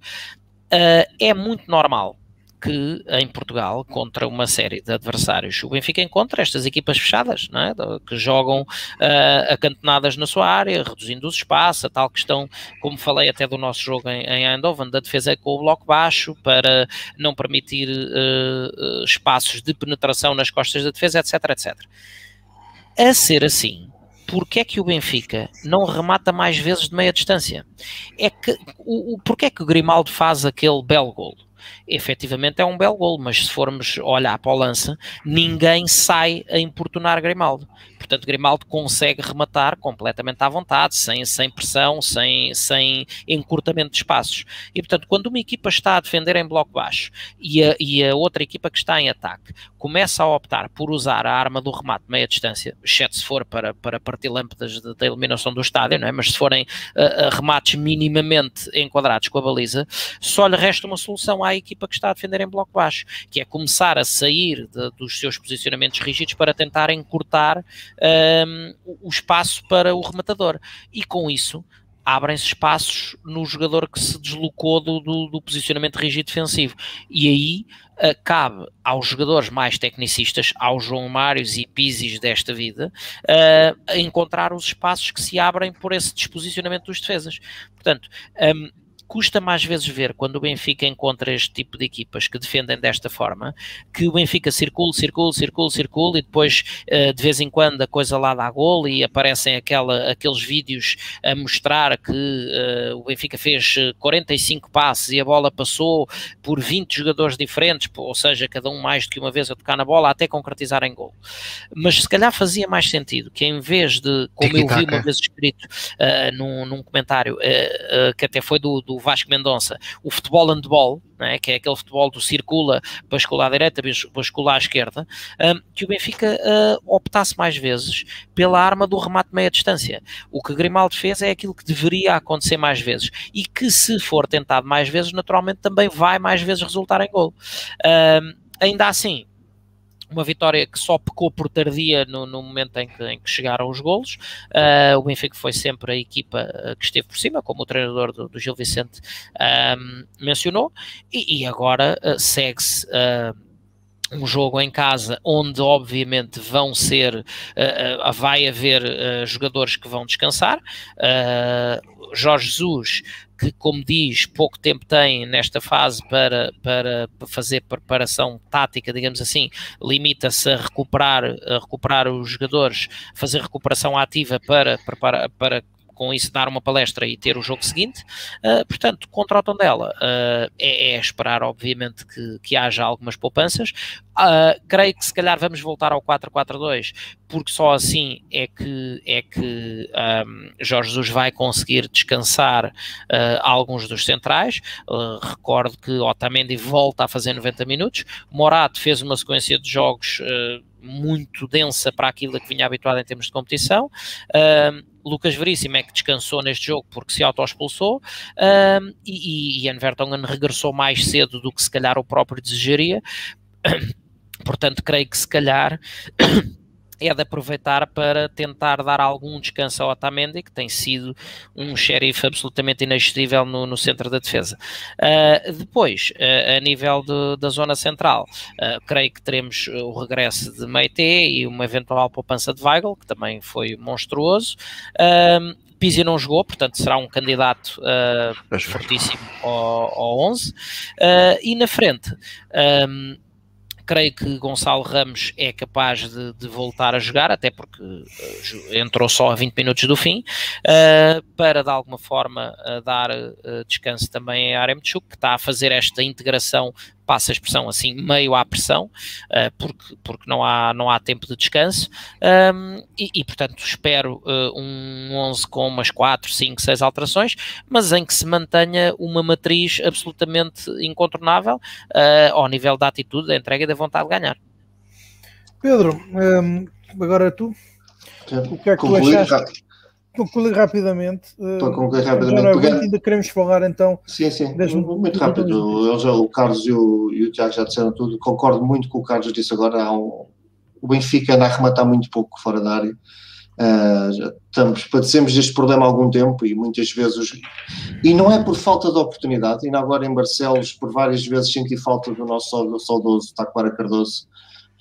ah, é muito normal que em Portugal, contra uma série de adversários, o Benfica encontra estas equipas fechadas, é? que jogam uh, acantonadas na sua área, reduzindo os espaços, a tal questão, como falei até do nosso jogo em, em Eindhoven, da defesa com o bloco baixo, para não permitir uh, espaços de penetração nas costas da defesa, etc, etc. A ser assim, porque é que o Benfica não remata mais vezes de meia distância? É que, o, o, porque é que o Grimaldo faz aquele belo golo? Efetivamente é um belo gol, mas se formos olhar para o lance, ninguém sai a importunar Grimaldo. Portanto, Grimaldo consegue rematar completamente à vontade, sem, sem pressão, sem, sem encurtamento de espaços. E, portanto, quando uma equipa está a defender em bloco baixo e a, e a outra equipa que está em ataque começa a optar por usar a arma do remate meia distância, exceto se for para, para partir lâmpadas da eliminação do estádio, não é? mas se forem uh, remates minimamente enquadrados com a baliza, só lhe resta uma solução à equipa que está a defender em bloco baixo, que é começar a sair de, dos seus posicionamentos rígidos para tentar encurtar um, o espaço para o rematador. E com isso, abrem-se espaços no jogador que se deslocou do, do, do posicionamento rígido defensivo. E aí uh, cabe aos jogadores mais tecnicistas, aos João Mários e Pisis desta vida, uh, encontrar os espaços que se abrem por esse disposicionamento dos defesas. Portanto, um, custa mais vezes ver quando o Benfica encontra este tipo de equipas que defendem desta forma, que o Benfica circula, circula, circula, circula e depois uh, de vez em quando a coisa lá dá gol e aparecem aquela, aqueles vídeos a mostrar que uh, o Benfica fez 45 passes e a bola passou por 20 jogadores diferentes, ou seja, cada um mais do que uma vez a tocar na bola até concretizar em gol. Mas se calhar fazia mais sentido que em vez de, como eu vi uma vez escrito uh, num, num comentário, que até foi do, do Vasco Mendonça, o futebol handball, né, que é aquele futebol do circula, bascula à direita, bascula à esquerda, um, que o Benfica uh, optasse mais vezes pela arma do remate meia distância. O que Grimaldo fez é aquilo que deveria acontecer mais vezes e que se for tentado mais vezes, naturalmente também vai mais vezes resultar em gol. Um, ainda assim, uma vitória que só pecou por tardia no, no momento em que, em que, chegaram os golos. Uh, o Benfica foi sempre a equipa ah, que esteve por cima, como o treinador do, do Gil Vicente um, mencionou, e, e agora uh, segue-se. Uh, um jogo em casa onde obviamente vão ser uh, uh, vai haver uh, jogadores que vão descansar Jorge Jesus que, como diz, pouco tempo tem nesta fase para, para fazer preparação tática, digamos assim, limita-se a recuperar, a recuperar os jogadores, fazer recuperação ativa para, para, para com isso dar uma palestra e ter o jogo seguinte. Uh, portanto, contra o Tondela uh, é, é, esperar, obviamente, que, que haja algumas poupanças. Uh, creio que se calhar vamos voltar ao 4-4-2, porque só assim é que, é que um, Jorge Jesus vai conseguir descansar uh, alguns dos centrais. Uh, recordo que Otamendi volta a fazer 90 minutos. Morato fez uma sequência de jogos muito densa para aquilo a que vinha habituado em termos de competição. Uh, Lucas Veríssimo é que descansou neste jogo porque se auto-expulsou uh, e, e Ian Vertonghen regressou mais cedo do que se calhar o próprio desejaria. Portanto, creio que se calhar é de aproveitar para tentar dar algum descanso ao Otamendi, que tem sido um xerife absolutamente inexcedível no, no centro da defesa. Uh, depois, uh, a nível de, da zona central, uh, creio que teremos o regresso de Meite e uma eventual poupança de Weigl, que também foi monstruoso. Pizzi não jogou, portanto será um candidato fortíssimo ao, ao 11. Uh, e na frente, um, creio que Gonçalo Ramos é capaz de, de voltar a jogar, até porque uh, entrou só a 20 minutos do fim, uh, para de alguma forma uh, dar descanso também a Aremchuk, que está a fazer esta integração passa a expressão assim, meio à pressão, uh, porque, porque não, há, não há tempo de descanso, um, e, e, portanto espero uh, um 11 com umas 4, 5, 6 alterações, mas em que se mantenha uma matriz absolutamente incontornável uh, ao nível da atitude, da entrega e da vontade de ganhar. Pedro, um, agora tu, o que é que tu achaste? Concluir rapidamente. Eh, Para concluir rapidamente. Agora, ainda queremos falar então. Sim, sim. Muito rápido. Eles, o Carlos e o, e o Tiago já disseram tudo. Concordo muito com o Carlos disse agora. Um, o Benfica anda a arrematar muito pouco fora da área. Uh, já estamos, padecemos deste problema há algum tempo e muitas vezes. Os, e não é por falta de oportunidade. Ainda agora em Barcelos, por várias vezes senti falta do nosso saudoso Taquara Cardoso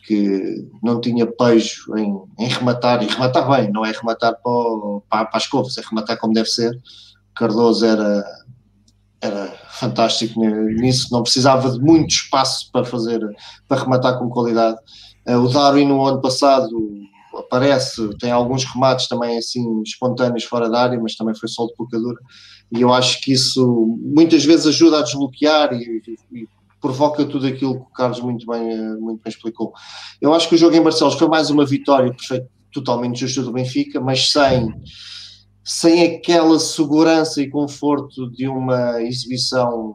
que não tinha pejo em, em, rematar, e rematar bem, não é rematar para, para, para as covas, é rematar como deve ser. Cardoso era, era fantástico nisso, não precisava de muito espaço para fazer, para rematar com qualidade. Eh, o Darwin no ano passado aparece, tem alguns remates também assim espontâneos fora da área, mas também foi só de poucadura. E eu acho que isso muitas vezes ajuda a desbloquear e, e provoca tudo aquilo que o Carlos muito bem, eh, muito bem explicou. Eu acho que o jogo em Barcelos foi mais uma vitória totalmente justa do Benfica, mas sem, sem aquela segurança e conforto de uma exibição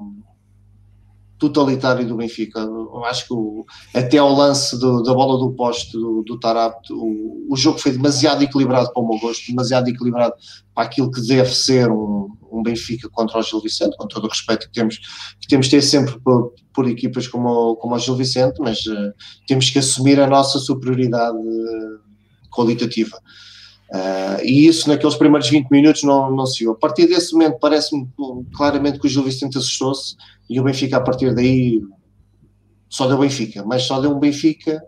totalitário do Benfica. Eu acho que o, até ao lance do, da bola do poste do, do Tarap, o, o, jogo foi demasiado equilibrado para o meu gosto, demasiado equilibrado para aquilo que deve ser um, um Benfica contra o Gil Vicente, com todo o respeito que temos que temos ter sempre por, por equipas como, como o Gil Vicente, mas uh, temos que assumir a nossa superioridade uh, qualitativa. Uh, e isso naqueles primeiros 20 minutos não, não se viu. A partir desse momento parece-me claramente que o Gil Vicente assustou-se e o Benfica a partir daí só deu Benfica, mas só deu um Benfica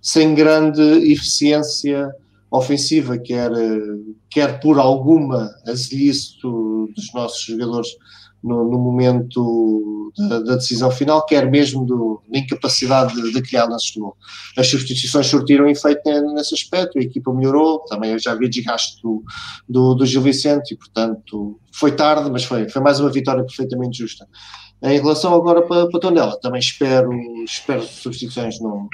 sem grande eficiência ofensiva, quer, quer por alguma azelice dos nossos jogadores no, no momento da, da, decisão final, quer mesmo do, da incapacidade de, de criar lances de As substituições surtiram efeito nesse aspecto, a equipa melhorou, também já havia desgaste do, do, do Gil Vicente e, portanto, foi tarde, mas foi, foi mais uma vitória perfeitamente justa. Em relação agora para, para Tondela, também espero, espero substituições, não,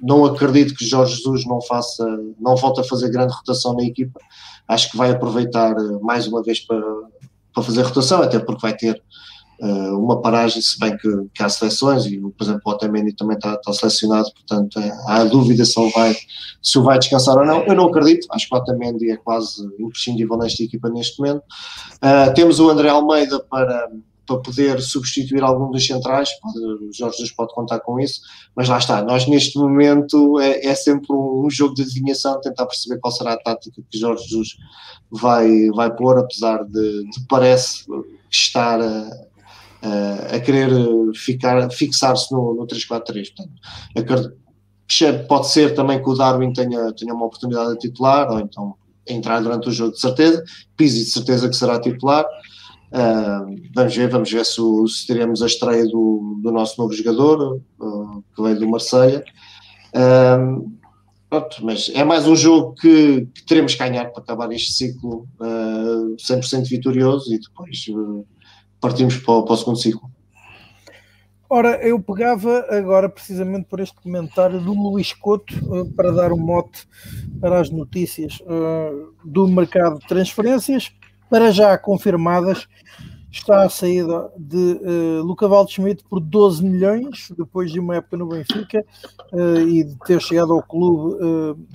não acredito que Jorge Jesus não faça, não volte a fazer grande rotação na equipa, acho que vai aproveitar mais uma vez para para fazer rotação, até porque vai ter uh, uma paragem, se bem que, que, há seleções, e por exemplo o Otamendi também está, está selecionado, portanto é, há dúvida se ele vai, se vai descansar ou não. Eu não acredito, acho que o Otamendi é quase imprescindível nesta equipa neste momento. Uh, temos o André Almeida para para poder substituir algum dos centrais, pode, o Jorge Jesus pode contar com isso, mas lá está, nós neste momento é, é, sempre um, jogo de adivinhação, tentar perceber qual será a tática que Jorge Jesus vai, vai pôr, apesar de, de parece estar a, a, a querer ficar, fixar-se no, no 3-4-3, portanto, pode ser também que o Darwin tenha, tenha uma oportunidade de titular, ou então entrar durante o jogo de certeza, Pizzi de certeza que será titular, Uh, vamos ver, vamos ver se, se, teremos a estreia do, do nosso novo jogador, uh, que veio do Marselha Uh, pronto, mas é mais um jogo que, que, teremos que ganhar para acabar este ciclo uh, 100% vitorioso e depois partimos para, para o segundo ciclo. Ora, eu pegava agora precisamente por este comentário do Luís Couto para dar um mote para as notícias do mercado de transferências para já confirmadas, está a saída de uh, Luca Waldschmidt por 12 milhões, depois de uma época no Benfica uh, e de ter chegado ao clube uh,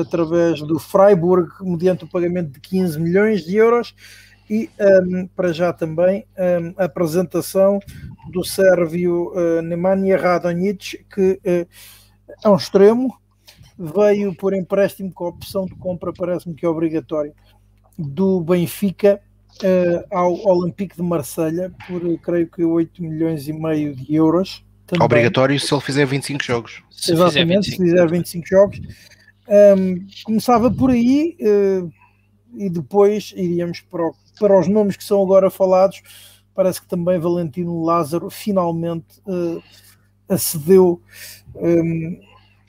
através do Freiburg, mediante o pagamento de 15 milhões de euros. E um, ehm, para já também um, ehm, a apresentação do sérvio uh, Nemanja Radonjic, que é um extremo, veio por empréstimo com opção de compra, parece-me que é obrigatório do Benfica uh, ao Olympique de Marselha por creio que 8 milhões e meio de euros. Também. Obrigatório se ele fizer 25 jogos. Se Exatamente, fizer 25. se fizer 25 jogos. Um, começava por aí uh, e depois iríamos para, o, para os nomes que são agora falados. Parece que também Valentino Lázaro finalmente uh, acedeu um,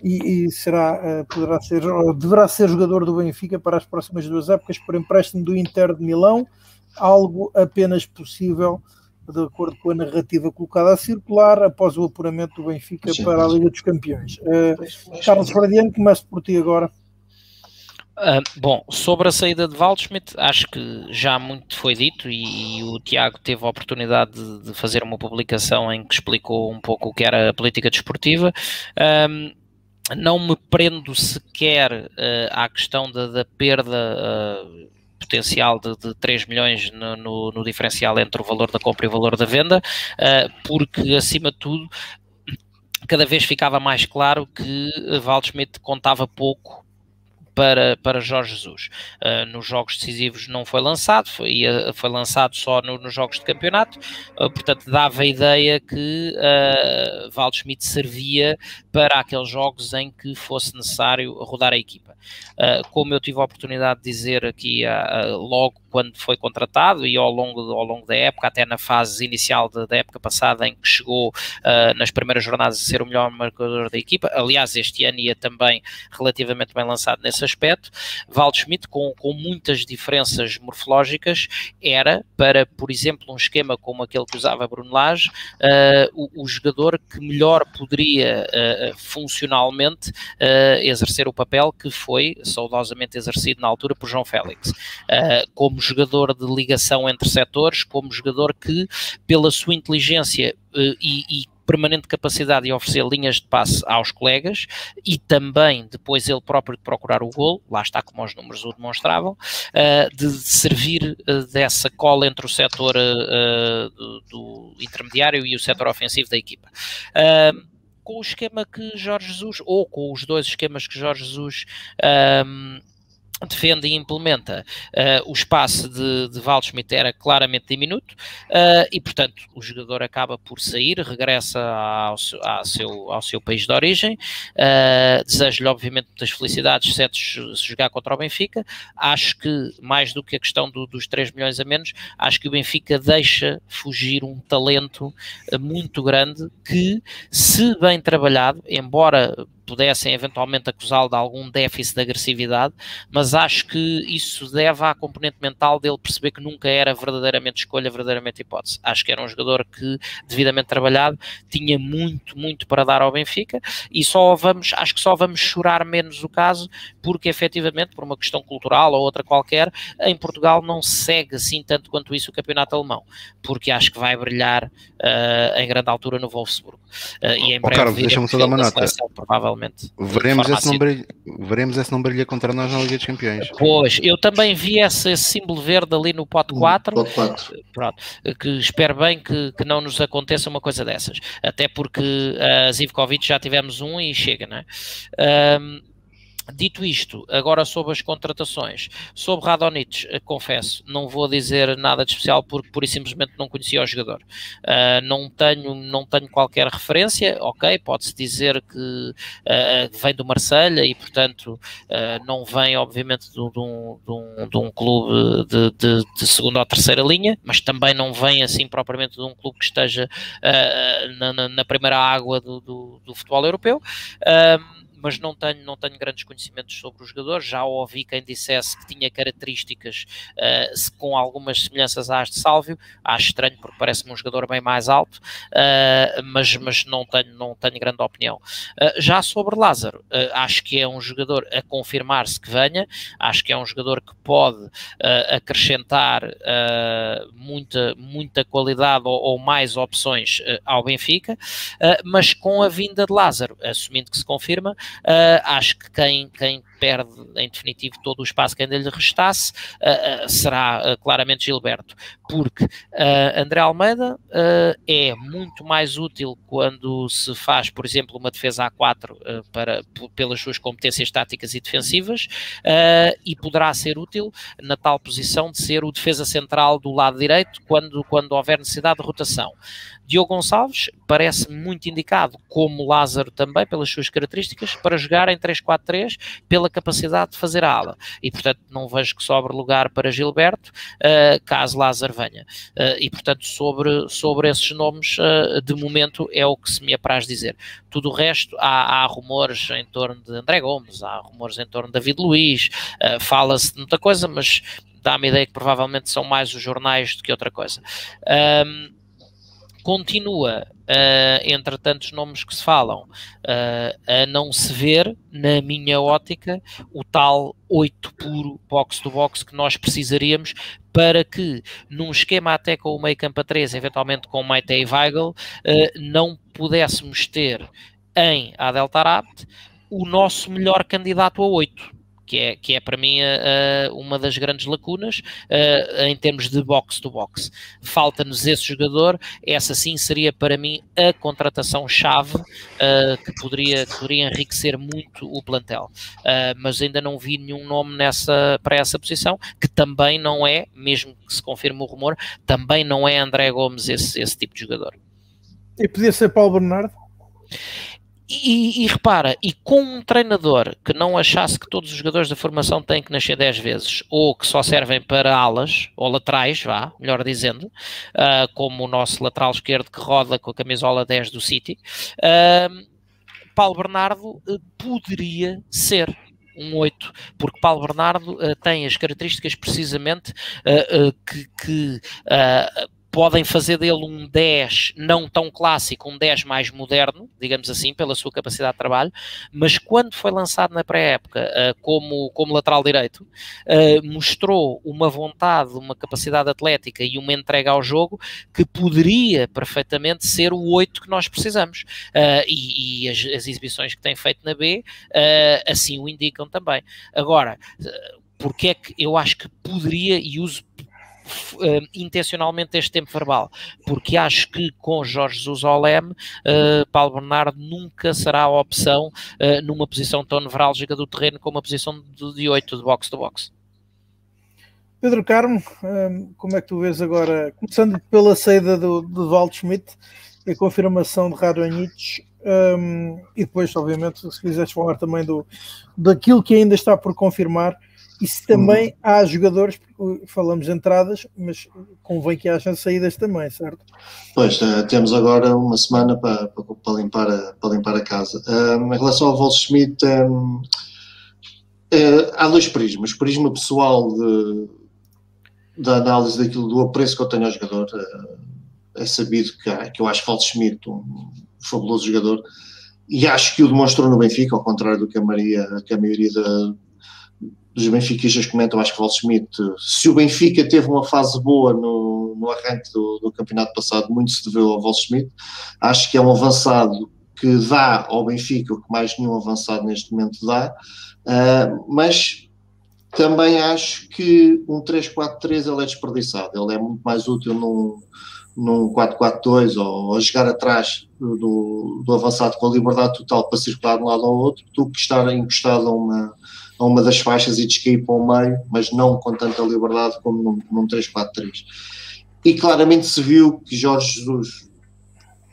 e, e será, uh, poderá ser, deverá ser jogador do Benfica para as próximas duas épocas por empréstimo do Inter de Milão, algo apenas possível de acordo com a narrativa colocada a circular após o apuramento do Benfica Sim, para a Liga dos Campeões. Uh, Carlos Fradiano, começo por ti agora. Uh, bom, sobre a saída de Waldschmidt, acho que já muito foi dito e, e o Tiago teve a oportunidade de, de, fazer uma publicação em que explicou um pouco o que era a política desportiva. Um, não me prendo sequer uh, à questão da, da perda uh, potencial de, de 3 milhões no, no, no, diferencial entre o valor da compra e o valor da venda, uh, porque acima de tudo cada vez ficava mais claro que Waldschmidt contava pouco para, para Jorge Jesus. Uh, nos jogos decisivos não foi lançado, foi, foi lançado só no, nos jogos de campeonato, uh, portanto dava a ideia que uh, Waldschmidt servia para aqueles jogos em que fosse necessário rodar a equipa. Uh, como eu tive a oportunidade de dizer aqui uh, logo quando foi contratado e ao longo, ao longo da época, até na fase inicial de, da época passada, em que chegou uh, nas primeiras jornadas a ser o melhor marcador da equipa. Aliás, este ano ia também relativamente bem lançado nesse aspecto. Waldschmidt, com, com muitas diferenças morfológicas, era para, por exemplo, um esquema como aquele que usava Bruno Lage, o, o, jogador que melhor poderia funcionalmente exercer o papel que foi saudosamente exercido na altura por João Félix. como jogador de ligação entre setores, como jogador que, pela sua inteligência uh, e, e permanente capacidade de oferecer linhas de passe aos colegas e também depois ele próprio de procurar o gol, lá está como os números o demonstravam, uh, de servir uh, dessa cola entre o setor uh, do, intermediário e o setor ofensivo da equipa. Com o esquema que Jorge Jesus, ou com os dois esquemas que Jorge Jesus defende e implementa uh, o espaço de, de Waldschmidt era claramente diminuto uh, e, portanto, o jogador acaba por sair, regressa ao, ao, seu, ao seu país de origem. Uh, Desejo-lhe, obviamente, muitas felicidades, exceto se jogar contra o Benfica. Acho que, mais do que a questão do, dos 3 milhões a menos, acho que o Benfica deixa fugir um talento muito grande que, se bem trabalhado, embora pudessem eventualmente acusá-lo de algum déficit de agressividade, mas acho que isso deve à componente mental dele perceber que nunca era verdadeiramente escolha, verdadeiramente hipótese. Acho que era um jogador que, devidamente trabalhado, tinha muito, muito para dar ao Benfica e só vamos, acho que só vamos chorar menos o caso porque efetivamente, por uma questão cultural ou outra qualquer, em Portugal não segue assim tanto quanto isso o campeonato alemão, porque acho que vai brilhar uh, em grande altura no Wolfsburg. Uh, e em breve, oh, Carlos, deixa-me só dar uma nota. Provavelmente Veremos esse, não brilha, veremos esse não brilha contra nós na Liga dos Campeões. Pois, eu também vi esse, esse símbolo verde ali no pote 4, pote 4. Pronto, que espero bem que, que não nos aconteça uma coisa dessas, até porque a uh, Zivkovic já tivemos um e chega, não é? Um, Dito isto, agora sobre as contratações, sobre Radonich, eh, confesso, não vou dizer nada de especial porque pura e simplesmente não conhecia o jogador. Uh, não, tenho, não tenho qualquer referência, ok, pode-se dizer que uh, vem do Marselha e, portanto, uh, não vem, obviamente, de, um, de, um, de um, clube de, de, de, segunda ou terceira linha, mas também não vem, assim, propriamente de um clube que esteja na, na, primeira água do, do, do futebol europeu mas não tenho, não tenho grandes conhecimentos sobre o jogador. Já ouvi quem dissesse que tinha características uh, com algumas semelhanças às de Sálvio. Acho estranho porque parece-me um jogador bem mais alto, uh, mas, mas não, tenho, não tenho grande opinião. Uh, já sobre Lázaro, acho que é um jogador a confirmar-se que venha, acho que é um jogador que pode acrescentar muita, muita qualidade ou, ou mais opções ao Benfica, mas com a vinda de Lázaro, assumindo que se confirma, Uh, acho que quem, quem perde em definitivo todo o espaço que ainda lhe restasse uh, uh, será claramente Gilberto, porque André Almeida é muito mais útil quando se faz, por exemplo, uma defesa A4 para, pelas suas competências táticas e defensivas e poderá ser útil na tal posição de ser o defesa central do lado direito quando, quando houver necessidade de rotação. Diogo Gonçalves parece muito indicado, como Lázaro também, pelas suas características, para jogar em 3-4-3 pela capacidade de fazer a ala. E, portanto, não vejo que sobre lugar para Gilberto, uh, caso Lázaro venha. Uh, e, portanto, sobre, sobre esses nomes, uh, de momento, é o que se me apraz dizer. Tudo o resto, há, há rumores em torno de André Gomes, há rumores em torno de David Luiz, fala-se de muita coisa, mas dá-me a ideia que provavelmente são mais os jornais do que outra coisa. Um, continua, uh, entre tantos nomes que se falam, uh, a não se ver, na minha ótica, o tal 8 puro box-to-box que nós precisaríamos para que, num esquema até com o meio campo a 3, eventualmente com Maite e Weigl, uh, não pudéssemos ter em Adel Tarabt o nosso melhor candidato a 8 que é, que é para mim uma das grandes lacunas em termos de box-to-box. Falta-nos esse jogador, essa sim seria para mim a contratação-chave que, poderia, que poderia enriquecer muito o plantel. mas ainda não vi nenhum nome nessa, para essa posição, que também não é, mesmo que se confirme o rumor, também não é André Gomes esse, esse tipo de jogador. E podia ser Paulo Bernardo? E, e, repara, e com um treinador que não achasse que todos os jogadores da formação têm que nascer 10 vezes, ou que só servem para alas, ou laterais, vá, melhor dizendo, uh, como o nosso lateral esquerdo que roda com a camisola 10 do City, uh, Paulo Bernardo uh, poderia ser um 8, porque Paulo Bernardo uh, tem as características precisamente uh, uh, que, que podem fazer dele um 10 não tão clássico, um 10 mais moderno, digamos assim, pela sua capacidade de trabalho, mas quando foi lançado na pré-época uh, como, como lateral direito, uh, mostrou uma vontade, uma capacidade atlética e uma entrega ao jogo que poderia perfeitamente ser o 8 que nós precisamos. Uh, e, e as, as, exibições que tem feito na B assim o indicam também. Agora, porque é que eu acho que poderia, e uso uh, intencionalmente este tempo verbal, porque acho que com Jorge Jesus ao leme, uh, Paulo Bernardo nunca será a opção uh, numa posição tão nevrálgica do terreno como a posição de, de 8 de box to box. Pedro Carmo, como é que tu vês agora, começando pela saída do, do Walt Schmidt e a confirmação de Radonjic, um, e depois, obviamente, se quiseres falar também do, daquilo que ainda está por confirmar, e se também hum. há jogadores, falamos de entradas, mas convém que haja saídas também, certo? Pois, uh, temos agora uma semana para, para, limpar, a, para limpar a casa. Um, em relação ao Walt Schmidt, um, uh, eh, há dois prismas. Prisma pessoal de da análise daquilo do apreço que eu tenho ao jogador. É, é sabido que, que eu acho Falso Schmidt um fabuloso jogador e acho que o demonstrou no Benfica, ao contrário do que a, Maria, que a maioria da, dos benfiquistas comentam, acho que Falso Schmidt, se o Benfica teve uma fase boa no, no arranque do, do, campeonato passado, muito se deveu ao Falso Schmidt. Acho que é um avançado que dá ao Benfica o que mais nenhum avançado neste momento dá, uh, mas também acho que um 3-4-3 ele é desperdiçado, ele é muito mais útil num, num 4-4-2 ou a jogar atrás do, do, avançado com a liberdade total para circular de um lado ao outro, do que estar encostado a uma, a uma das faixas e descair para o meio, mas não com tanta liberdade como num, num 3-4-3. E claramente se viu que Jorge Jesus,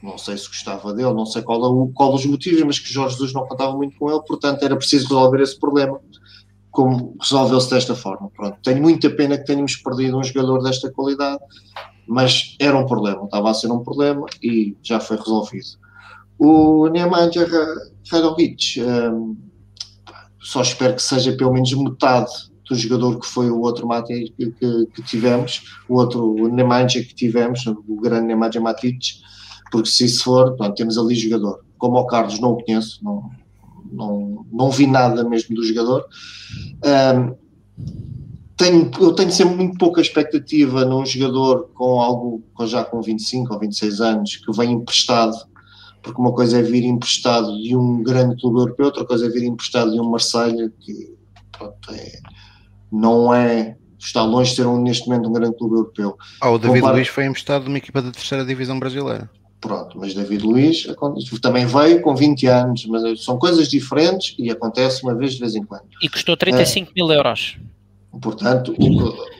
não sei se gostava dele, não sei qual, qual os motivos, mas que Jorge Jesus não contava muito com ele, portanto era preciso resolver esse problema como resolveu-se desta forma. Pronto, tenho muita pena que tenhamos perdido um jogador desta qualidade, mas era um problema, estava a ser um problema e já foi resolvido. O Nemanja Radovic, um, só espero que seja pelo menos metade do jogador que foi o outro Mati que, que, tivemos, o outro Nemanja que tivemos, o grande Nemanja Matic, porque se isso for, pronto, temos ali jogador. Como o Carlos não o conheço, não, não, não vi nada mesmo do jogador. Um, tenho, eu tenho sempre muito pouca expectativa num jogador com algo já com 25 ou 26 anos que vem emprestado, porque uma coisa é vir emprestado de um grande clube europeu, outra coisa é vir emprestado de um Marselha que pronto, é, não é está longe de ser um, neste momento um grande clube europeu. Ah, o David Compara... Luiz foi emprestado de uma equipa da terceira divisão brasileira. Pronto, mas David Luiz também veio com 20 anos, mas são coisas diferentes e acontece uma vez de vez em quando. E custou 35 é, mil euros. Portanto,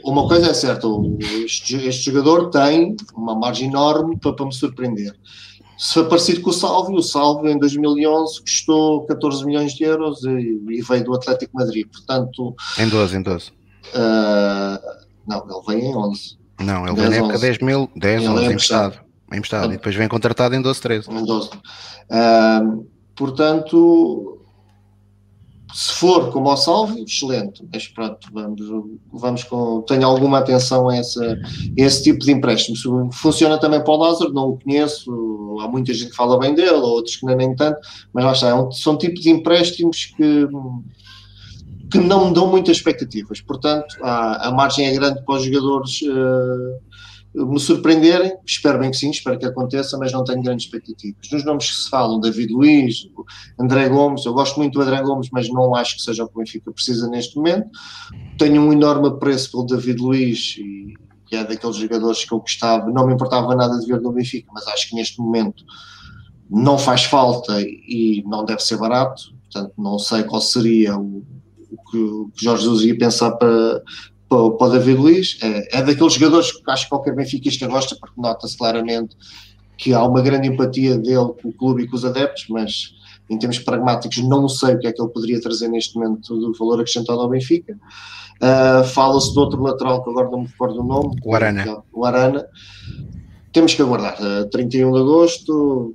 uma coisa é certa, este, este, jogador tem uma margem enorme para, para me surpreender. Se foi parecido com o Salvio, o Salvio em 2011 custou 14 milhões de euros e, e veio do Atlético Madrid, portanto... Em 12, em 12. Uh, não, ele veio em 11. Não, ele 10, veio na época 10 mil, 10, 11 é emprestado emprestado, e depois vem contratado em 12, 13. Em 12. Uh, portanto, se for como ao Salve, excelente, mas pronto, vamos, vamos com. Tenho alguma atenção a, essa, a esse tipo de empréstimo. Funciona também para o Lázaro, não o conheço, há muita gente que fala bem dele, outros que nem tanto, mas lá está, é um, são tipos de empréstimos que, que não me dão muitas expectativas. Portanto, a, a margem é grande para os jogadores. Uh, me surpreenderem, espero bem que sim, espero que aconteça, mas não tenho grandes expectativas. Nos nomes que se falam, David Luiz, André Gomes, eu gosto muito do André Gomes, mas não acho que seja o que o Benfica precisa neste momento. Tenho um enorme apreço pelo David Luiz e que é daqueles jogadores que eu gostava, não me importava nada de ver no Benfica, mas acho que neste momento não faz falta e não deve ser barato, portanto não sei qual seria o, o que o Jorge Jesus ia pensar para, para, o David Luiz. É, é daqueles jogadores que acho que qualquer benfiquista gosta, porque nota-se claramente que há uma grande empatia dele com o clube e com os adeptos, mas em termos pragmáticos não sei o que é que ele poderia trazer neste momento do valor acrescentado ao Benfica. Uh, Fala-se do outro lateral que agora não me recordo o nome. O Arana. O Arana. Temos que aguardar. Uh, 31 de agosto,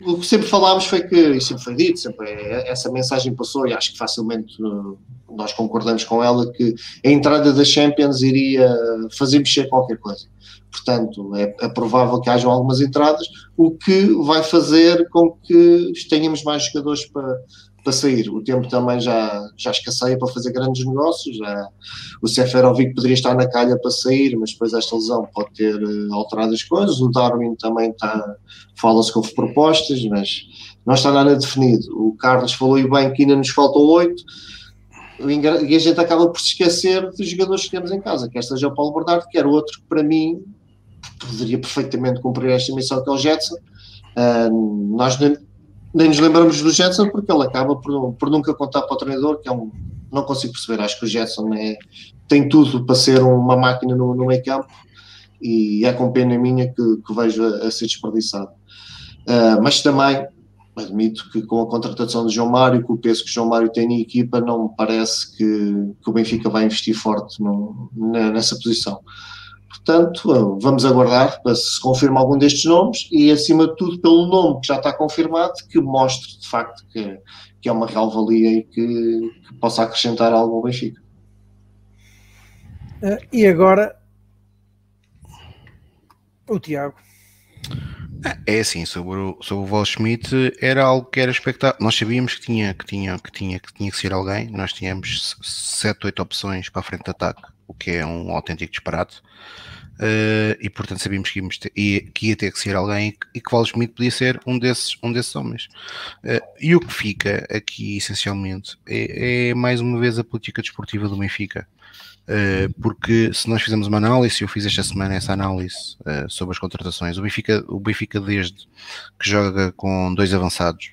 o que sempre falámos foi que, e sempre foi dito, sempre é, essa mensagem passou e acho que facilmente uh, nós concordamos com ela que a entrada da Champions iria fazer mexer qualquer coisa. Portanto, é, é provável que hajam algumas entradas, o que vai fazer com que tenhamos mais jogadores para, para sair. O tempo também já, já escasseia para fazer grandes negócios. Já, o Seferovic poderia estar na calha para sair, mas depois esta lesão pode ter uh, alterado as coisas. O Darwin também está, fala-se que houve propostas, mas não está nada definido. O Carlos falou bem que ainda nos faltam oito. e a gente acaba por se esquecer dos jogadores que temos em casa, quer seja o Paulo Bernardo, quer outro que para mim poderia perfeitamente cumprir esta missão que é o Jetson. Uh, nós nem, nos lembramos do Jetson porque ele acaba por, por nunca contar para o treinador, que é um. Não consigo perceber, acho que o Jetson é, tem tudo para ser uma máquina no, no meio campo e é com pena minha que, que vejo a, a ser desperdiçado. Uh, mas também admito que com a contratação de João Mário, com o peso que João Mário tem na equipa, não me parece que, que o Benfica vai investir forte no, nessa posição. Portanto, vamos aguardar para se confirmar algum destes nomes e, acima de tudo, pelo nome que já está confirmado, que mostre de facto que, que é uma real valia e que, que possa acrescentar algo ao Benfica. Uh, e agora, o Tiago. É assim, sobre o, sobre o Val Schmidt era algo que era expectável. Nós sabíamos que tinha que, tinha, que, tinha, que tinha que ser alguém. Nós tínhamos 7, 8 opções para a frente de ataque, o que é um autêntico disparate. Uh, e portanto sabíamos que, ter, que, ia ter que ser alguém e que Val Schmidt podia ser um desses, um desses homens. Uh, e o que fica aqui essencialmente é, é mais uma vez a política desportiva do Benfica. Uh, porque se nós fizermos uma análise, eu fiz esta semana essa análise sobre as contratações, o Benfica, o Benfica desde que joga com dois avançados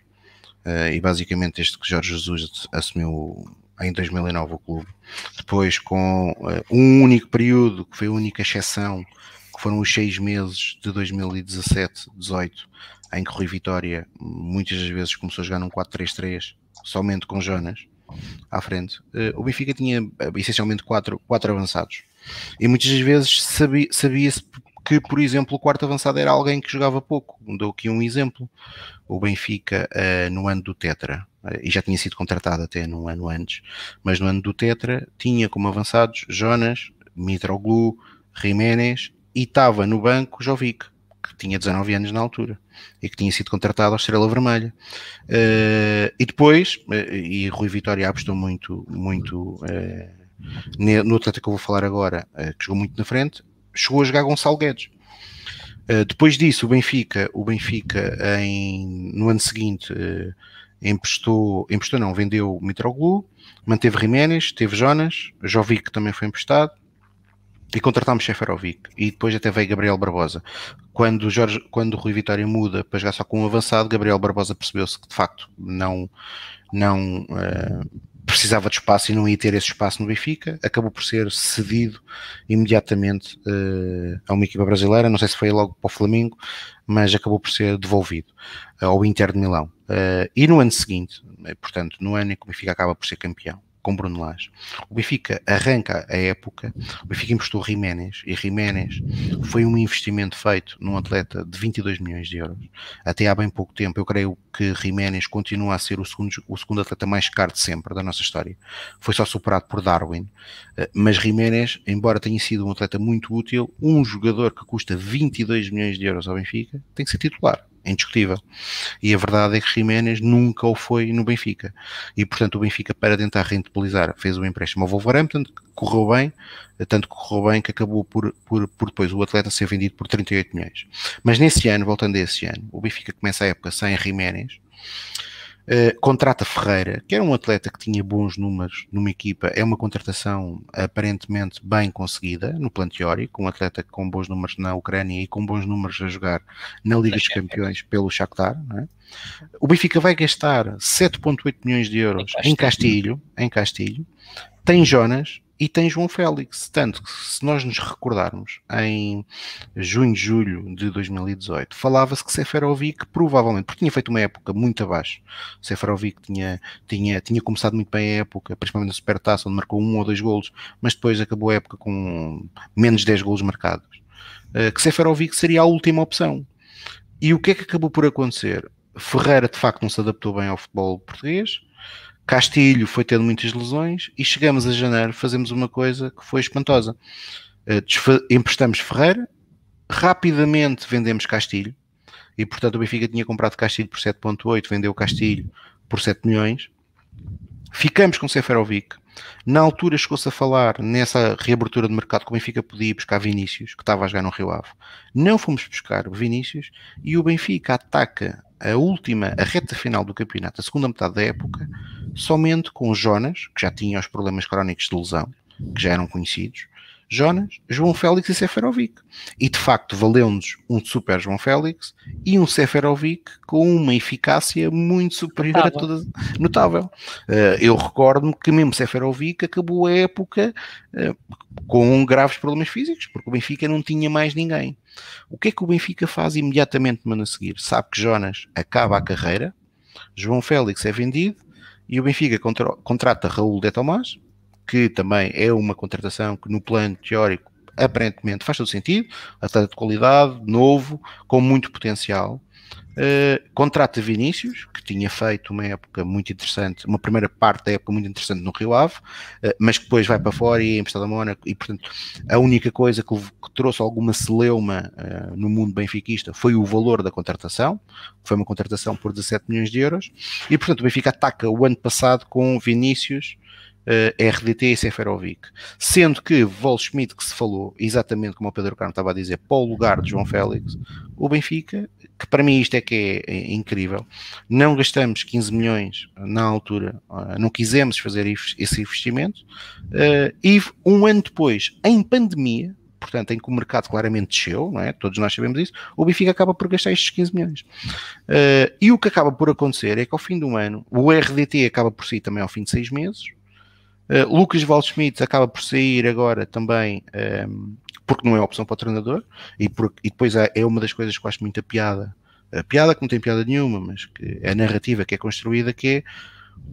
e basicamente desde que Jorge Jesus assumiu em 2009 o clube, depois com um único período, que foi a única exceção, que foram os seis meses de 2017-18, em que Rui Vitória muitas das vezes começou a jogar num 4-3-3, somente com Jonas, à frente, uh, o Benfica tinha eh, essencialmente quatro, quatro avançados. E muitas vezes sabia-se sabia que, por exemplo, o quarto avançado era alguém que jogava pouco. Dou aqui um exemplo. O Benfica, uh, no ano do Tetra, uh, e já tinha sido contratado até no ano antes, mas no ano do Tetra tinha como avançados Jonas, Mitroglou, Jiménez e estava no banco Jovic que tinha 19 anos na altura e que tinha sido contratado à Estrela Vermelha. Uh, e depois, uh, e Rui Vitória apostou muito, muito uh, no atleta que eu vou falar agora, que jogou muito na frente, chegou a jogar Gonçalo Guedes. depois disso, o Benfica, o Benfica em, no ano seguinte emprestou, emprestou não, vendeu Mitroglou, manteve Jiménez, teve Jonas, Jovic também foi emprestado, e contratámos Seferovic e depois até veio Gabriel Barbosa. Quando, Jorge, quando o Rui Vitória muda para jogar só com um avançado, Gabriel Barbosa percebeu-se que de facto não, não uh, precisava de espaço e não ia ter esse espaço no Benfica. Acabou por ser cedido imediatamente uh, a uma equipa brasileira. Não sei se foi logo para o Flamengo, mas acabou por ser devolvido ao Inter de Milão. Uh, e no ano seguinte, portanto, no ano em que o Benfica acaba por ser campeão com Bruno Lage. O Benfica arranca a época, o Benfica emprestou Jiménez e Jiménez foi um investimento feito num atleta de 22 milhões de euros. Até há bem pouco tempo, eu creio que Jiménez continua a ser o segundo, o segundo atleta mais caro de sempre da nossa história. Foi só superado por Darwin, eh, mas Jiménez, embora tenha sido um atleta muito útil, um jogador que custa 22 milhões de euros ao Benfica tem que ser titular é indiscutível. E a verdade é que Jiménez nunca o foi no Benfica. E portanto o Benfica, para tentar rentabilizar, fez o um empréstimo ao Wolverhampton, que correu bem, tanto que correu bem que acabou por, por, por depois o atleta ser vendido por 38 milhões. Mas nesse ano, voltando a esse ano, o Benfica começa a época sem Jiménez, Uh, contrata Ferreira, que era um atleta que tinha bons números numa equipa, é uma contratação aparentemente bem conseguida no plano teórico, um atleta com bons números na Ucrânia e com bons números a jogar na Liga dos Campeões pelo Shakhtar. É? O Benfica vai gastar 7.8 milhões de euros em Castilho, em Castilho, tem Jonas, e tem João Félix. Tanto que, se nós nos recordarmos, em junho, julho de 2018, falava-se que Seferovic, provavelmente, porque tinha feito uma época muito abaixo, Seferovic tinha, tinha, tinha começado muito bem a época, principalmente na Supertaça, onde marcou um ou dois golos, mas depois acabou a época com menos 10 golos marcados, eh, que Seferovic seria a última opção. E o que é que acabou por acontecer? Ferreira, de facto, não se adaptou bem ao futebol português, Castilho foi tendo muitas lesões e chegamos a janeiro, fazemos uma coisa que foi espantosa. Uh, emprestamos Ferreira, rapidamente vendemos Castilho, e portanto o Benfica tinha comprado Castilho por 7.8, vendeu Castilho por 7 milhões. Ficamos com Seferovic. Na altura chegou-se a falar nessa reabertura de mercado que o Benfica podia ir buscar Vinícius, que estava a jogar no Rio Ave. Não fomos buscar Vinícius e o Benfica ataca a última, a reta final do campeonato, a segunda metade da época, somente com Jonas, que já tinha os problemas crónicos de lesão, que já eram conhecidos, Jonas, João Félix e Seferovic. E de facto valeu-nos um super João Félix e um Seferovic com uma eficácia muito superior notável. a todas, notável. Uh, eu recordo-me que mesmo Seferovic acabou a época uh, com graves problemas físicos, porque o Benfica não tinha mais ninguém. O que é que o Benfica faz imediatamente no ano a seguir? Sabe que Jonas acaba a carreira, João Félix é vendido e o Benfica contra, contrata Raul de Tomás, que também é uma contratação que no plano teórico aparentemente faz todo sentido, atleta de qualidade, novo, com muito potencial. Uh, contrata Vinícius, que tinha feito uma época muito interessante, uma primeira parte da época muito interessante no Rio Ave, uh, mas que depois vai para fora e é emprestado a Mónaco, e portanto a única coisa que, que trouxe alguma celeuma uh, no mundo benfiquista foi o valor da contratação, foi uma contratação por 17 milhões de euros, e portanto o Benfica ataca o ano passado com Vinícius, uh, eh, RDT e Seferovic. Sendo que Schmidt, que se falou, exatamente como o Pedro Carmo estava a dizer, para o lugar de João Félix, o Benfica, que para mim isto é que é, é incrível, não gastamos 15 milhões na altura, uh, não quisemos fazer esse investimento, uh, e um ano depois, em pandemia, portanto, em que o mercado claramente desceu, não é? todos nós sabemos isso, o Benfica acaba por gastar estes 15 milhões. Uh, e o que acaba por acontecer é que ao fim do ano, o RDT acaba por sair também ao fim de seis meses, Uh, Lucas Waldschmidt acaba por sair agora também um, ehm, porque não é opção para o treinador e, por, e depois é, é, uma das coisas que eu acho muita piada. A piada que não tem piada nenhuma, mas que é a narrativa que é construída que é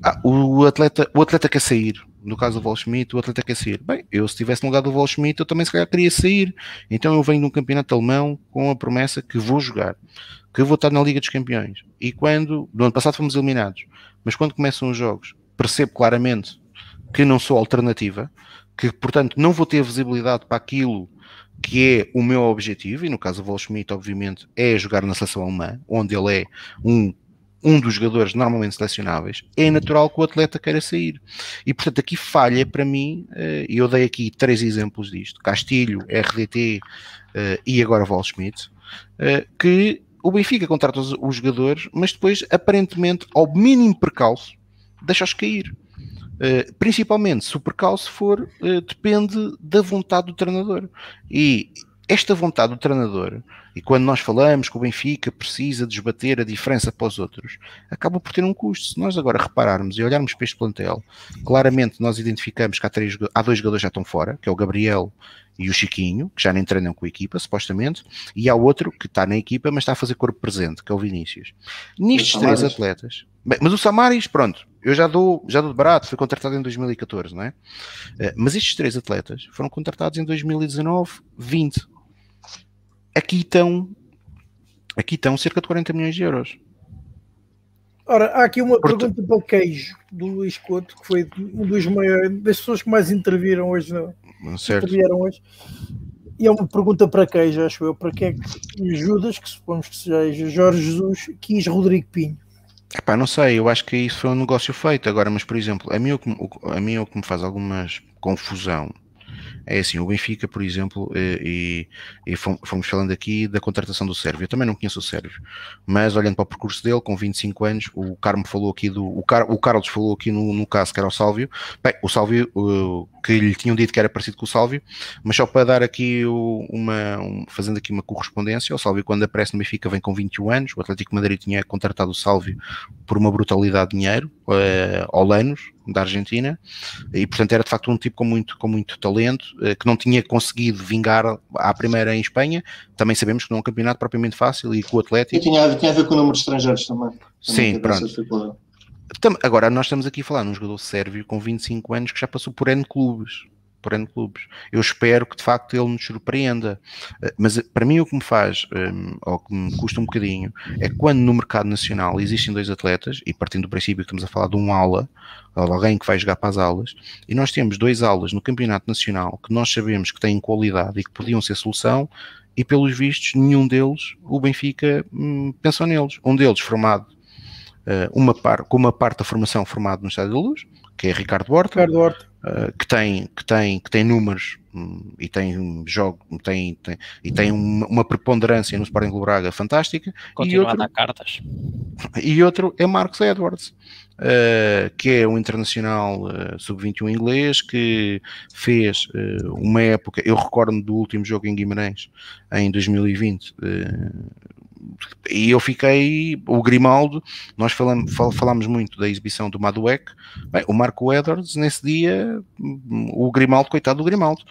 ah, o, atleta, o atleta quer sair. No caso do Waldschmidt, o atleta quer sair. Bem, eu se estivesse no lugar do Waldschmidt, eu também se calhar queria sair. Então eu venho de um campeonato alemão com a promessa que vou jogar, que vou estar na Liga dos Campeões. E quando, no ano passado fomos eliminados, mas quando começam os jogos, percebo claramente que não sou alternativa, que portanto não vou ter visibilidade para aquilo que é o meu objetivo, e no caso do Volschmidt, obviamente, é jogar na seleção alemã, onde ele é um, um dos jogadores normalmente selecionáveis, é natural que o atleta queira sair. E portanto aqui falha para mim, eh, e eu dei aqui três exemplos disto, Castilho, RDT eh, e agora Volschmidt, eh, que o Benfica contrata os, os jogadores, mas depois, aparentemente, ao mínimo percalço, deixa-os cair. Uh, principalmente se o percalço for, uh, depende da vontade do treinador. E esta vontade do treinador, e quando nós falamos que o Benfica precisa desbater a diferença para os outros, acaba por ter um custo. Se nós agora repararmos e olharmos para este plantel, claramente nós identificamos que há, três, há dois jogadores que já estão fora, que é o Gabriel e o Chiquinho, que já nem treinam com a equipa, supostamente, e há outro que está na equipa, mas está a fazer corpo presente, que é o Vinícius. Nestes três atletas, bem, mas o Samaris, pronto, eu já dou, já dou de barato, foi contratado em 2014, não é? Uh, mas estes três atletas foram contratados em 2019, 20. Aqui estão, aqui estão cerca de 40 milhões de euros. Ora, há aqui uma Porto... pergunta para o queijo do Luís Couto, que foi um dos maiores, das pessoas que mais interviram hoje, no, certo. intervieram hoje. E é uma pergunta para queijo, acho eu, para que é que Judas, que supomos que seja Jorge Jesus, quis Rodrigo Pinho? Epá, não sei, eu acho que isso foi um negócio feito agora, mas por exemplo, a mim o que, a mim, o que me faz algumas confusão é assim, o Benfica, por exemplo, e, e, fomos falando aqui da contratação do Sérvio. Eu também não conheço o Sérvio, mas olhando para o percurso dele, com 25 anos, o Carmo falou aqui do. O, Car, o Carlos falou aqui no, no caso que era o Sálvio. Bem, o Sálvio, uh, que lhe tinham dito que era parecido com o Sálvio, mas só para dar aqui uma. Um, fazendo aqui uma correspondência, o Sálvio, quando aparece no Benfica, vem com 21 anos. O Atlético Madrid tinha contratado o Sálvio por uma brutalidade de dinheiro, uh, ao Lanos, da Argentina, e portanto era de facto um tipo com muito, com muito talento, eh, que não tinha conseguido vingar à primeira em Espanha. Também sabemos que não é um campeonato propriamente fácil e com o Atlético. E tinha, tinha a ver com o número de estrangeiros também. também Sim, pronto. Agora, nós estamos aqui a falar num jogador sérvio com 25 anos que já passou por N clubes por N clubes. Eu espero que de facto ele nos surpreenda. Eh, mas eh, para mim o que me faz, ehm, ou que me custa um bocadinho, é quando no mercado nacional existem dois atletas, e partindo do princípio que estamos a falar de um aula, ou alguém que vai jogar para as aulas, e nós temos dois aulas no campeonato nacional que nós sabemos que têm qualidade e que podiam ser solução, e pelos vistos nenhum deles, o Benfica hum, pensou neles. Um deles formado, uma par, com uma parte da formação formado no Estádio da Luz, que é Ricardo Horta. Ricardo Horta. Uh, que tem que tem que tem números um, e tem jogo tem, tem e tem uma, uma, preponderância no Sporting Clube Braga fantástica Continua e outro, a dar cartas e outro é Marcos Edwards, uh, que é um internacional uh, sub-21 inglês que fez uh, uma época, eu recordo do último jogo em Guimarães, em 2020, e eu fiquei, o Grimaldo, nós falamos, falámos muito da exibição do Maduek, bem, o Marco Edwards, nesse dia, o Grimaldo, coitado do Grimaldo,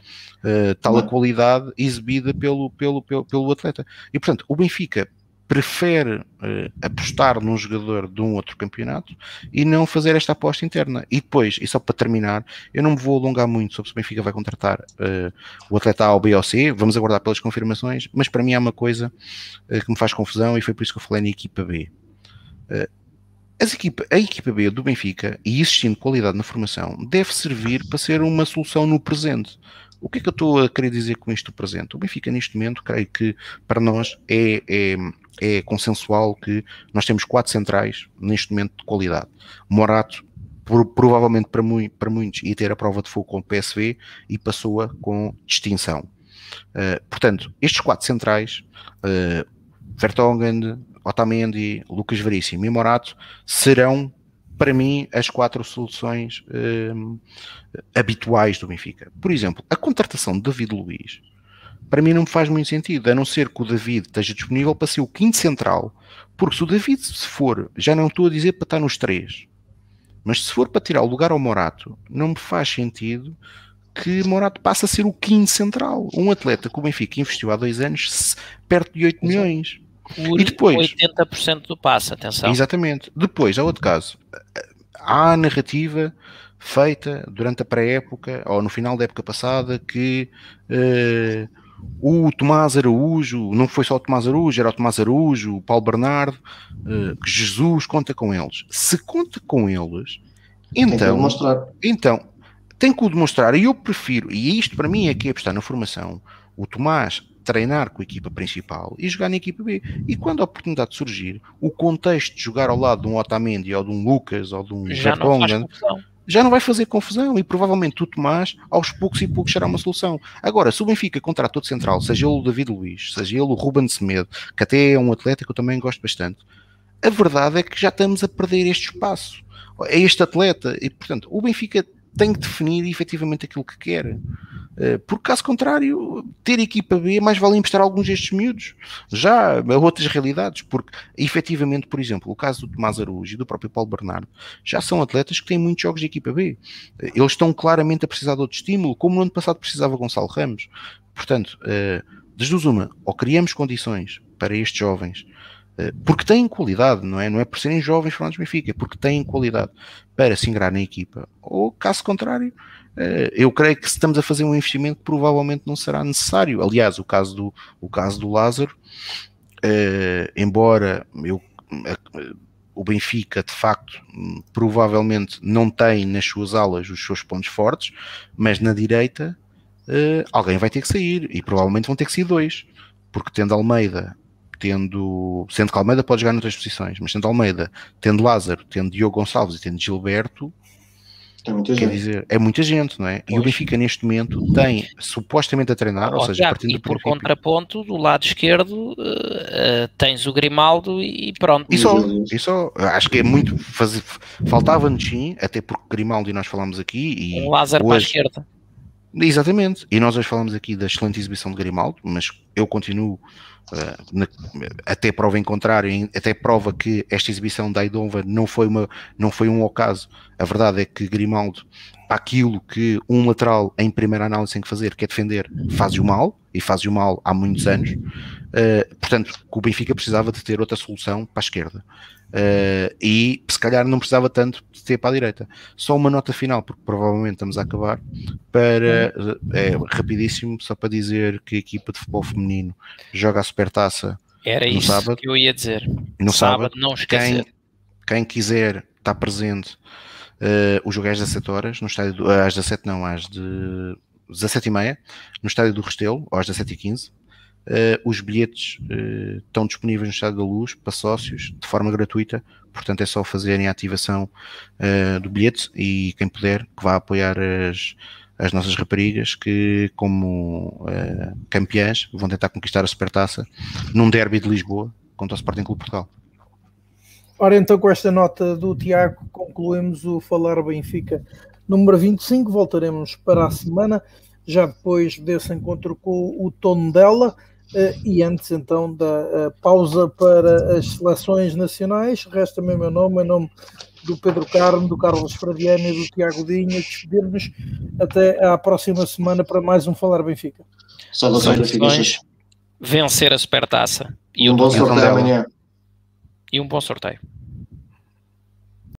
uh, tal a qualidade exibida pelo, pelo, pelo, pelo atleta. E portanto, o Benfica prefere uh, apostar num jogador de um outro campeonato e não fazer esta aposta interna. E depois, e só para terminar, eu não me vou alongar muito sobre se o Benfica vai contratar uh, o atleta A ou B ou C, vamos aguardar pelas confirmações, mas para mim há uma coisa uh, que me faz confusão e foi por isso que eu falei na equipa B. As equipa, a equipa B do Benfica, e existindo qualidade na formação, deve servir para ser uma solução no presente. O que é que eu estou a querer dizer com isto do presente? O Benfica, neste momento, creio que para nós é, é é consensual que nós temos quatro centrais neste momento de qualidade. Morato, por, provavelmente para, mu para, muitos, ia ter a prova de fogo com o PSV e passou-a com distinção. Uh, portanto, estes quatro centrais, uh, Vertonghen, Otamendi, Lucas Veríssimo e Morato, serão para mim, as quatro soluções uh, habituais do Benfica. Por exemplo, a contratação de David Luiz para mim não me faz muito sentido, a não ser que o David esteja disponível para ser o quinto central. Porque se o David se for, já não estou a dizer para estar nos três, mas se for para tirar o lugar ao Morato, não me faz sentido que Morato passe a ser o quinto central. Um atleta que o Benfica investiu há dois anos perto de 8 milhões. Por e depois 80% do passe, atenção. Exatamente. Depois, há outro caso. Há a narrativa feita durante a pré-época ou no final da época passada que uh, o Tomás Araújo, não foi só o Tomás Araújo, era o Tomás Araújo, o Paulo Bernardo, uh, que Jesus conta com eles. Se conta com eles, então, tem então tem que o demonstrar. E eu prefiro, e isto para mim é que é apostar na formação, o Tomás treinar com a equipa principal e jogar na equipa B. E quando a oportunidade surgir, o contexto de jogar ao lado de um Otamendi ou de um Lucas ou de um Vertonghen já não vai fazer confusão e provavelmente o Tomás aos poucos e poucos será uma solução. Agora, se o Benfica contrata todo central, seja ele o David Luiz, seja ele o Ruben Semedo, que até é um atleta que eu também gosto bastante, a verdade é que já estamos a perder este espaço. É este atleta e, portanto, o Benfica tem que definir efetivamente aquilo que quer. Eh, porque caso contrário, ter equipa B mais vale emprestar alguns destes miúdos, já a outras realidades, porque efetivamente, por exemplo, o caso do Tomás e do próprio Paulo Bernardo, já são atletas que têm muitos jogos de equipa B. Eh, eles estão claramente a precisar de outro estímulo, como no ano passado precisava Gonçalo Ramos. Portanto, eh, das duas uma, ou criamos condições para estes jovens porque têm qualidade, não é? Não é por serem jovens formados Benfica, é porque têm qualidade para se ingrar na equipa. Ou, caso contrário, eh, eu creio que estamos a fazer um investimento que provavelmente não será necessário. Aliás, o caso do, o caso do Lázaro, eh, embora eu, eh, o Benfica de facto provavelmente não tem nas suas alas os seus pontos fortes, mas na direita alguém vai ter que sair e provavelmente vão ter que sair dois, porque tendo Almeida tendo, sendo que Almeida pode jogar noutras posições, mas tendo Almeida, tendo Lázaro, tendo Diogo Gonçalves e tendo Gilberto, é muita quer gente. dizer, é muita gente, não é? Pois. E o Benfica neste momento tem supostamente a treinar, oh, ou seja, partindo e por contraponto, do lado esquerdo uh, uh, tens o Grimaldo e pronto. E só, e só acho que é muito fazer, faltava-nos sim, até porque Grimaldo e nós falamos aqui e um Lázaro hoje, para a esquerda. Exatamente, e nós hoje falamos aqui da excelente exibição de Grimaldo, mas eu continuo até prova em contrário, até prova que esta exibição da Idonva não foi, uma, não foi um ocaso. A verdade é que Grimaldo, aquilo que um lateral em primeira análise tem que fazer, que é defender, faz o mal, e faz o mal há muitos anos. Uh, portanto, o Benfica precisava de ter outra solução para a esquerda. Uh, e se calhar não precisava tanto de ter para a direita. Só uma nota final, porque provavelmente estamos a acabar, para é, rapidíssimo, só para dizer que a equipa de futebol feminino joga a supertaça. Era isso sábado, que eu ia dizer. No sábado, sábado não esquecer. Quem, quem quiser estar presente, uh, o jogo é às 17 horas, no estádio do, às 17 não, às de 17 e meia, no estádio do Restelo, ou às 17 e 15 Uh, os bilhetes uh, estão disponíveis no Estado da Luz para sócios de forma gratuita, portanto é só fazerem a ativação uh, do bilhete e quem puder que vá apoiar as, as nossas raparigas que como campeãs vão tentar conquistar a supertaça num derby de Lisboa contra o Sporting Clube Portugal. Ora, então, com esta nota do Tiago, concluímos o Falar Benfica número 25. Voltaremos para a semana, já depois desse encontro com o Tono dela. Uh, e antes então da uh, pausa para as seleções nacionais, resta-me o meu nome, o nome do Pedro Carmo, do Carlos Fradiano e do Tiago Dinha, despedir-nos até à próxima semana para mais um Falar Benfica. Saudações, vencer a supertaça e um bom sorteio amanhã. E um bom sorteio.